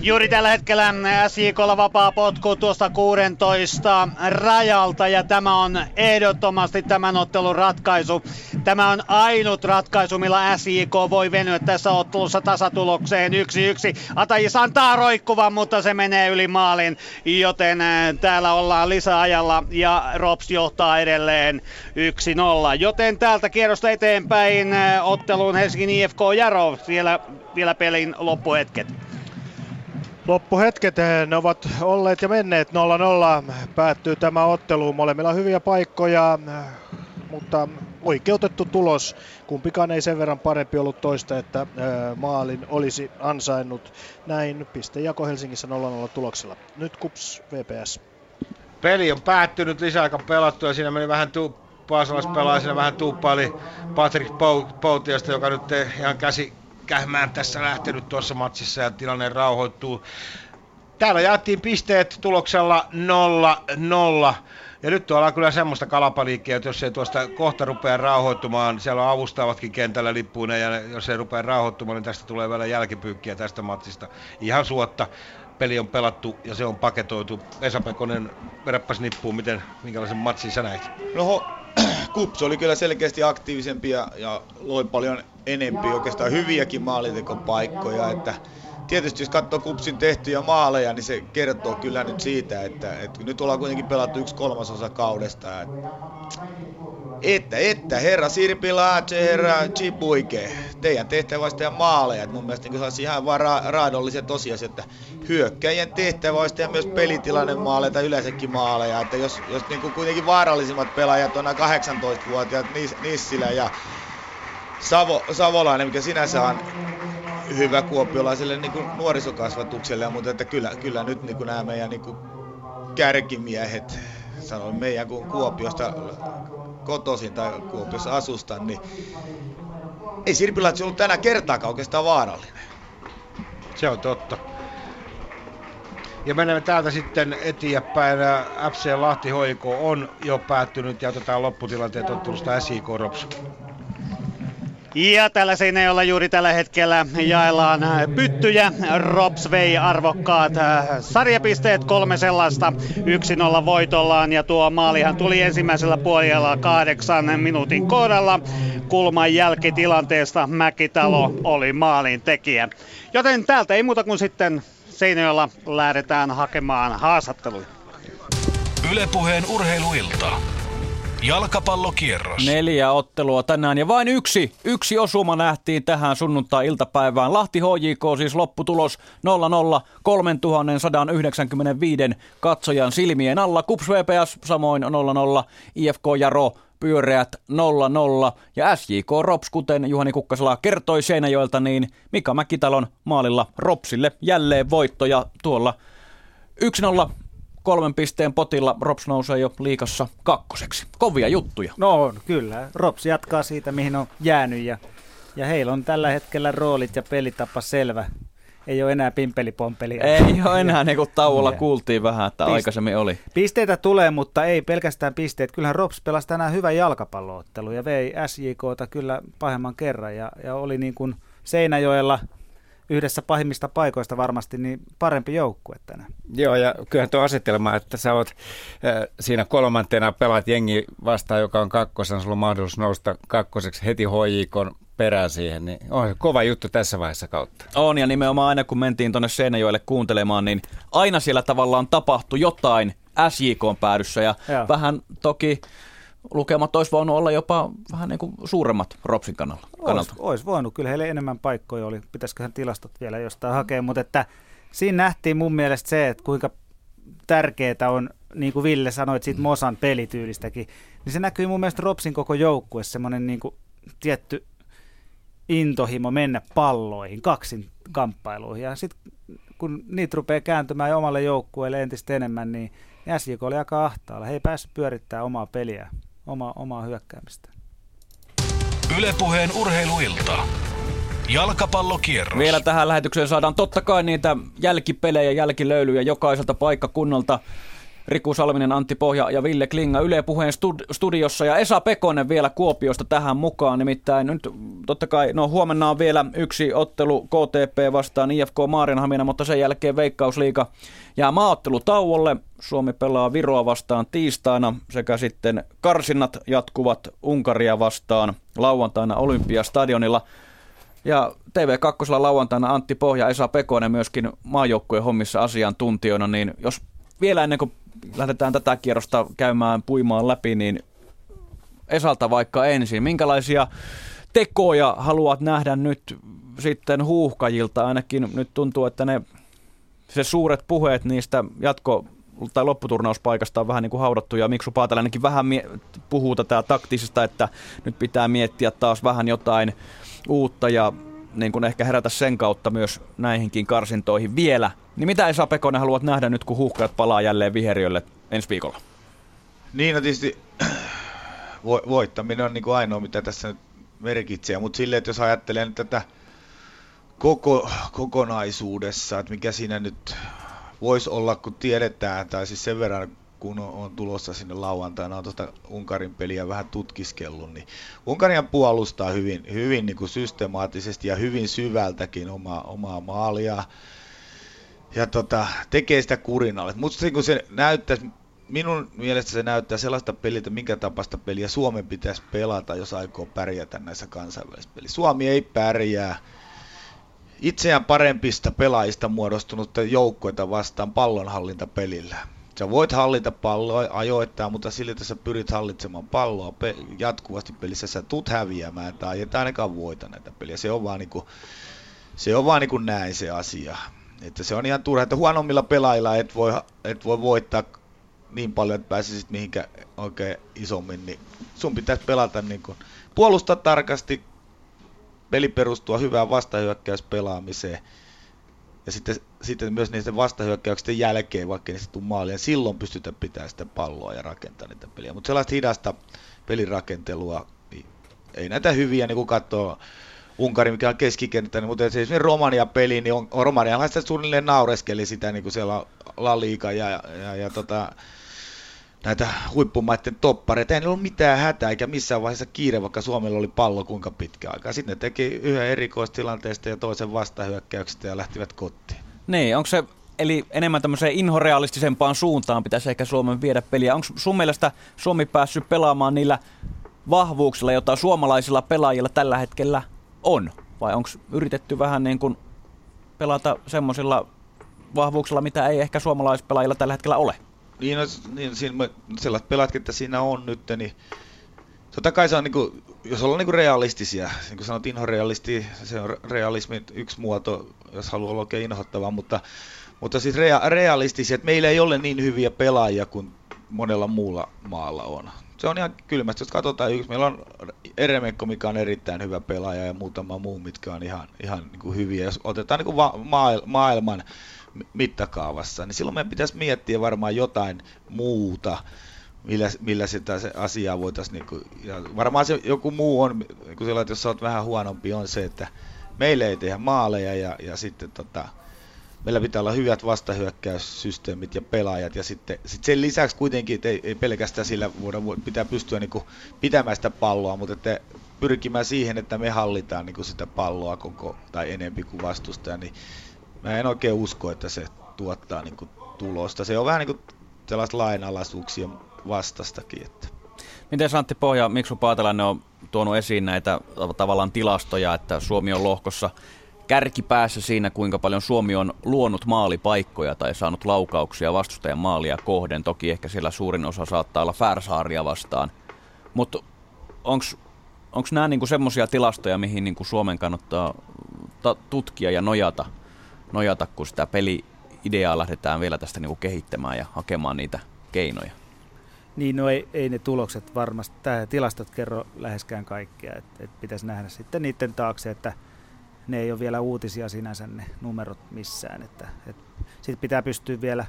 Juuri tällä hetkellä SJKlla vapaa potku tuosta 16 rajalta ja tämä on ehdottomasti tämän ottelun ratkaisu. Tämä on ainut ratkaisu, millä SJK voi venyä tässä ottelussa tasatulokseen 1-1. Atajis antaa roikkuvan, mutta se menee yli maalin, joten täällä ollaan lisäajalla ja Rops johtaa edelleen 1-0. Joten täältä kierrosta tuosta eteenpäin otteluun Helsingin IFK Jaro, siellä vielä pelin loppuhetket. Loppuhetket ne ovat olleet ja menneet 0-0. Päättyy tämä ottelu. Molemmilla hyviä paikkoja, mutta oikeutettu tulos. Kumpikaan ei sen verran parempi ollut toista, että maalin olisi ansainnut. Näin pistejako Helsingissä 0-0 tuloksella. Nyt Kups VPS. Peli on päättynyt, lisäaika pelattu ja siinä meni vähän tu- Paasalaispelaaja siinä vähän tuuppaili Patrick Poutiasta, joka nyt ihan käsi kähmään tässä lähtenyt tuossa matsissa ja tilanne rauhoittuu. Täällä jaettiin pisteet tuloksella 0-0. Ja nyt ollaan kyllä semmoista kalapaliikkia, että jos ei tuosta kohta rupea rauhoittumaan, siellä on avustavatkin kentällä lippuina, ja jos ei rupea rauhoittumaan, niin tästä tulee vielä jälkipyykkiä tästä matsista. Ihan suotta peli on pelattu ja se on paketoitu. Esa Pekonen, nippuun, miten, minkälaisen matsin sä näit? No Kups oli kyllä selkeästi aktiivisempi ja, ja loi paljon enempi oikeastaan hyviäkin maalintekopaikkoja, että tietysti jos katsoo Kupsin tehtyjä maaleja, niin se kertoo kyllä nyt siitä, että, että nyt ollaan kuitenkin pelattu yksi kolmasosa kaudesta. Että, että, herra Sirpi Laatse, herra Chibuike, teidän tehtävä olisi tehdä maaleja. Et mun mielestä niin se ihan vaan ra- raadollisia tosiasia, että hyökkäjien tehtävä olisi tehdä myös pelitilanne maaleja tai yleensäkin maaleja. Että jos, jos niin kuin kuitenkin vaarallisimmat pelaajat on nämä 18-vuotiaat Nissilä ja Savo, Savolainen, mikä sinänsä on hyvä kuopiolaiselle niin kuin nuorisokasvatukselle, mutta että kyllä, kyllä nyt niin kuin nämä meidän niin kuin kärkimiehet, sanoin meidän kun Kuopiosta kotoisin tai Kuopiossa asustan, niin ei Sirpilatsi ollut tänä kertaakaan oikeastaan vaarallinen. Se on totta. Ja menemme täältä sitten eteenpäin. FC Lahti HIK on jo päättynyt ja otetaan lopputilanteet ottelusta SIK Rops. Ja tällä Seinäjoella juuri tällä hetkellä jaellaan pyttyjä. Rops vei arvokkaat äh, sarjapisteet, kolme sellaista 1-0 voitollaan. Ja tuo maalihan tuli ensimmäisellä puolella kahdeksan minuutin kohdalla. Kulman jälkitilanteesta Mäkitalo oli maalin tekijä. Joten täältä ei muuta kuin sitten Seinäjoella lähdetään hakemaan haastatteluja. Ylepuheen urheiluilta. Jalkapallokierros. Neljä ottelua tänään ja vain yksi, yksi osuma nähtiin tähän sunnuntai-iltapäivään. Lahti HJK siis lopputulos 0-0 3195 katsojan silmien alla. Kups VPS samoin 0-0 IFK Jaro pyöreät 0-0 ja SJK Rops, kuten Juhani Kukkasala kertoi Seinäjoelta, niin Mika Mäkitalon maalilla Ropsille jälleen voitto ja tuolla 1-0 kolmen pisteen potilla Rops nousee jo liikassa kakkoseksi. Kovia juttuja. No on, kyllä. Rops jatkaa siitä, mihin on jäänyt ja, ja heillä on tällä hetkellä roolit ja pelitapa selvä. Ei ole enää pimpelipompelia. Ei ole enää, niin kuin tauolla kuultiin vähän, että Pist- aikaisemmin oli. Pisteitä tulee, mutta ei pelkästään pisteet. Kyllähän Rops pelasi tänään hyvän jalkapalloottelu ja vei SJKta kyllä pahemman kerran ja, ja oli niin kuin Seinäjoella – yhdessä pahimmista paikoista varmasti niin parempi joukkue tänään. Joo, ja kyllähän tuo asetelma, että sä oot äh, siinä kolmantena pelaat jengi vastaan, joka on kakkosen, sulla on mahdollisuus nousta kakkoseksi heti HJK perään siihen, niin on kova juttu tässä vaiheessa kautta. On, ja nimenomaan aina kun mentiin tuonne Seinäjoelle kuuntelemaan, niin aina siellä tavallaan tapahtui jotain SJK päädyssä, ja Joo. vähän toki lukemat olisi voinut olla jopa vähän niin kuin suuremmat Ropsin kannalta. Olisi, olisi voinut, kyllä heille enemmän paikkoja oli. Pitäisiköhän tilastot vielä jostain hakea, mutta että siinä nähtiin mun mielestä se, että kuinka tärkeää on, niin kuin Ville sanoi siitä Mosan pelityylistäkin, niin se näkyy mun mielestä Ropsin koko joukkue, semmoinen niin kuin tietty intohimo mennä palloihin, kaksin kamppailuihin. Ja sitten kun niitä rupeaa kääntymään omalle joukkueelle entistä enemmän, niin SJK oli aika ahtaalla. He ei päässyt pyörittämään omaa peliä oma, omaa hyökkäämistä. Ylepuheen urheiluilta. Jalkapallokierros. Vielä tähän lähetykseen saadaan totta kai niitä jälkipelejä, jälkilöylyjä jokaiselta paikkakunnalta. Riku Salminen, Antti Pohja ja Ville Klinga Yle Puheen studiossa ja Esa Pekonen vielä Kuopiosta tähän mukaan. Nimittäin nyt totta kai, no huomenna on vielä yksi ottelu KTP vastaan IFK Maarianhamina, mutta sen jälkeen Veikkausliiga jää maaottelu tauolle. Suomi pelaa Viroa vastaan tiistaina sekä sitten karsinnat jatkuvat Unkaria vastaan lauantaina Olympiastadionilla. Ja TV2 lauantaina Antti Pohja, Esa Pekonen myöskin maajoukkueen hommissa asiantuntijoina, niin jos vielä ennen kuin lähdetään tätä kierrosta käymään puimaan läpi, niin Esalta vaikka ensin. Minkälaisia tekoja haluat nähdä nyt sitten huuhkajilta? Ainakin nyt tuntuu, että ne se suuret puheet niistä jatko tai lopputurnauspaikasta on vähän niin kuin haudattu ja Miksu Paatelainenkin vähän mie- puhuu tätä taktisesta, että nyt pitää miettiä taas vähän jotain uutta ja niin kuin ehkä herätä sen kautta myös näihinkin karsintoihin vielä. Niin mitä Esa Pekonen haluat nähdä nyt, kun huuhkajat palaa jälleen viheriölle ensi viikolla? Niin, no tietysti vo- voittaminen on niin kuin ainoa, mitä tässä nyt merkitsee, mutta silleen, että jos ajattelee nyt tätä koko, kokonaisuudessa, että mikä siinä nyt voisi olla, kun tiedetään, tai siis sen verran kun on, tulossa sinne lauantaina, on tuota Unkarin peliä vähän tutkiskellut, niin Unkaria puolustaa hyvin, hyvin niin kuin systemaattisesti ja hyvin syvältäkin oma, omaa maalia ja tota, tekee sitä kurinalle. Mutta se, kun se näyttäisi, minun mielestä se näyttää sellaista peliltä, minkä tapasta peliä Suomen pitäisi pelata, jos aikoo pärjätä näissä kansainvälisissä pelissä. Suomi ei pärjää itseään parempista pelaajista muodostunutta joukkoita vastaan pallonhallintapelillä. Sä voit hallita palloa ajoittaa, mutta silti sä pyrit hallitsemaan palloa pe- jatkuvasti pelissä, sä tuut häviämään tai et ainakaan voita näitä peliä. Se on vaan niinku, se on vaan niinku näin se asia. Että se on ihan turha, että huonommilla pelaajilla et voi, et voi voittaa niin paljon, että pääsisit mihinkä oikein isommin, niin sun pitäisi pelata niin kuin, puolustaa tarkasti, peli perustua hyvään vastahyökkäyspelaamiseen. Ja sitten, sitten myös niiden vastahyökkäyksen jälkeen, vaikka niistä tuu maalia, silloin pystytään pitämään sitä palloa ja rakentamaan niitä peliä. Mutta sellaista hidasta pelirakentelua, niin ei näitä hyviä, niin kun katsoo Unkari, mikä on keskikenttä, niin, mutta esimerkiksi Romania-peli, niin on, on romanialaiset suunnilleen naureskeli sitä niin kuin siellä La Liga ja, ja, ja, ja tota, näitä huippumaiden toppareita. Ei ollut mitään hätää eikä missään vaiheessa kiire, vaikka Suomella oli pallo kuinka pitkä aikaa. Sitten ne teki yhden erikoistilanteesta ja toisen vastahyökkäyksestä ja lähtivät kotiin. Niin, onko se eli enemmän tämmöiseen inhorealistisempaan suuntaan pitäisi ehkä Suomen viedä peliä. Onko sun mielestä Suomi päässyt pelaamaan niillä vahvuuksilla, joita suomalaisilla pelaajilla tällä hetkellä on? Vai onko yritetty vähän niin kuin pelata semmoisilla vahvuuksilla, mitä ei ehkä suomalaispelaajilla tällä hetkellä ole? Niin, no, niin siinä, sellaiset pelaat, että siinä on nyt, niin totta kai se on, niin kuin, jos ollaan niin kuin realistisia, niin kuin sanot inhorealisti, se on realismin yksi muoto, jos haluaa olla oikein inhottava, mutta, mutta siis rea, realistisia, että meillä ei ole niin hyviä pelaajia kuin monella muulla maalla on. Se on ihan kylmästi, jos katsotaan yksi, meillä on Eremenko, mikä on erittäin hyvä pelaaja ja muutama muu, mitkä on ihan, ihan niin kuin hyviä. Jos otetaan niin kuin va- maailman mittakaavassa, niin silloin meidän pitäisi miettiä varmaan jotain muuta, millä, millä sitä se asiaa voitaisiin, niin kuin, ja varmaan se joku muu on, kuin sillä, jos sä oot vähän huonompi, on se, että meille ei tehdä maaleja ja, ja sitten tota, meillä pitää olla hyvät vastahyökkäyssysteemit ja pelaajat ja sitten sit sen lisäksi kuitenkin, että ei, ei pelkästään sillä voida, pitää pystyä niin kuin, pitämään sitä palloa, mutta että pyrkimään siihen, että me hallitaan niin kuin sitä palloa koko tai enempi kuin vastustaja, niin mä en oikein usko, että se tuottaa niin kuin tulosta. Se on vähän niin kuin sellaista lainalaisuuksien vastastakin. Että. Miten Santti Pohja, Miksu Paatelainen on tuonut esiin näitä tavallaan tilastoja, että Suomi on lohkossa kärkipäässä siinä, kuinka paljon Suomi on luonut maalipaikkoja tai saanut laukauksia vastustajan maalia kohden. Toki ehkä siellä suurin osa saattaa olla Färsaaria vastaan. Mutta onko nämä niinku semmoisia tilastoja, mihin niinku Suomen kannattaa tutkia ja nojata – nojata, kun sitä peli-ideaa lähdetään vielä tästä niin kuin kehittämään ja hakemaan niitä keinoja. Niin, no ei, ei ne tulokset varmasti, tämä tilastot kerro läheskään kaikkea, että et pitäisi nähdä sitten niiden taakse, että ne ei ole vielä uutisia sinänsä ne numerot missään, että et, sitten pitää pystyä vielä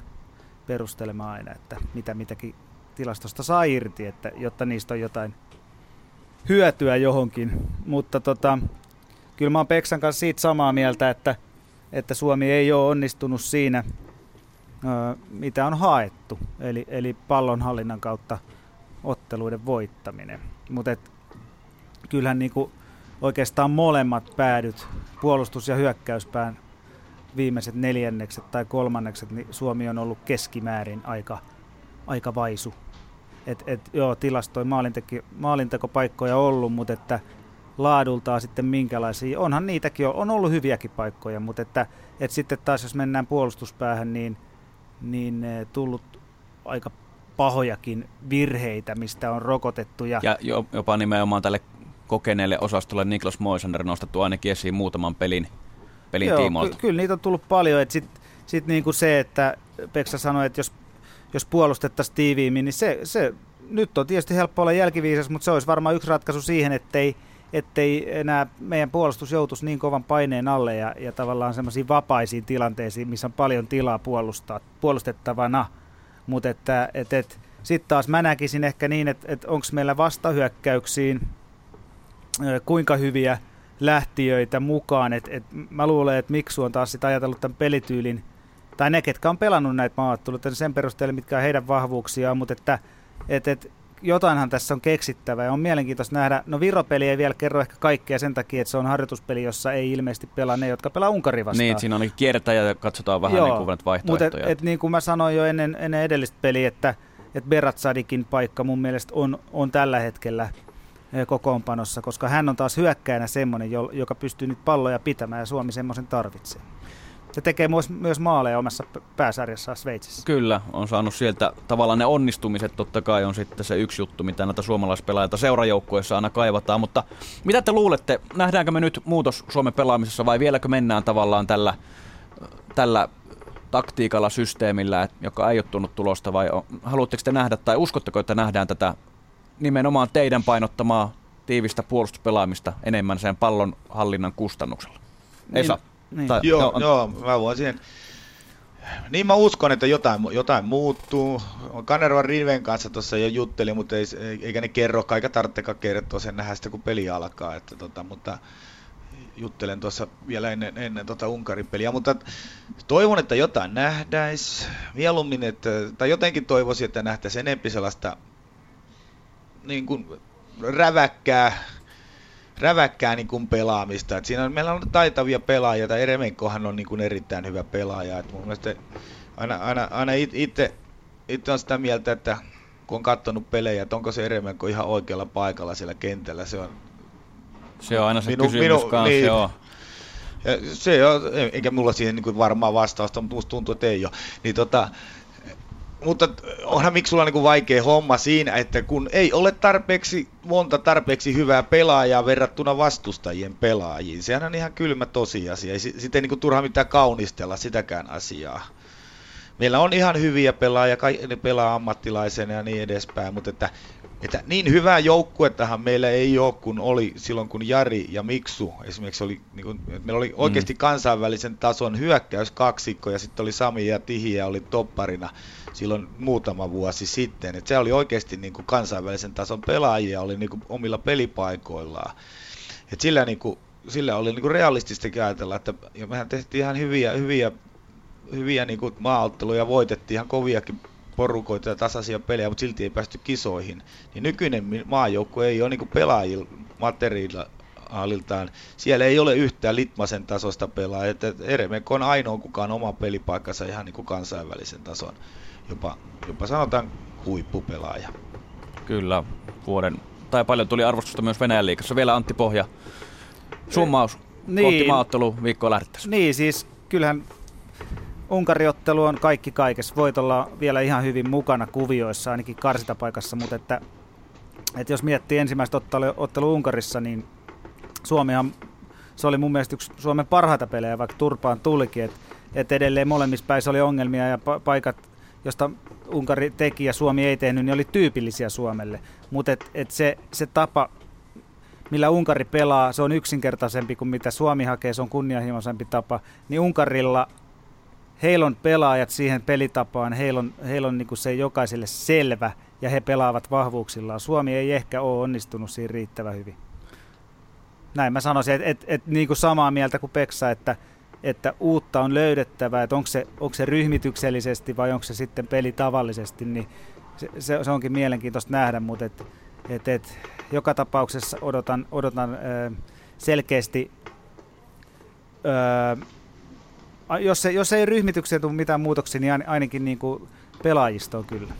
perustelemaan aina, että mitä mitäkin tilastosta saa irti, että jotta niistä on jotain hyötyä johonkin, mutta tota, kyllä mä oon Peksan kanssa siitä samaa mieltä, että – että Suomi ei ole onnistunut siinä, mitä on haettu, eli, eli pallonhallinnan kautta otteluiden voittaminen. Mutta kyllähän niinku oikeastaan molemmat päädyt, puolustus- ja hyökkäyspään viimeiset neljännekset tai kolmannekset, niin Suomi on ollut keskimäärin aika, aika vaisu. Et, et, joo, tilastoi maalintekopaikkoja ollut, mutta että laadultaan sitten minkälaisia. Onhan niitäkin, on ollut hyviäkin paikkoja, mutta että, että sitten taas jos mennään puolustuspäähän, niin, niin eh, tullut aika pahojakin virheitä, mistä on rokotettu. Ja, ja jopa nimenomaan tälle kokeneelle osastolle Niklas Moisander nostettu ainakin esiin muutaman pelin, pelin Joo, tiimoilta. Ky- kyllä niitä on tullut paljon, sit, sitten niin kuin se, että Peksa sanoi, että jos, jos puolustettaisiin tiiviimmin, niin se, se, nyt on tietysti helppo olla jälkiviisas, mutta se olisi varmaan yksi ratkaisu siihen, ettei, ettei enää meidän puolustus joutuisi niin kovan paineen alle ja, ja tavallaan semmoisiin vapaisiin tilanteisiin, missä on paljon tilaa puolustaa, puolustettavana. Mutta että et, et, sitten taas mä näkisin ehkä niin, että, että onko meillä vastahyökkäyksiin kuinka hyviä lähtiöitä mukaan. Et, et mä luulen, että Miksu on taas sitä ajatellut tämän pelityylin, tai ne, ketkä on pelannut näitä maaotteluita, sen perusteella, mitkä on heidän vahvuuksiaan, mutta että et, et, jotainhan tässä on keksittävä ja on mielenkiintoista nähdä. No Viropeli ei vielä kerro ehkä kaikkea sen takia, että se on harjoituspeli, jossa ei ilmeisesti pelaa ne, jotka pelaa Unkari vastaan. Niin, siinä on kiertä ja katsotaan vähän Joo, niin kuin vaihtoehtoja. Mutta et, et, niin kuin mä sanoin jo ennen, ennen edellistä peliä, että et Sadikin paikka mun mielestä on, on tällä hetkellä eh, kokoonpanossa, koska hän on taas hyökkäänä semmoinen, joka pystyy nyt palloja pitämään ja Suomi semmoisen tarvitsee. Se tekee myös, myös maaleja omassa pääsarjassaan Sveitsissä. Kyllä, on saanut sieltä tavallaan ne onnistumiset totta kai on sitten se yksi juttu, mitä näitä suomalaispelaajia seurajoukkueessa aina kaivataan. Mutta mitä te luulette, nähdäänkö me nyt muutos Suomen pelaamisessa vai vieläkö mennään tavallaan tällä, tällä taktiikalla, systeemillä, joka ei ole tunnut tulosta vai haluatteko te nähdä tai uskotteko, että nähdään tätä nimenomaan teidän painottamaa tiivistä puolustuspelaamista enemmän sen pallon hallinnan kustannuksella? Esa? Niin, niin. Tai, joo, no, joo, mä voin siihen. Niin mä uskon, että jotain, jotain muuttuu. Kanervan Riven kanssa tuossa jo jutteli, mutta ei, eikä ne kerro, kaikka tarvitsekaan kertoa sen nähdä sitä, kun peli alkaa. Että tota, mutta juttelen tuossa vielä ennen, ennen tota Unkarin peliä, mutta toivon, että jotain nähdäis. Mieluummin, että, tai jotenkin toivoisin, että nähtäisiin enempi sellaista niin kuin räväkkää, räväkkää niin kuin pelaamista. Et siinä on, meillä on taitavia pelaajia, tai Eremenkohan on niin kuin erittäin hyvä pelaaja. Et mun mielestä aina, aina, aina itse, itse on sitä mieltä, että kun on katsonut pelejä, että onko se Eremenko ihan oikealla paikalla siellä kentällä, se on... Se on aina se minu, kysymys minu, kanssa, niin, joo. Ja se on, eikä mulla siihen niin kuin varmaa vastausta, mutta musta tuntuu, että ei ole. Niin tota, mutta onhan miksi sulla niin vaikea homma siinä, että kun ei ole tarpeeksi monta tarpeeksi hyvää pelaajaa verrattuna vastustajien pelaajiin. Sehän on ihan kylmä tosiasia. Ei sitten niin turha mitään kaunistella sitäkään asiaa. Meillä on ihan hyviä pelaajia, ne pelaa ammattilaisena ja niin edespäin, mutta että, että niin hyvää joukkuettahan meillä ei ole, kun oli silloin, kun Jari ja Miksu esimerkiksi oli, niin kuin, meillä oli oikeasti mm. kansainvälisen tason hyökkäyskaksikko ja sitten oli Sami ja Tihi ja oli topparina silloin muutama vuosi sitten. Et se oli oikeasti niin kuin kansainvälisen tason pelaajia, oli niin kuin omilla pelipaikoillaan. Et sillä, niin kuin, sillä oli niin kuin realistista ajatella, että ja mehän tehtiin ihan hyviä, hyviä, hyviä niin kuin maaotteluja, voitettiin ihan koviakin porukoita ja tasaisia pelejä, mutta silti ei päästy kisoihin. Niin nykyinen maajoukko ei ole niin kuin pelaajilla materiaaliltaan. Siellä ei ole yhtään Litmasen tasosta pelaajaa. Eremenko on ainoa kukaan oma pelipaikkansa ihan niin kuin kansainvälisen tason jopa, jopa sanotaan huippupelaaja. Kyllä, vuoden, tai paljon tuli arvostusta myös Venäjän liikassa. Vielä Antti Pohja, summaus niin, kohti maaottelu viikkoa lähdettäisiin. Niin, siis kyllähän Unkariottelu on kaikki kaikessa. Voit olla vielä ihan hyvin mukana kuvioissa, ainakin karsitapaikassa, mutta että, että jos miettii ensimmäistä ottelu, ottelu Unkarissa, niin Suomihan, se oli mun mielestä yksi Suomen parhaita pelejä, vaikka turpaan tulikin, että, että edelleen molemmissa päissä oli ongelmia ja paikat josta Unkari teki ja Suomi ei tehnyt, niin oli tyypillisiä Suomelle. Mutta et, et se, se tapa, millä Unkari pelaa, se on yksinkertaisempi kuin mitä Suomi hakee, se on kunnianhimoisempi tapa. Niin Unkarilla heillä on pelaajat siihen pelitapaan, heillä on, heillä on niin se jokaiselle selvä ja he pelaavat vahvuuksillaan. Suomi ei ehkä ole onnistunut siinä riittävän hyvin. Näin mä sanoisin, että et, et, niin samaa mieltä kuin Peksa, että että uutta on löydettävä, että onko se, onko se ryhmityksellisesti vai onko se sitten peli tavallisesti, niin se, se, se onkin mielenkiintoista nähdä, mutta et, et, et, joka tapauksessa odotan, odotan ö, selkeästi, ö, jos, se, jos ei ryhmitykseen tule mitään muutoksia, niin ainakin niin kuin pelaajistoon kyllä.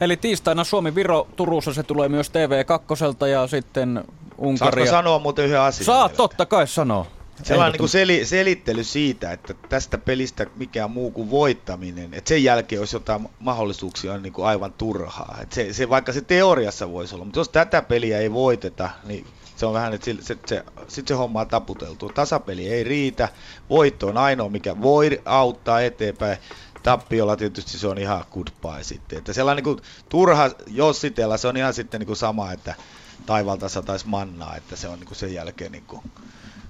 Eli tiistaina Suomi-Viro Turussa se tulee myös TV2 ja sitten Unkaria. Saatko sanoa muuten yhden asian? Saat totta kai sanoa. Sellainen niin seli, selittely siitä, että tästä pelistä mikään muu kuin voittaminen, että sen jälkeen olisi jotain mahdollisuuksia on niin kuin aivan turhaa. Että se, se, vaikka se teoriassa voisi olla, mutta jos tätä peliä ei voiteta, niin Se on vähän, että se, se, se, sit se homma on taputeltu. Tasapeli ei riitä. Voitto on ainoa, mikä voi auttaa eteenpäin. Tappiolla tietysti se on ihan goodbye sitten. Että sellainen niin kuin, turha jossitella, se on ihan sitten niin kuin sama, että taivalta sataisi mannaa, että se on niin kuin sen jälkeen niin kuin,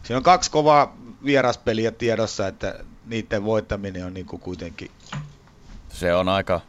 Siinä on kaksi kovaa vieraspeliä tiedossa, että niiden voittaminen on niin kuin kuitenkin... Se on aika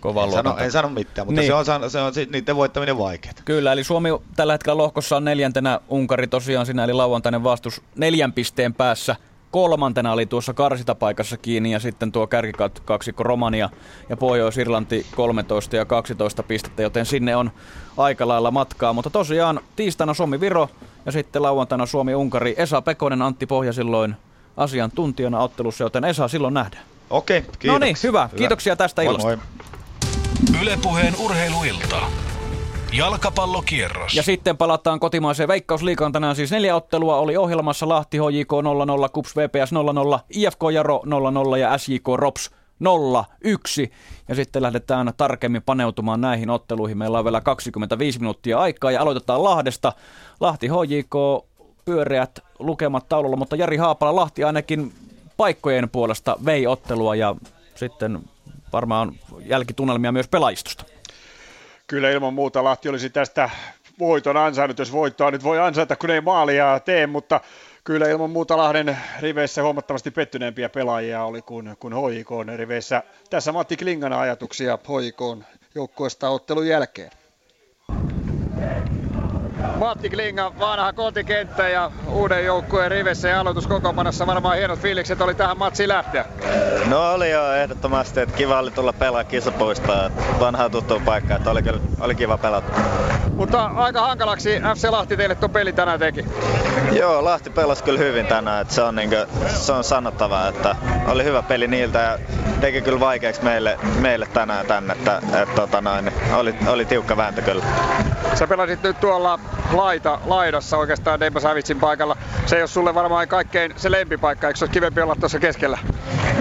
kova en sano, en sano mitään, mutta niin. se on, se on niiden voittaminen vaikeaa. Kyllä, eli Suomi tällä hetkellä lohkossa on neljäntenä, Unkari tosiaan siinä, eli lauantainen vastus neljän pisteen päässä. Kolmantena oli tuossa karsitapaikassa kiinni ja sitten tuo kärkikaksikko Romania ja Pohjois-Irlanti 13 ja 12 pistettä, joten sinne on aika lailla matkaa. Mutta tosiaan tiistaina Suomi-Viro ja sitten lauantaina Suomi-Unkari. Esa Pekonen, Antti Pohja silloin asiantuntijana ottelussa, joten Esa silloin nähdään. Okei, okay, No niin, hyvä. hyvä. Kiitoksia tästä illasta. Moi, moi. Ylepuheen urheiluilta. Jalkapallokierros. Ja sitten palataan kotimaiseen veikkausliikaan. Tänään siis neljä ottelua oli ohjelmassa. Lahti HJK 0-0, KUPS VPS 0-0, IFK Jaro 0-0 ja SJK Rops 0-1. Ja sitten lähdetään tarkemmin paneutumaan näihin otteluihin. Meillä on vielä 25 minuuttia aikaa ja aloitetaan Lahdesta. Lahti HJK pyöreät lukemat taululla, mutta Jari Haapala Lahti ainakin paikkojen puolesta vei ottelua ja sitten varmaan jälkitunnelmia myös pelaajistosta. Kyllä ilman muuta Lahti olisi tästä voiton ansainnut, jos voittoa nyt voi ansaita, kun ei maalia tee, mutta kyllä ilman muuta Lahden riveissä huomattavasti pettyneempiä pelaajia oli kuin, kuin HJK riveissä. Tässä Matti Klingan ajatuksia HJK joukkueesta ottelun jälkeen. Matti Klinga, vanha kotikenttä ja uuden joukkueen rivessä ja aloituskokoonpanossa varmaan hienot fiilikset oli tähän matsiin lähteä. No oli jo ehdottomasti, että kiva oli tulla pelaa kisapuistoa, vanhaa tuttua paikkaa, että oli, kyllä, oli kiva pelata. Mutta aika hankalaksi FC Lahti teille tuon peli tänään teki. Joo, Lahti pelasi kyllä hyvin tänään, että se on, niinku, se on sanottavaa, että oli hyvä peli niiltä ja teki kyllä vaikeaksi meille, meille tänään tänne, että, että tota noin, oli, oli tiukka vääntö kyllä. Sä pelasit nyt tuolla laita, laidassa oikeastaan Deimba Savitsin paikalla. Se ei ole sulle varmaan kaikkein se lempipaikka, eikö se olisi kivempi olla tuossa keskellä?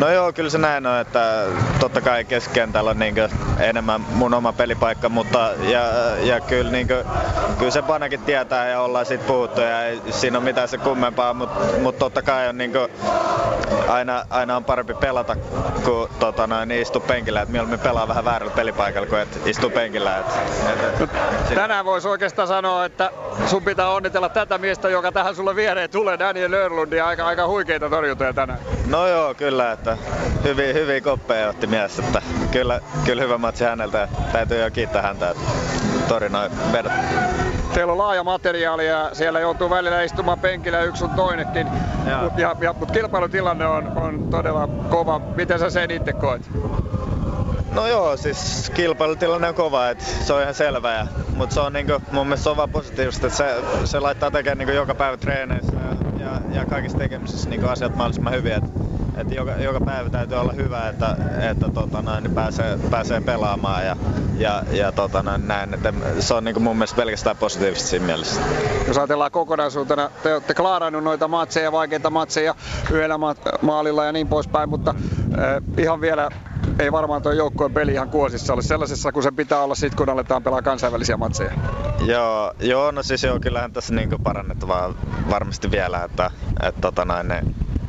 No joo, kyllä se näin on, että totta kai keskentällä on niin enemmän mun oma pelipaikka, mutta ja, ja kyllä, niin kuin, kyllä se Panakin tietää ja ollaan siitä puhuttu ja ei siinä ole mitään se kummempaa, mutta mut totta kai on niin kuin, aina, aina on parempi pelata kuin tota, noin, niin istu penkillä, että mieluummin pelaa vähän väärällä pelipaikalla kuin että istuu penkillä. Et, et, et, Tänään voisi oikeastaan sanoa, että sun pitää onnitella tätä miestä, joka tähän sulle viereen tulee, Daniel Lörlundi, aika, aika huikeita torjuntoja tänään. No joo, kyllä, että hyvin, hyvin koppeja otti mies, että kyllä, kyllä hyvä matsi häneltä, täytyy jo kiittää häntä, että torinoi vedot. Teillä on laaja materiaali ja siellä joutuu välillä istumaan penkillä yksi on toinenkin, mutta ja, ja, mut kilpailutilanne on, on todella kova. Miten sä sen itse koet? No joo, siis kilpailutilanne on kova, että se on ihan selvää. Mutta se on niinku, mun mielestä se on vaan positiivista, että se, se laittaa tekemään niinku joka päivä treeneissä ja, ja, ja kaikissa tekemisissä niinku asiat mahdollisimman hyvin. Et, et joka, joka päivä täytyy olla hyvä, että, että tota noin, niin pääsee, pääsee pelaamaan ja, ja, ja tota noin, näin. Että se on niinku mun mielestä pelkästään positiivista siinä mielessä. Jos ajatellaan kokonaisuutena, te olette klaarannut noita matseja, vaikeita matseja yhdellä ma- maalilla ja niin poispäin, mutta äh, ihan vielä ei varmaan tuo joukkueen peli ihan kuosissa ole sellaisessa, kun se pitää olla sit, kun aletaan pelaa kansainvälisiä matseja. Joo, joo no siis joo, kyllähän tässä niinku parannettavaa varmasti vielä, että, että tota näin, ne,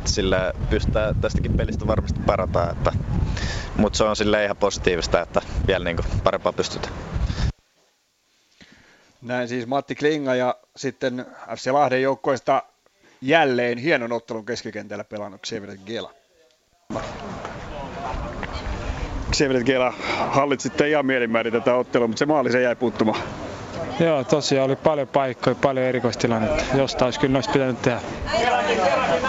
sille pystytään tästäkin pelistä varmasti parantaa, että, mutta se on sille ihan positiivista, että vielä niinku parempaa pystytään. Näin siis Matti Klinga ja sitten FC Lahden joukkoista jälleen hienon ottelun keskikentällä pelannut Xavier Gela. Xavier Gela hallitsitte ihan mielinmäärin tätä ottelua, mutta se maali se jäi puuttumaan. Joo, tosiaan oli paljon paikkoja, paljon erikoistilannetta. Jostain olisi kyllä noista pitänyt tehdä.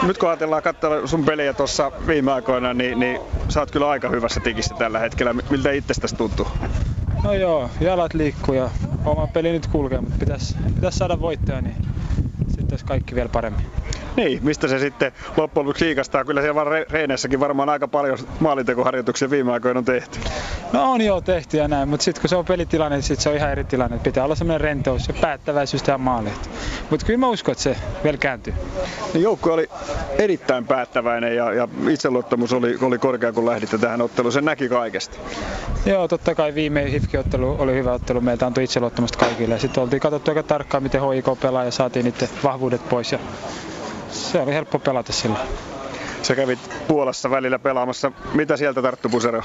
Nyt kun ajatellaan katsoa sun peliä tuossa viime aikoina, niin, niin sä oot kyllä aika hyvässä tikissä tällä hetkellä. Miltä itsestäsi tuntuu? No joo, jalat liikkuu ja oma peli nyt kulkee, mutta pitäisi, pitäisi saada voittoja, niin sitten olisi kaikki vielä paremmin. Niin, mistä se sitten loppujen lopuksi liikastaa? Kyllä siellä reeneissäkin varmaan aika paljon maalintekoharjoituksia viime aikoina on tehty. No on joo tehty ja näin, mutta sitten kun se on pelitilanne, niin sit se on ihan eri tilanne. Pitää olla semmoinen rentous ja päättäväisyys tehdä maalit. Mutta kyllä mä uskon, että se vielä kääntyy. Niin joukkue oli erittäin päättäväinen ja, ja itseluottamus oli, oli korkea, kun lähditte tähän otteluun. Sen näki kaikesta. Joo, totta kai viime hifki-ottelu oli hyvä ottelu. Meiltä antoi itseluottamusta kaikille. Sitten oltiin katsottu aika tarkkaan, miten HIK pelaa ja saatiin niiden vahvuudet pois. Ja se oli helppo pelata sillä. Sä kävit Puolassa välillä pelaamassa. Mitä sieltä tarttu Pusero?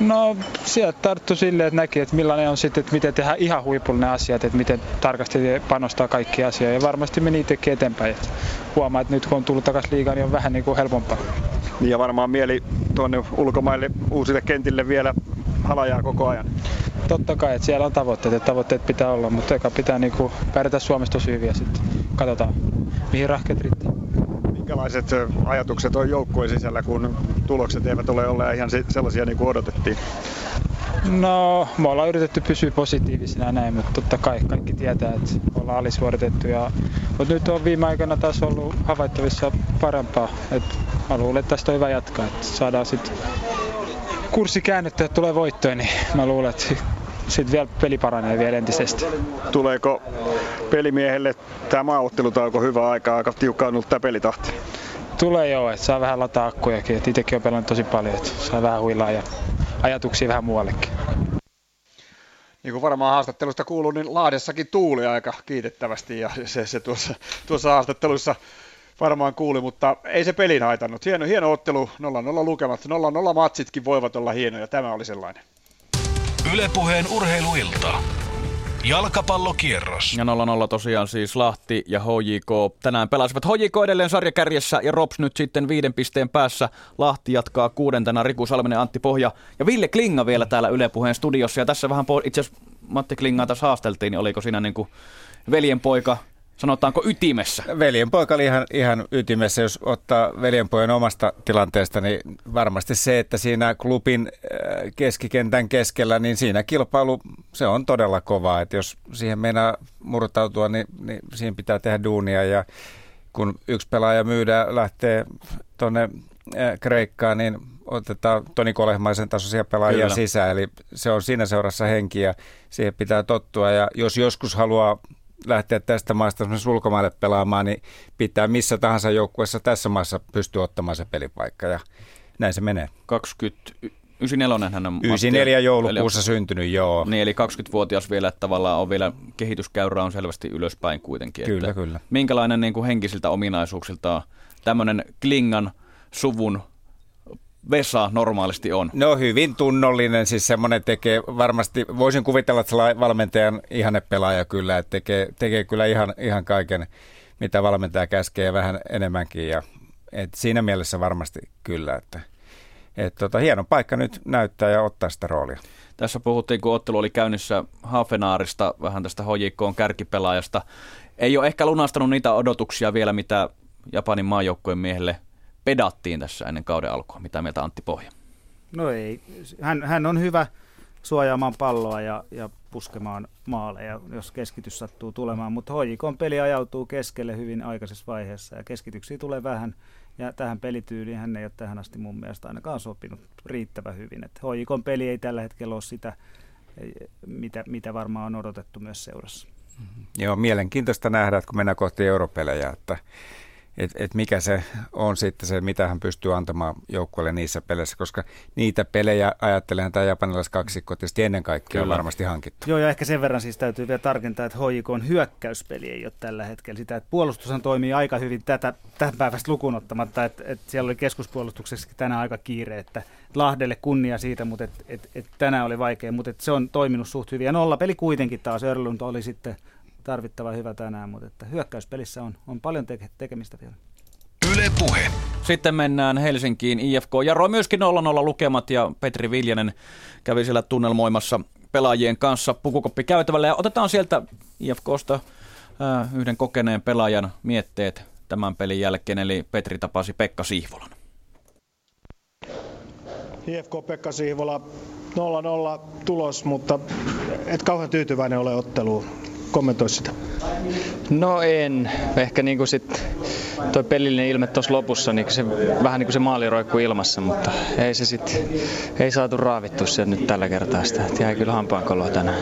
No sieltä tarttu silleen, että näki, että millainen on sitten, että miten tehdään ihan huipullinen asiat, että miten tarkasti panostaa kaikki asioihin. Ja varmasti meni itsekin eteenpäin. Että huomaa, että nyt kun on tullut takaisin liigaan, niin on vähän niin kuin helpompaa. Niin ja varmaan mieli tuonne ulkomaille uusille kentille vielä halajaa koko ajan. Totta kai, että siellä on tavoitteet, että tavoitteet pitää olla, mutta eka pitää niin kuin pärjätä Suomesta tosi hyvin ja sitten katsotaan, mihin rahkeet riittää. Minkälaiset ajatukset on joukkueen sisällä, kun tulokset eivät ole olleet ihan sellaisia niin kuin odotettiin? No, me ollaan yritetty pysyä positiivisina ja näin, mutta totta kai kaikki tietää, että ollaan alisuoritettu. Ja, mutta nyt on viime aikoina taas ollut havaittavissa parempaa. Et mä luulen, että tästä on hyvä jatkaa, että saadaan sitten kurssi käännettyä, että tulee voittoja, niin mä luulen, että sitten vielä peli paranee vielä entisestä. Tuleeko pelimiehelle tämä maaottelutauko hyvä aika, aika tiukka on ollut tämä pelitahti? Tulee joo, että saa vähän lataa akkujakin. Et itsekin on pelannut tosi paljon, että saa vähän huilaa ja ajatuksia vähän muuallekin. Niin kuin varmaan haastattelusta kuuluu, niin Laadessakin tuuli aika kiitettävästi ja se, se tuossa, tuossa haastattelussa varmaan kuuli, mutta ei se pelin haitannut. Hieno, hieno ottelu, 0-0 lukemat, 0-0 matsitkin voivat olla hienoja, tämä oli sellainen. Ylepuheen urheiluilta. Jalkapallokierros. Ja 0-0 tosiaan siis Lahti ja HJK tänään pelasivat. HJK edelleen sarjakärjessä ja Rops nyt sitten viiden pisteen päässä. Lahti jatkaa kuudentena, Riku Salminen, Antti Pohja ja Ville Klinga vielä täällä Ylepuheen studiossa. Ja tässä vähän itse asiassa Matti Klingaa tässä haasteltiin, niin oliko siinä niin kuin veljenpoika sanotaanko ytimessä? Veljenpoika oli ihan, ihan ytimessä, jos ottaa veljenpojan omasta tilanteesta, niin varmasti se, että siinä klubin äh, keskikentän keskellä, niin siinä kilpailu, se on todella kovaa, että jos siihen meinaa murtautua, niin, niin siihen pitää tehdä duunia. Ja kun yksi pelaaja myydään, lähtee tuonne äh, Kreikkaan, niin otetaan Toni Kolehmaisen tasoisia pelaajia Kyllä. sisään, eli se on siinä seurassa henki ja siihen pitää tottua. Ja jos joskus haluaa lähteä tästä maasta ulkomaille pelaamaan, niin pitää missä tahansa joukkueessa tässä maassa pystyä ottamaan se pelipaikka ja näin se menee. 20 94 hän on 94 joulukuussa eli, syntynyt, joo. Niin, eli 20-vuotias vielä, että tavallaan on vielä kehityskäyrä on selvästi ylöspäin kuitenkin. Kyllä, että kyllä. Minkälainen niin kuin henkisiltä ominaisuuksilta tämmöinen Klingan suvun Vesa normaalisti on? No hyvin tunnollinen, siis semmoinen tekee varmasti, voisin kuvitella, että valmentajan ihanne pelaaja kyllä, että tekee, tekee kyllä ihan, ihan kaiken, mitä valmentaja käskee ja vähän enemmänkin ja et siinä mielessä varmasti kyllä, että et tota, hieno paikka nyt näyttää ja ottaa sitä roolia. Tässä puhuttiin, kun ottelu oli käynnissä Hafenaarista, vähän tästä hojikkoon kärkipelaajasta. Ei ole ehkä lunastanut niitä odotuksia vielä, mitä Japanin maajoukkojen miehelle pedattiin tässä ennen kauden alkua. Mitä mieltä Antti Pohja? No ei. Hän, hän on hyvä suojaamaan palloa ja, ja puskemaan maaleja, jos keskitys sattuu tulemaan. Mutta HJKn peli ajautuu keskelle hyvin aikaisessa vaiheessa ja keskityksiä tulee vähän. Ja tähän pelityyliin hän ei ole tähän asti mun mielestä ainakaan sopinut riittävän hyvin. Et HJKn peli ei tällä hetkellä ole sitä, mitä, mitä varmaan on odotettu myös seurassa. Mm-hmm. Joo, mielenkiintoista nähdä, että kun mennään kohti europelejä, että että et mikä se on sitten se, mitä hän pystyy antamaan joukkueelle niissä peleissä, koska niitä pelejä ajattelen tämä japanilaiskaksikko tietysti ennen kaikkea Kyllä. on varmasti hankittu. Joo, ja ehkä sen verran siis täytyy vielä tarkentaa, että HJK on hyökkäyspeli ei ole tällä hetkellä sitä, että puolustushan toimii aika hyvin tätä tämän päivästä lukuun ottamatta, että, että siellä oli keskuspuolustuksessakin tänään aika kiire, että Lahdelle kunnia siitä, mutta et, et, et tänään oli vaikea, mutta et se on toiminut suht hyvin. Ja nollapeli kuitenkin taas, Örlund oli sitten tarvittava hyvä tänään, mutta että hyökkäyspelissä on, on paljon teke, tekemistä vielä. Yle Puhe. Sitten mennään Helsinkiin. IFK jarroi myöskin 0-0 lukemat ja Petri Viljanen kävi siellä tunnelmoimassa pelaajien kanssa pukukoppi käytävällä. Ja otetaan sieltä IFKsta äh, yhden kokeneen pelaajan mietteet tämän pelin jälkeen, eli Petri tapasi Pekka Sihvolan. IFK Pekka Sihvola 0-0 tulos, mutta et kauhean tyytyväinen ole otteluun kommentoi sitä? No en. Ehkä niin kuin sit toi pelillinen ilme tuossa lopussa, niin se vähän niin kuin se maali roikkuu ilmassa, mutta ei se sitten, ei saatu raavittua sen nyt tällä kertaa sitä. Et jäi kyllä hampaankoloa tänään.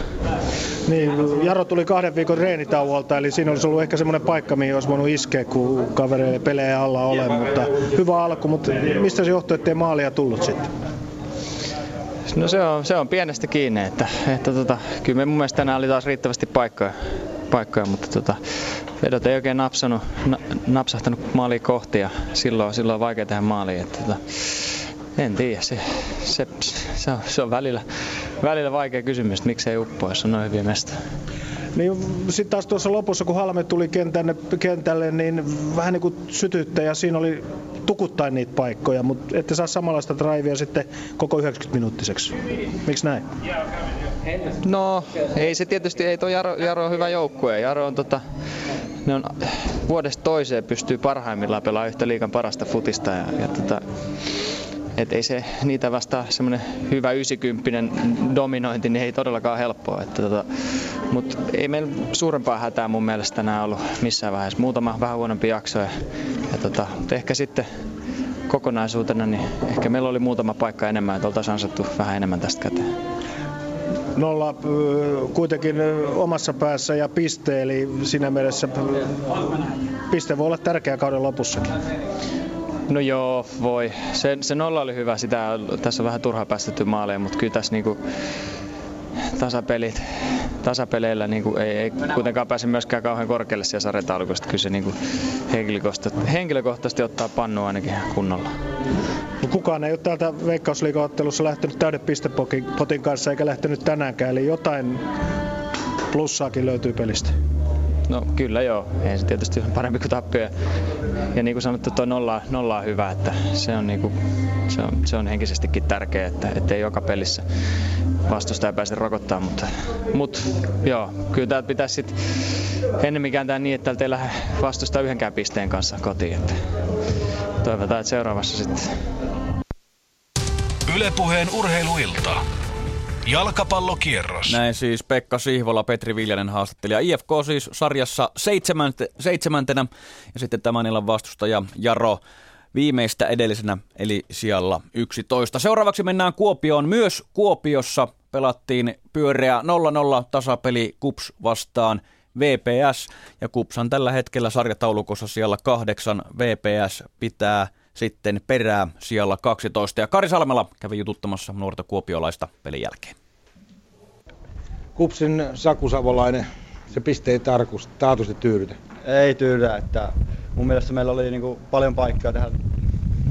Niin, Jaro tuli kahden viikon reenitauolta, eli siinä olisi ollut ehkä semmoinen paikka, mihin olisi voinut iskeä, kun kaveri pelejä alla ole, mutta hyvä alku, mutta mistä se johtuu, ettei maalia tullut sitten? No se on, se on pienestä kiinni, että, että tota, kyllä me mun mielestä tänään oli taas riittävästi paikkoja, paikkoja mutta tota, vedot ei oikein napsanut, na, napsahtanut maaliin kohti ja silloin, silloin on vaikea tehdä maaliin. Että, tota, en tiedä, se, se, se, on, se on välillä, välillä vaikea kysymys, että miksei uppoa, jos on noin hyviä mestoja. Niin sitten taas tuossa lopussa, kun Halme tuli kentälle, kentälle niin vähän niin kuin sytyttä ja siinä oli tukuttain niitä paikkoja, mutta ette saa samanlaista drivea sitten koko 90 minuuttiseksi. Miksi näin? No, ei se tietysti, ei tuo Jaro, Jaro on hyvä joukkue. Jaro on tota, ne on vuodesta toiseen pystyy parhaimmillaan pelaamaan yhtä liikan parasta futista ja, ja tota, et ei se niitä vastaa semmoinen hyvä 90 dominointi, niin ei todellakaan helppoa. Että tota, mutta ei meillä suurempaa hätää mun mielestä tänään ollut missään vaiheessa. Muutama vähän huonompi jakso. Ja, ja tota, ehkä sitten kokonaisuutena, niin ehkä meillä oli muutama paikka enemmän, että oltaisiin ansattu vähän enemmän tästä käteen. Nolla kuitenkin omassa päässä ja piste, eli siinä mielessä piste voi olla tärkeä kauden lopussakin. No joo, voi. Se, se nolla oli hyvä. Sitä, tässä on vähän turhaa päästetty maaleen, mutta kyllä tässä niinku, tasapelit, tasapeleillä niin kuin ei, ei kuitenkaan pääse myöskään kauhean korkealle siellä sarjataulukosta. Kyllä se niin kuin henkilökohtaisesti, henkilökohtaisesti ottaa pannu ainakin kunnolla. No kukaan ei ole täältä Veikkausliiga-ottelussa lähtenyt täyden pistepotin kanssa eikä lähtenyt tänäänkään, eli jotain plussaakin löytyy pelistä. No kyllä joo, ei se tietysti ole parempi kuin tappio. Ja niin kuin sanottu, tuo nolla, nolla on hyvä, että se on, niin kuin, se on, se on henkisestikin tärkeää, että ettei joka pelissä vastustaja pääse rokottaa, mutta, mutta joo, kyllä täältä pitäisi sitten ennemmin kääntää niin, että täältä ei lähde vastustaa yhdenkään pisteen kanssa kotiin. Että toivotaan, että seuraavassa sitten. Ylepuheen urheiluilta. Jalkapallokierros. Näin siis Pekka Sihvola, Petri Viljanen haastattelija. IFK siis sarjassa seitsemänte, seitsemäntenä ja sitten tämän illan vastustaja Jaro viimeistä edellisenä eli sijalla 11. Seuraavaksi mennään Kuopioon. Myös Kuopiossa pelattiin pyöreä 0-0 tasapeli Kups vastaan VPS ja Kupsan tällä hetkellä sarjataulukossa siellä kahdeksan. VPS pitää sitten perää siellä 12. Ja Kari Salmela kävi jututtamassa nuorta kuopiolaista pelin jälkeen. Kupsin Saku Savolainen, se piste ei tarkus, taatusti tyydytä. Ei tyydytä, että mun mielestä meillä oli niinku paljon paikkaa tehdä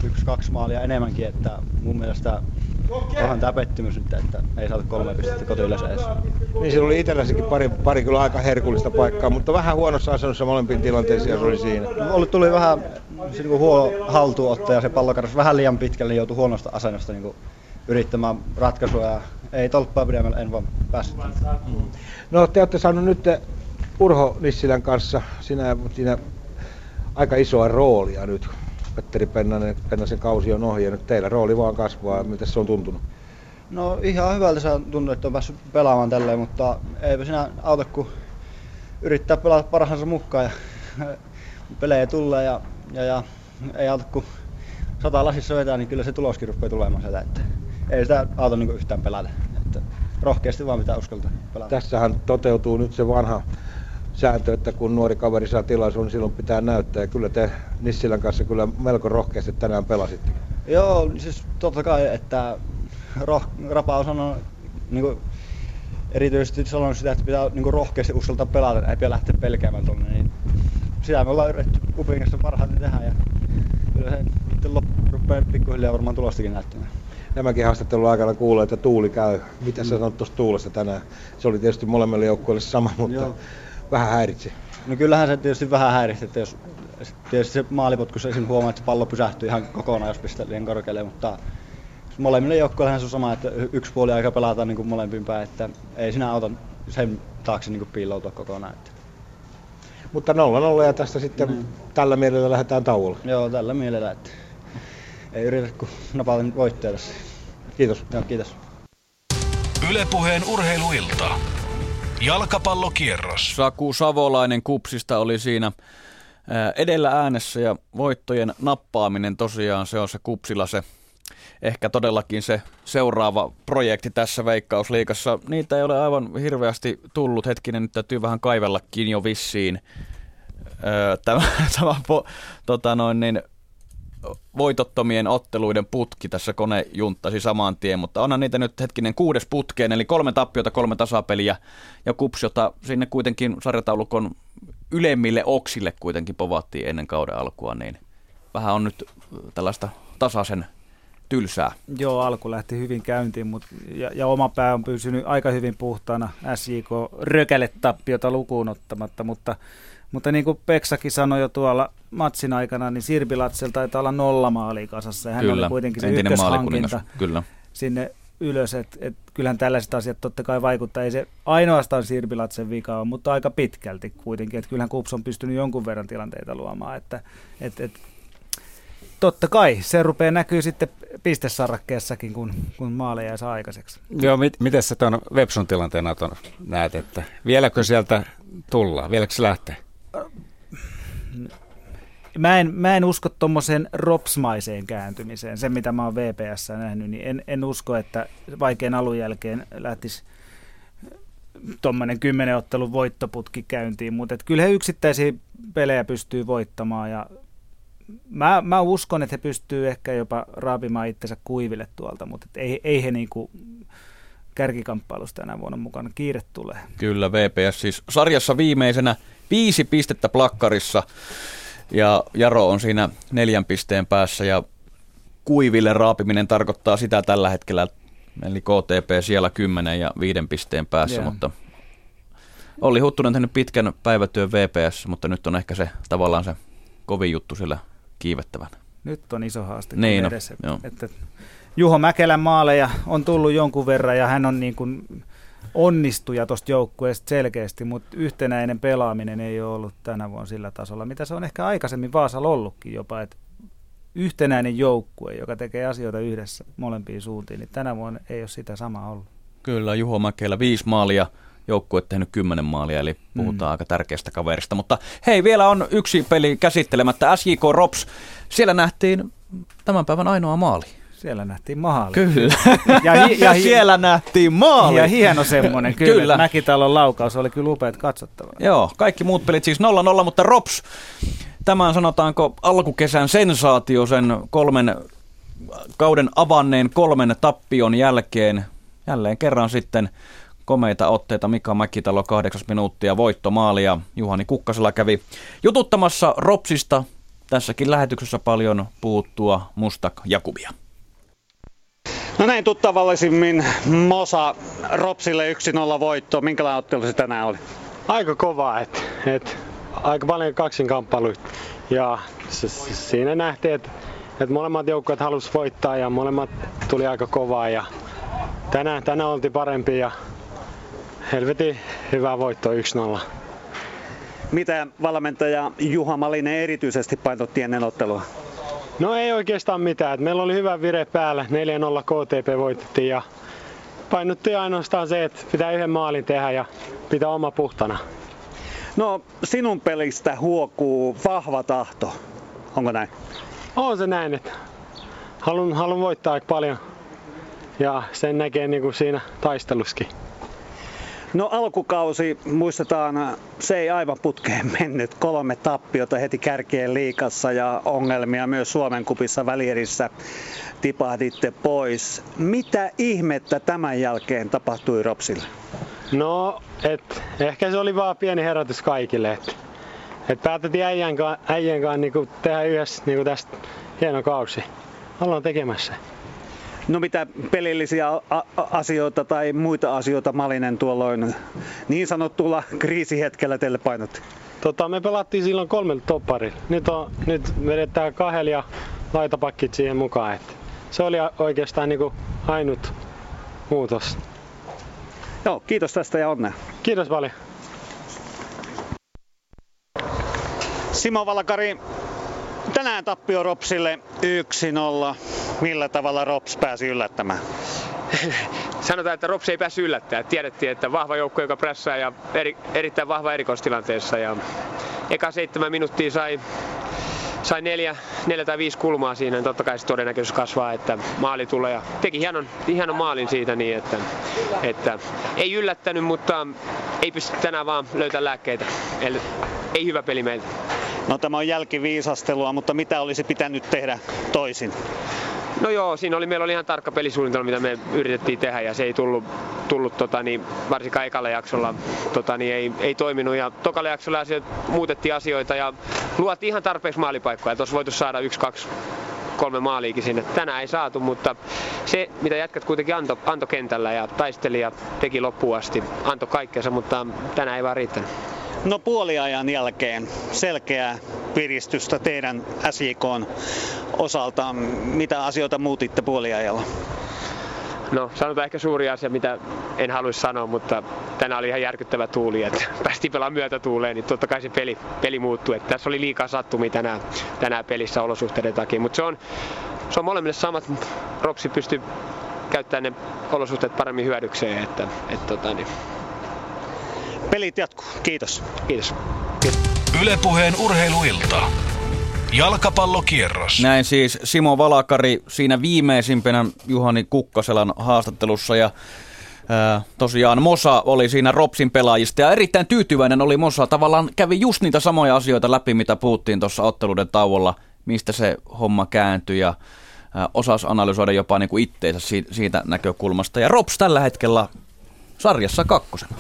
yksi, kaksi maalia enemmänkin, että mun mielestä onhan tämä pettymys nyt, että ei saatu kolme pistettä kotiyleisö edes. Niin siellä oli itselläsikin pari, pari kyllä aika herkullista paikkaa, mutta vähän huonossa asennossa molempiin tilanteisiin ja se oli siinä. No, oli, tuli vähän se niin huono haltuotto ja se pallo vähän liian pitkälle, niin joutui huonosta asennosta niin kuin yrittämään ratkaisua ja ei tolppaa pidemmällä, en vaan päässyt. Mm. No te olette saanut nyt Urho Nissilän kanssa sinä, siinä aika isoa roolia nyt. Petteri Pennanen, Pennasen kausi on ohi ja nyt teillä rooli vaan kasvaa. Miten se on tuntunut? No ihan hyvältä se on tuntunut, että on päässyt pelaamaan tälleen, mutta eipä sinä auta, kun yrittää pelata parhaansa mukaan ja pelejä tulee ja, ja, ja ei auta, kun sata lasissa vetää, niin kyllä se tuloskin rupeaa tulemaan sieltä. Että ei sitä auta niin yhtään pelata. Että rohkeasti vaan pitää uskaltaa pelata. Tässähän toteutuu nyt se vanha sääntö, että kun nuori kaveri saa tilaisuuden, niin silloin pitää näyttää. Ja kyllä te Nissilän kanssa kyllä melko rohkeasti tänään pelasitte. Joo, siis totta kai, että roh, Rapa on sanonut, niin kuin, erityisesti sanonut sitä, että pitää niin kuin rohkeasti uskaltaa pelata, ei pidä lähteä pelkäämään tuonne. Niin sitä me ollaan yritetty Kupin kanssa parhaiten tehdä ja kyllä se sitten loppu rupeaa pikkuhiljaa varmaan tulostakin näyttämään. Nämäkin haastattelun aikana kuulee, että tuuli käy. Mitä mm. sä sanot tuosta tuulesta tänään? Se oli tietysti molemmille joukkueille sama, mutta Joo. Vähän häiritsi. No kyllähän se tietysti vähän häiritsi, että jos tietysti se maalipotkussa esim. huomaa, että se pallo pysähtyy ihan kokonaan, jos pistää liian korkealle, mutta molemmille joukkueille se on sama, että yksi puoli aika pelataan niin kuin molempiin päin, että ei sinä auta sen taakse niin kuin piiloutua kokonaan. Että. Mutta 0-0 ja tästä sitten mm. tällä mielellä lähdetään tauolle. Joo, tällä mielellä, että ei yritä kuin napata voittoja tässä. Kiitos. Joo, kiitos. Ylepuheen urheiluilta. Jalkapallokierros. Saku Savolainen kupsista oli siinä edellä äänessä ja voittojen nappaaminen tosiaan se on se kupsilla se ehkä todellakin se seuraava projekti tässä Veikkausliikassa. Niitä ei ole aivan hirveästi tullut. Hetkinen, nyt täytyy vähän kaivellakin jo vissiin. Tämä, tämä tota noin, niin, voitottomien otteluiden putki tässä kone junttasi saman tien, mutta onhan niitä nyt hetkinen kuudes putkeen, eli kolme tappiota, kolme tasapeliä ja kups, jota sinne kuitenkin sarjataulukon ylemmille oksille kuitenkin povattiin ennen kauden alkua, niin vähän on nyt tällaista tasaisen tylsää. Joo, alku lähti hyvin käyntiin, mutta, ja, ja oma pää on pysynyt aika hyvin puhtaana SJK rökäletappiota lukuun ottamatta, mutta, mutta niin kuin Peksakin sanoi jo tuolla matsin aikana, niin Sirbilatsel taitaa olla nolla maalia kasassa, ja hän Kyllä, oli kuitenkin se ykköshankinta Kyllä. sinne ylös, että et kyllähän tällaiset asiat totta kai vaikuttaa, ei se ainoastaan Sirbilatsen vika ole, mutta aika pitkälti kuitenkin, että kyllähän Kups on pystynyt jonkun verran tilanteita luomaan, että et, et, totta kai se rupeaa näkyy sitten pistesarrakkeessakin, kun, kun maaleja saa aikaiseksi. Joo, mit, miten sä tuon Websun tilanteen Aton näet, että vieläkö sieltä tullaan, vieläkö se lähtee? Mä en, mä en usko tuommoiseen ropsmaiseen kääntymiseen, se mitä mä oon VPS nähnyt, niin en, en usko, että vaikean alun jälkeen lähtisi tuommoinen kymmenen ottelun voittoputki käyntiin, mutta kyllä he yksittäisiä pelejä pystyy voittamaan ja mä, mä uskon, että he pystyy ehkä jopa raapimaan itsensä kuiville tuolta, mutta ei, ei he niinku kärkikamppailusta tänä vuonna mukana. Kiire tulee. Kyllä, VPS siis sarjassa viimeisenä viisi pistettä plakkarissa ja Jaro on siinä neljän pisteen päässä ja kuiville raapiminen tarkoittaa sitä tällä hetkellä, eli KTP siellä kymmenen ja viiden pisteen päässä, yeah. mutta oli Huttunen tehnyt pitkän päivätyön VPS, mutta nyt on ehkä se tavallaan se kovin juttu siellä kiivettävän. Nyt on iso haaste niin, no, edessä. Että Juho Mäkelän maaleja on tullut jonkun verran ja hän on niin kuin onnistuja tuosta joukkueesta selkeästi, mutta yhtenäinen pelaaminen ei ole ollut tänä vuonna sillä tasolla, mitä se on ehkä aikaisemmin Vaasalla ollutkin jopa, että yhtenäinen joukkue, joka tekee asioita yhdessä molempiin suuntiin, niin tänä vuonna ei ole sitä samaa ollut. Kyllä, Juho Mäkelä viisi maalia, joukkue tehnyt kymmenen maalia, eli puhutaan mm. aika tärkeästä kaverista. Mutta hei, vielä on yksi peli käsittelemättä. SJK Rops, siellä nähtiin tämän päivän ainoa maali. Siellä nähtiin maali. Kyllä. Ja, hi- ja hi- siellä nähtiin maali. Ja hieno semmoinen, kyllä. kyllä. Mäkitalon laukaus oli kyllä upeat katsottavaa. Joo, kaikki muut pelit siis 0-0, mutta Rops, tämän sanotaanko alkukesän sensaatio sen kolmen kauden avanneen kolmen tappion jälkeen. Jälleen kerran sitten komeita otteita. Mika Mäkitalo kahdeksas minuuttia voittomaalia. Juhani Kukkasella kävi jututtamassa Ropsista. Tässäkin lähetyksessä paljon puuttua Mustak Jakubia. No näin tuttavallisimmin Mosa Ropsille 1-0 voitto. Minkälainen ottelu se tänään oli? Aika kova, että et, aika paljon kaksinkamppailuita. Ja se, se, siinä nähtiin, että et molemmat joukkueet halusivat voittaa ja molemmat tuli aika kovaa. Ja tänään, tänään oltiin parempi ja helvetin hyvä voitto 1-0. Mitä valmentaja Juha Malinen erityisesti painotti ennen ottelua? No ei oikeastaan mitään. Meillä oli hyvä vire päällä. 4-0 KTP voitettiin ja painotti ainoastaan se, että pitää yhden maalin tehdä ja pitää oma puhtana. No sinun pelistä huokuu vahva tahto. Onko näin? On se näin, että haluan, haluan voittaa aika paljon ja sen näkee niin kuin siinä taisteluskin. No alkukausi, muistetaan, se ei aivan putkeen mennyt. Kolme tappiota heti kärkeen liikassa ja ongelmia myös Suomen kupissa välierissä tipahditte pois. Mitä ihmettä tämän jälkeen tapahtui Ropsille? No, et, ehkä se oli vaan pieni herätys kaikille. Et, et päätettiin äijän kanssa, äijän kanssa niinku tehdä yhdessä niinku tästä hieno kausi. Ollaan tekemässä. No mitä pelillisiä asioita tai muita asioita Malinen tuolloin niin sanottulla kriisihetkellä teille painotti? Tota, me pelattiin silloin kolmen toppari. Nyt, on, nyt vedetään kahdella ja laitapakkit siihen mukaan. Et se oli oikeastaan niin ainut muutos. Joo, kiitos tästä ja onnea. Kiitos paljon. Simo Valkari, tänään tappio Ropsille 1-0. Millä tavalla Rops pääsi yllättämään? Sanotaan, että Rops ei päässyt yllättämään. Tiedettiin, että vahva joukko, joka prässää ja eri, erittäin vahva erikoistilanteessa. Ja eka seitsemän minuuttia sai sai neljä, neljä tai viisi kulmaa siinä, niin totta kai se todennäköisyys kasvaa, että maali tulee. Ja teki hienon, hienon maalin siitä niin, että, että ei yllättänyt, mutta ei pysty tänään vaan löytämään lääkkeitä. Eli ei hyvä peli meiltä. No tämä on jälkiviisastelua, mutta mitä olisi pitänyt tehdä toisin? No joo, siinä oli, meillä oli ihan tarkka pelisuunnitelma, mitä me yritettiin tehdä ja se ei tullut, tullut tota, niin, varsinkaan ekalla jaksolla tota, niin ei, ei toiminut. Ja tokalla jaksolla asiat, muutettiin asioita ja luotiin ihan tarpeeksi maalipaikkoja. Tuossa voitu saada yksi, kaksi, kolme maaliikin sinne. Tänään ei saatu, mutta se, mitä jätkät kuitenkin antoi anto kentällä ja taisteli ja teki loppuun asti, antoi kaikkensa, mutta tänään ei vaan riittänyt. No puoliajan jälkeen selkeää piristystä teidän SJKn osalta. Mitä asioita muutitte puoliajalla? No sanotaan ehkä suuri asia, mitä en haluaisi sanoa, mutta tänään oli ihan järkyttävä tuuli, että päästiin pelaamaan myötätuuleen, niin totta kai se peli, peli muuttui. Että tässä oli liikaa sattumia tänään, tänään pelissä olosuhteiden takia, mutta se on, se on molemmille samat. Ropsi pystyy käyttämään ne olosuhteet paremmin hyödykseen, että, että tota, niin. Pelit jatkuu. Kiitos. Kiitos. Ylepuheen urheiluilta. Jalkapallokierros. Näin siis Simo Valakari siinä viimeisimpänä Juhani Kukkaselan haastattelussa ja ää, tosiaan Mosa oli siinä Ropsin pelaajista ja erittäin tyytyväinen oli Mosa. Tavallaan kävi just niitä samoja asioita läpi, mitä puhuttiin tuossa otteluiden tauolla, mistä se homma kääntyi ja ää, osasi analysoida jopa niin kuin itteensä siitä, siitä näkökulmasta. Ja Rops tällä hetkellä sarjassa kakkosena.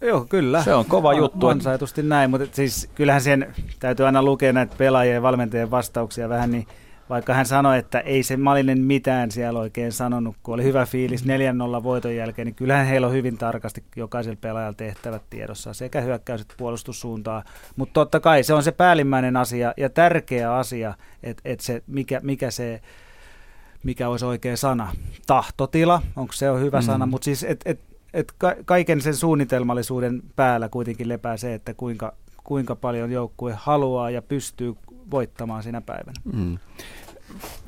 Joo, kyllä. Se on kova juttu. Ansaitusti näin, mutta siis kyllähän sen täytyy aina lukea näitä pelaajien ja valmentajien vastauksia vähän, niin vaikka hän sanoi, että ei se Malinen mitään siellä oikein sanonut, kun oli hyvä fiilis 4-0 voiton jälkeen, niin kyllähän heillä on hyvin tarkasti jokaisella pelaajalla tehtävät tiedossa, sekä hyökkäys- että puolustussuuntaa. Mutta totta kai se on se päällimmäinen asia ja tärkeä asia, että, että se, mikä, mikä se mikä olisi oikea sana, tahtotila, onko se on hyvä mm. sana, mutta siis et, et, et ka- kaiken sen suunnitelmallisuuden päällä kuitenkin lepää se, että kuinka, kuinka paljon joukkue haluaa ja pystyy voittamaan sinä päivänä. Mm.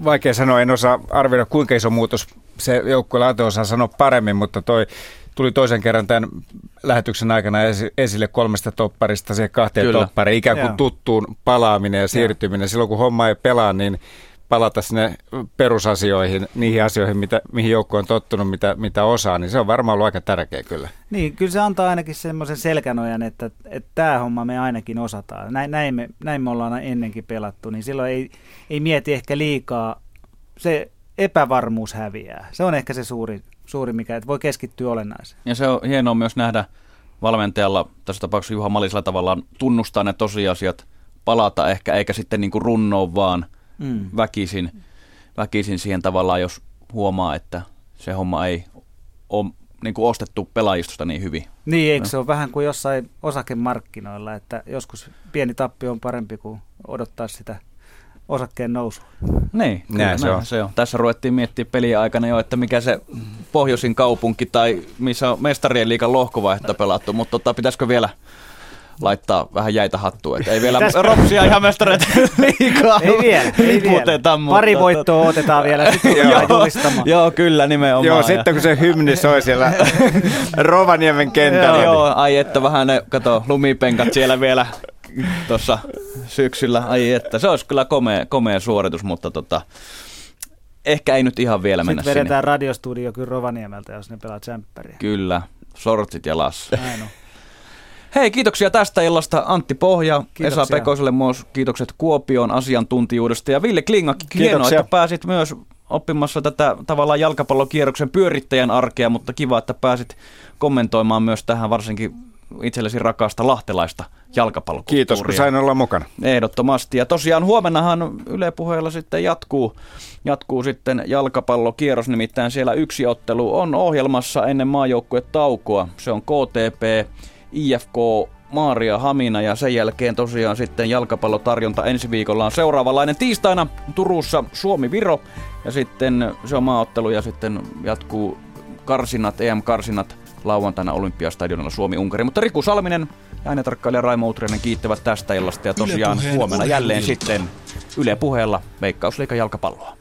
Vaikea sanoa, en osaa arvioida kuinka iso muutos se joukkueella Ate osaa sanoa paremmin, mutta toi tuli toisen kerran tämän lähetyksen aikana esille kolmesta topparista siihen kahteen Kyllä. toppariin, ikään kuin Joo. tuttuun palaaminen ja siirtyminen. Joo. Silloin kun homma ei pelaa, niin palata sinne perusasioihin, niihin asioihin, mitä, mihin joukko on tottunut, mitä, mitä osaa, niin se on varmaan ollut aika tärkeä kyllä. Niin, kyllä se antaa ainakin semmoisen selkänojan, että, että tämä homma me ainakin osataan. Näin, näin, me, näin me ollaan ennenkin pelattu, niin silloin ei, ei mieti ehkä liikaa, se epävarmuus häviää. Se on ehkä se suuri, suuri mikä, että voi keskittyä olennaiseen. Ja se on hienoa myös nähdä valmentajalla, tässä tapauksessa Juha Malisella tavallaan tunnustaa ne tosiasiat, palata ehkä, eikä sitten niin kuin runnoa vaan – mm. väkisin, väkisin siihen tavallaan, jos huomaa, että se homma ei ole niin kuin ostettu pelaajistosta niin hyvin. Niin, eikö no. se ole vähän kuin jossain osakemarkkinoilla, että joskus pieni tappi on parempi kuin odottaa sitä osakkeen nousu. Niin, kyllä näin se, on. se on. Tässä ruvettiin miettimään peliä aikana jo, että mikä se pohjoisin kaupunki tai missä on mestarien liikan lohkovaihetta pelattu, mutta tota, pitäisikö vielä laittaa vähän jäitä hattuun. Että ei vielä ropsia ihan mestareita liikaa. Ei vielä, ei vielä. Mutta, Pari voittoa otetaan vielä, sitten joo, joo, kyllä nimenomaan. Joo, sitten kun se hymni soi siellä Rovaniemen kentällä. joo, ai että vähän ne, kato, lumipenkat siellä vielä tuossa syksyllä. Ai että, se olisi kyllä komea, komea suoritus, mutta tota, ehkä ei nyt ihan vielä mennä Sitten vedetään sinne. radiostudio kyllä Rovaniemeltä, jos ne pelaa tsemppäriä. Kyllä, sortsit ja lassi. Näin on. Hei, kiitoksia tästä illasta Antti Pohja, kiitoksia. Esa Pekoselle myös kiitokset Kuopion asiantuntijuudesta ja Ville Klingakki, hienoa, että pääsit myös oppimassa tätä tavallaan jalkapallokierroksen pyörittäjän arkea, mutta kiva, että pääsit kommentoimaan myös tähän varsinkin itsellesi rakasta lahtelaista jalkapallokulttuuria. Kiitos, kun sain olla mukana. Ehdottomasti. Ja tosiaan huomennahan Yle Puheella sitten jatkuu, jatkuu sitten jalkapallokierros, nimittäin siellä yksi ottelu on ohjelmassa ennen maajoukkuetaukoa. Se on KTP IFK Maaria Hamina ja sen jälkeen tosiaan sitten jalkapallotarjonta ensi viikolla on seuraavanlainen tiistaina Turussa Suomi-Viro ja sitten se on maaottelu ja sitten jatkuu karsinat, EM-karsinat lauantaina Olympiastadionilla Suomi-Unkari. Mutta Riku Salminen ja äänetarkkailija Raimo Utrinen kiittävät tästä illasta ja tosiaan huomenna jälleen sitten Yle puheella Veikkausliikan jalkapalloa.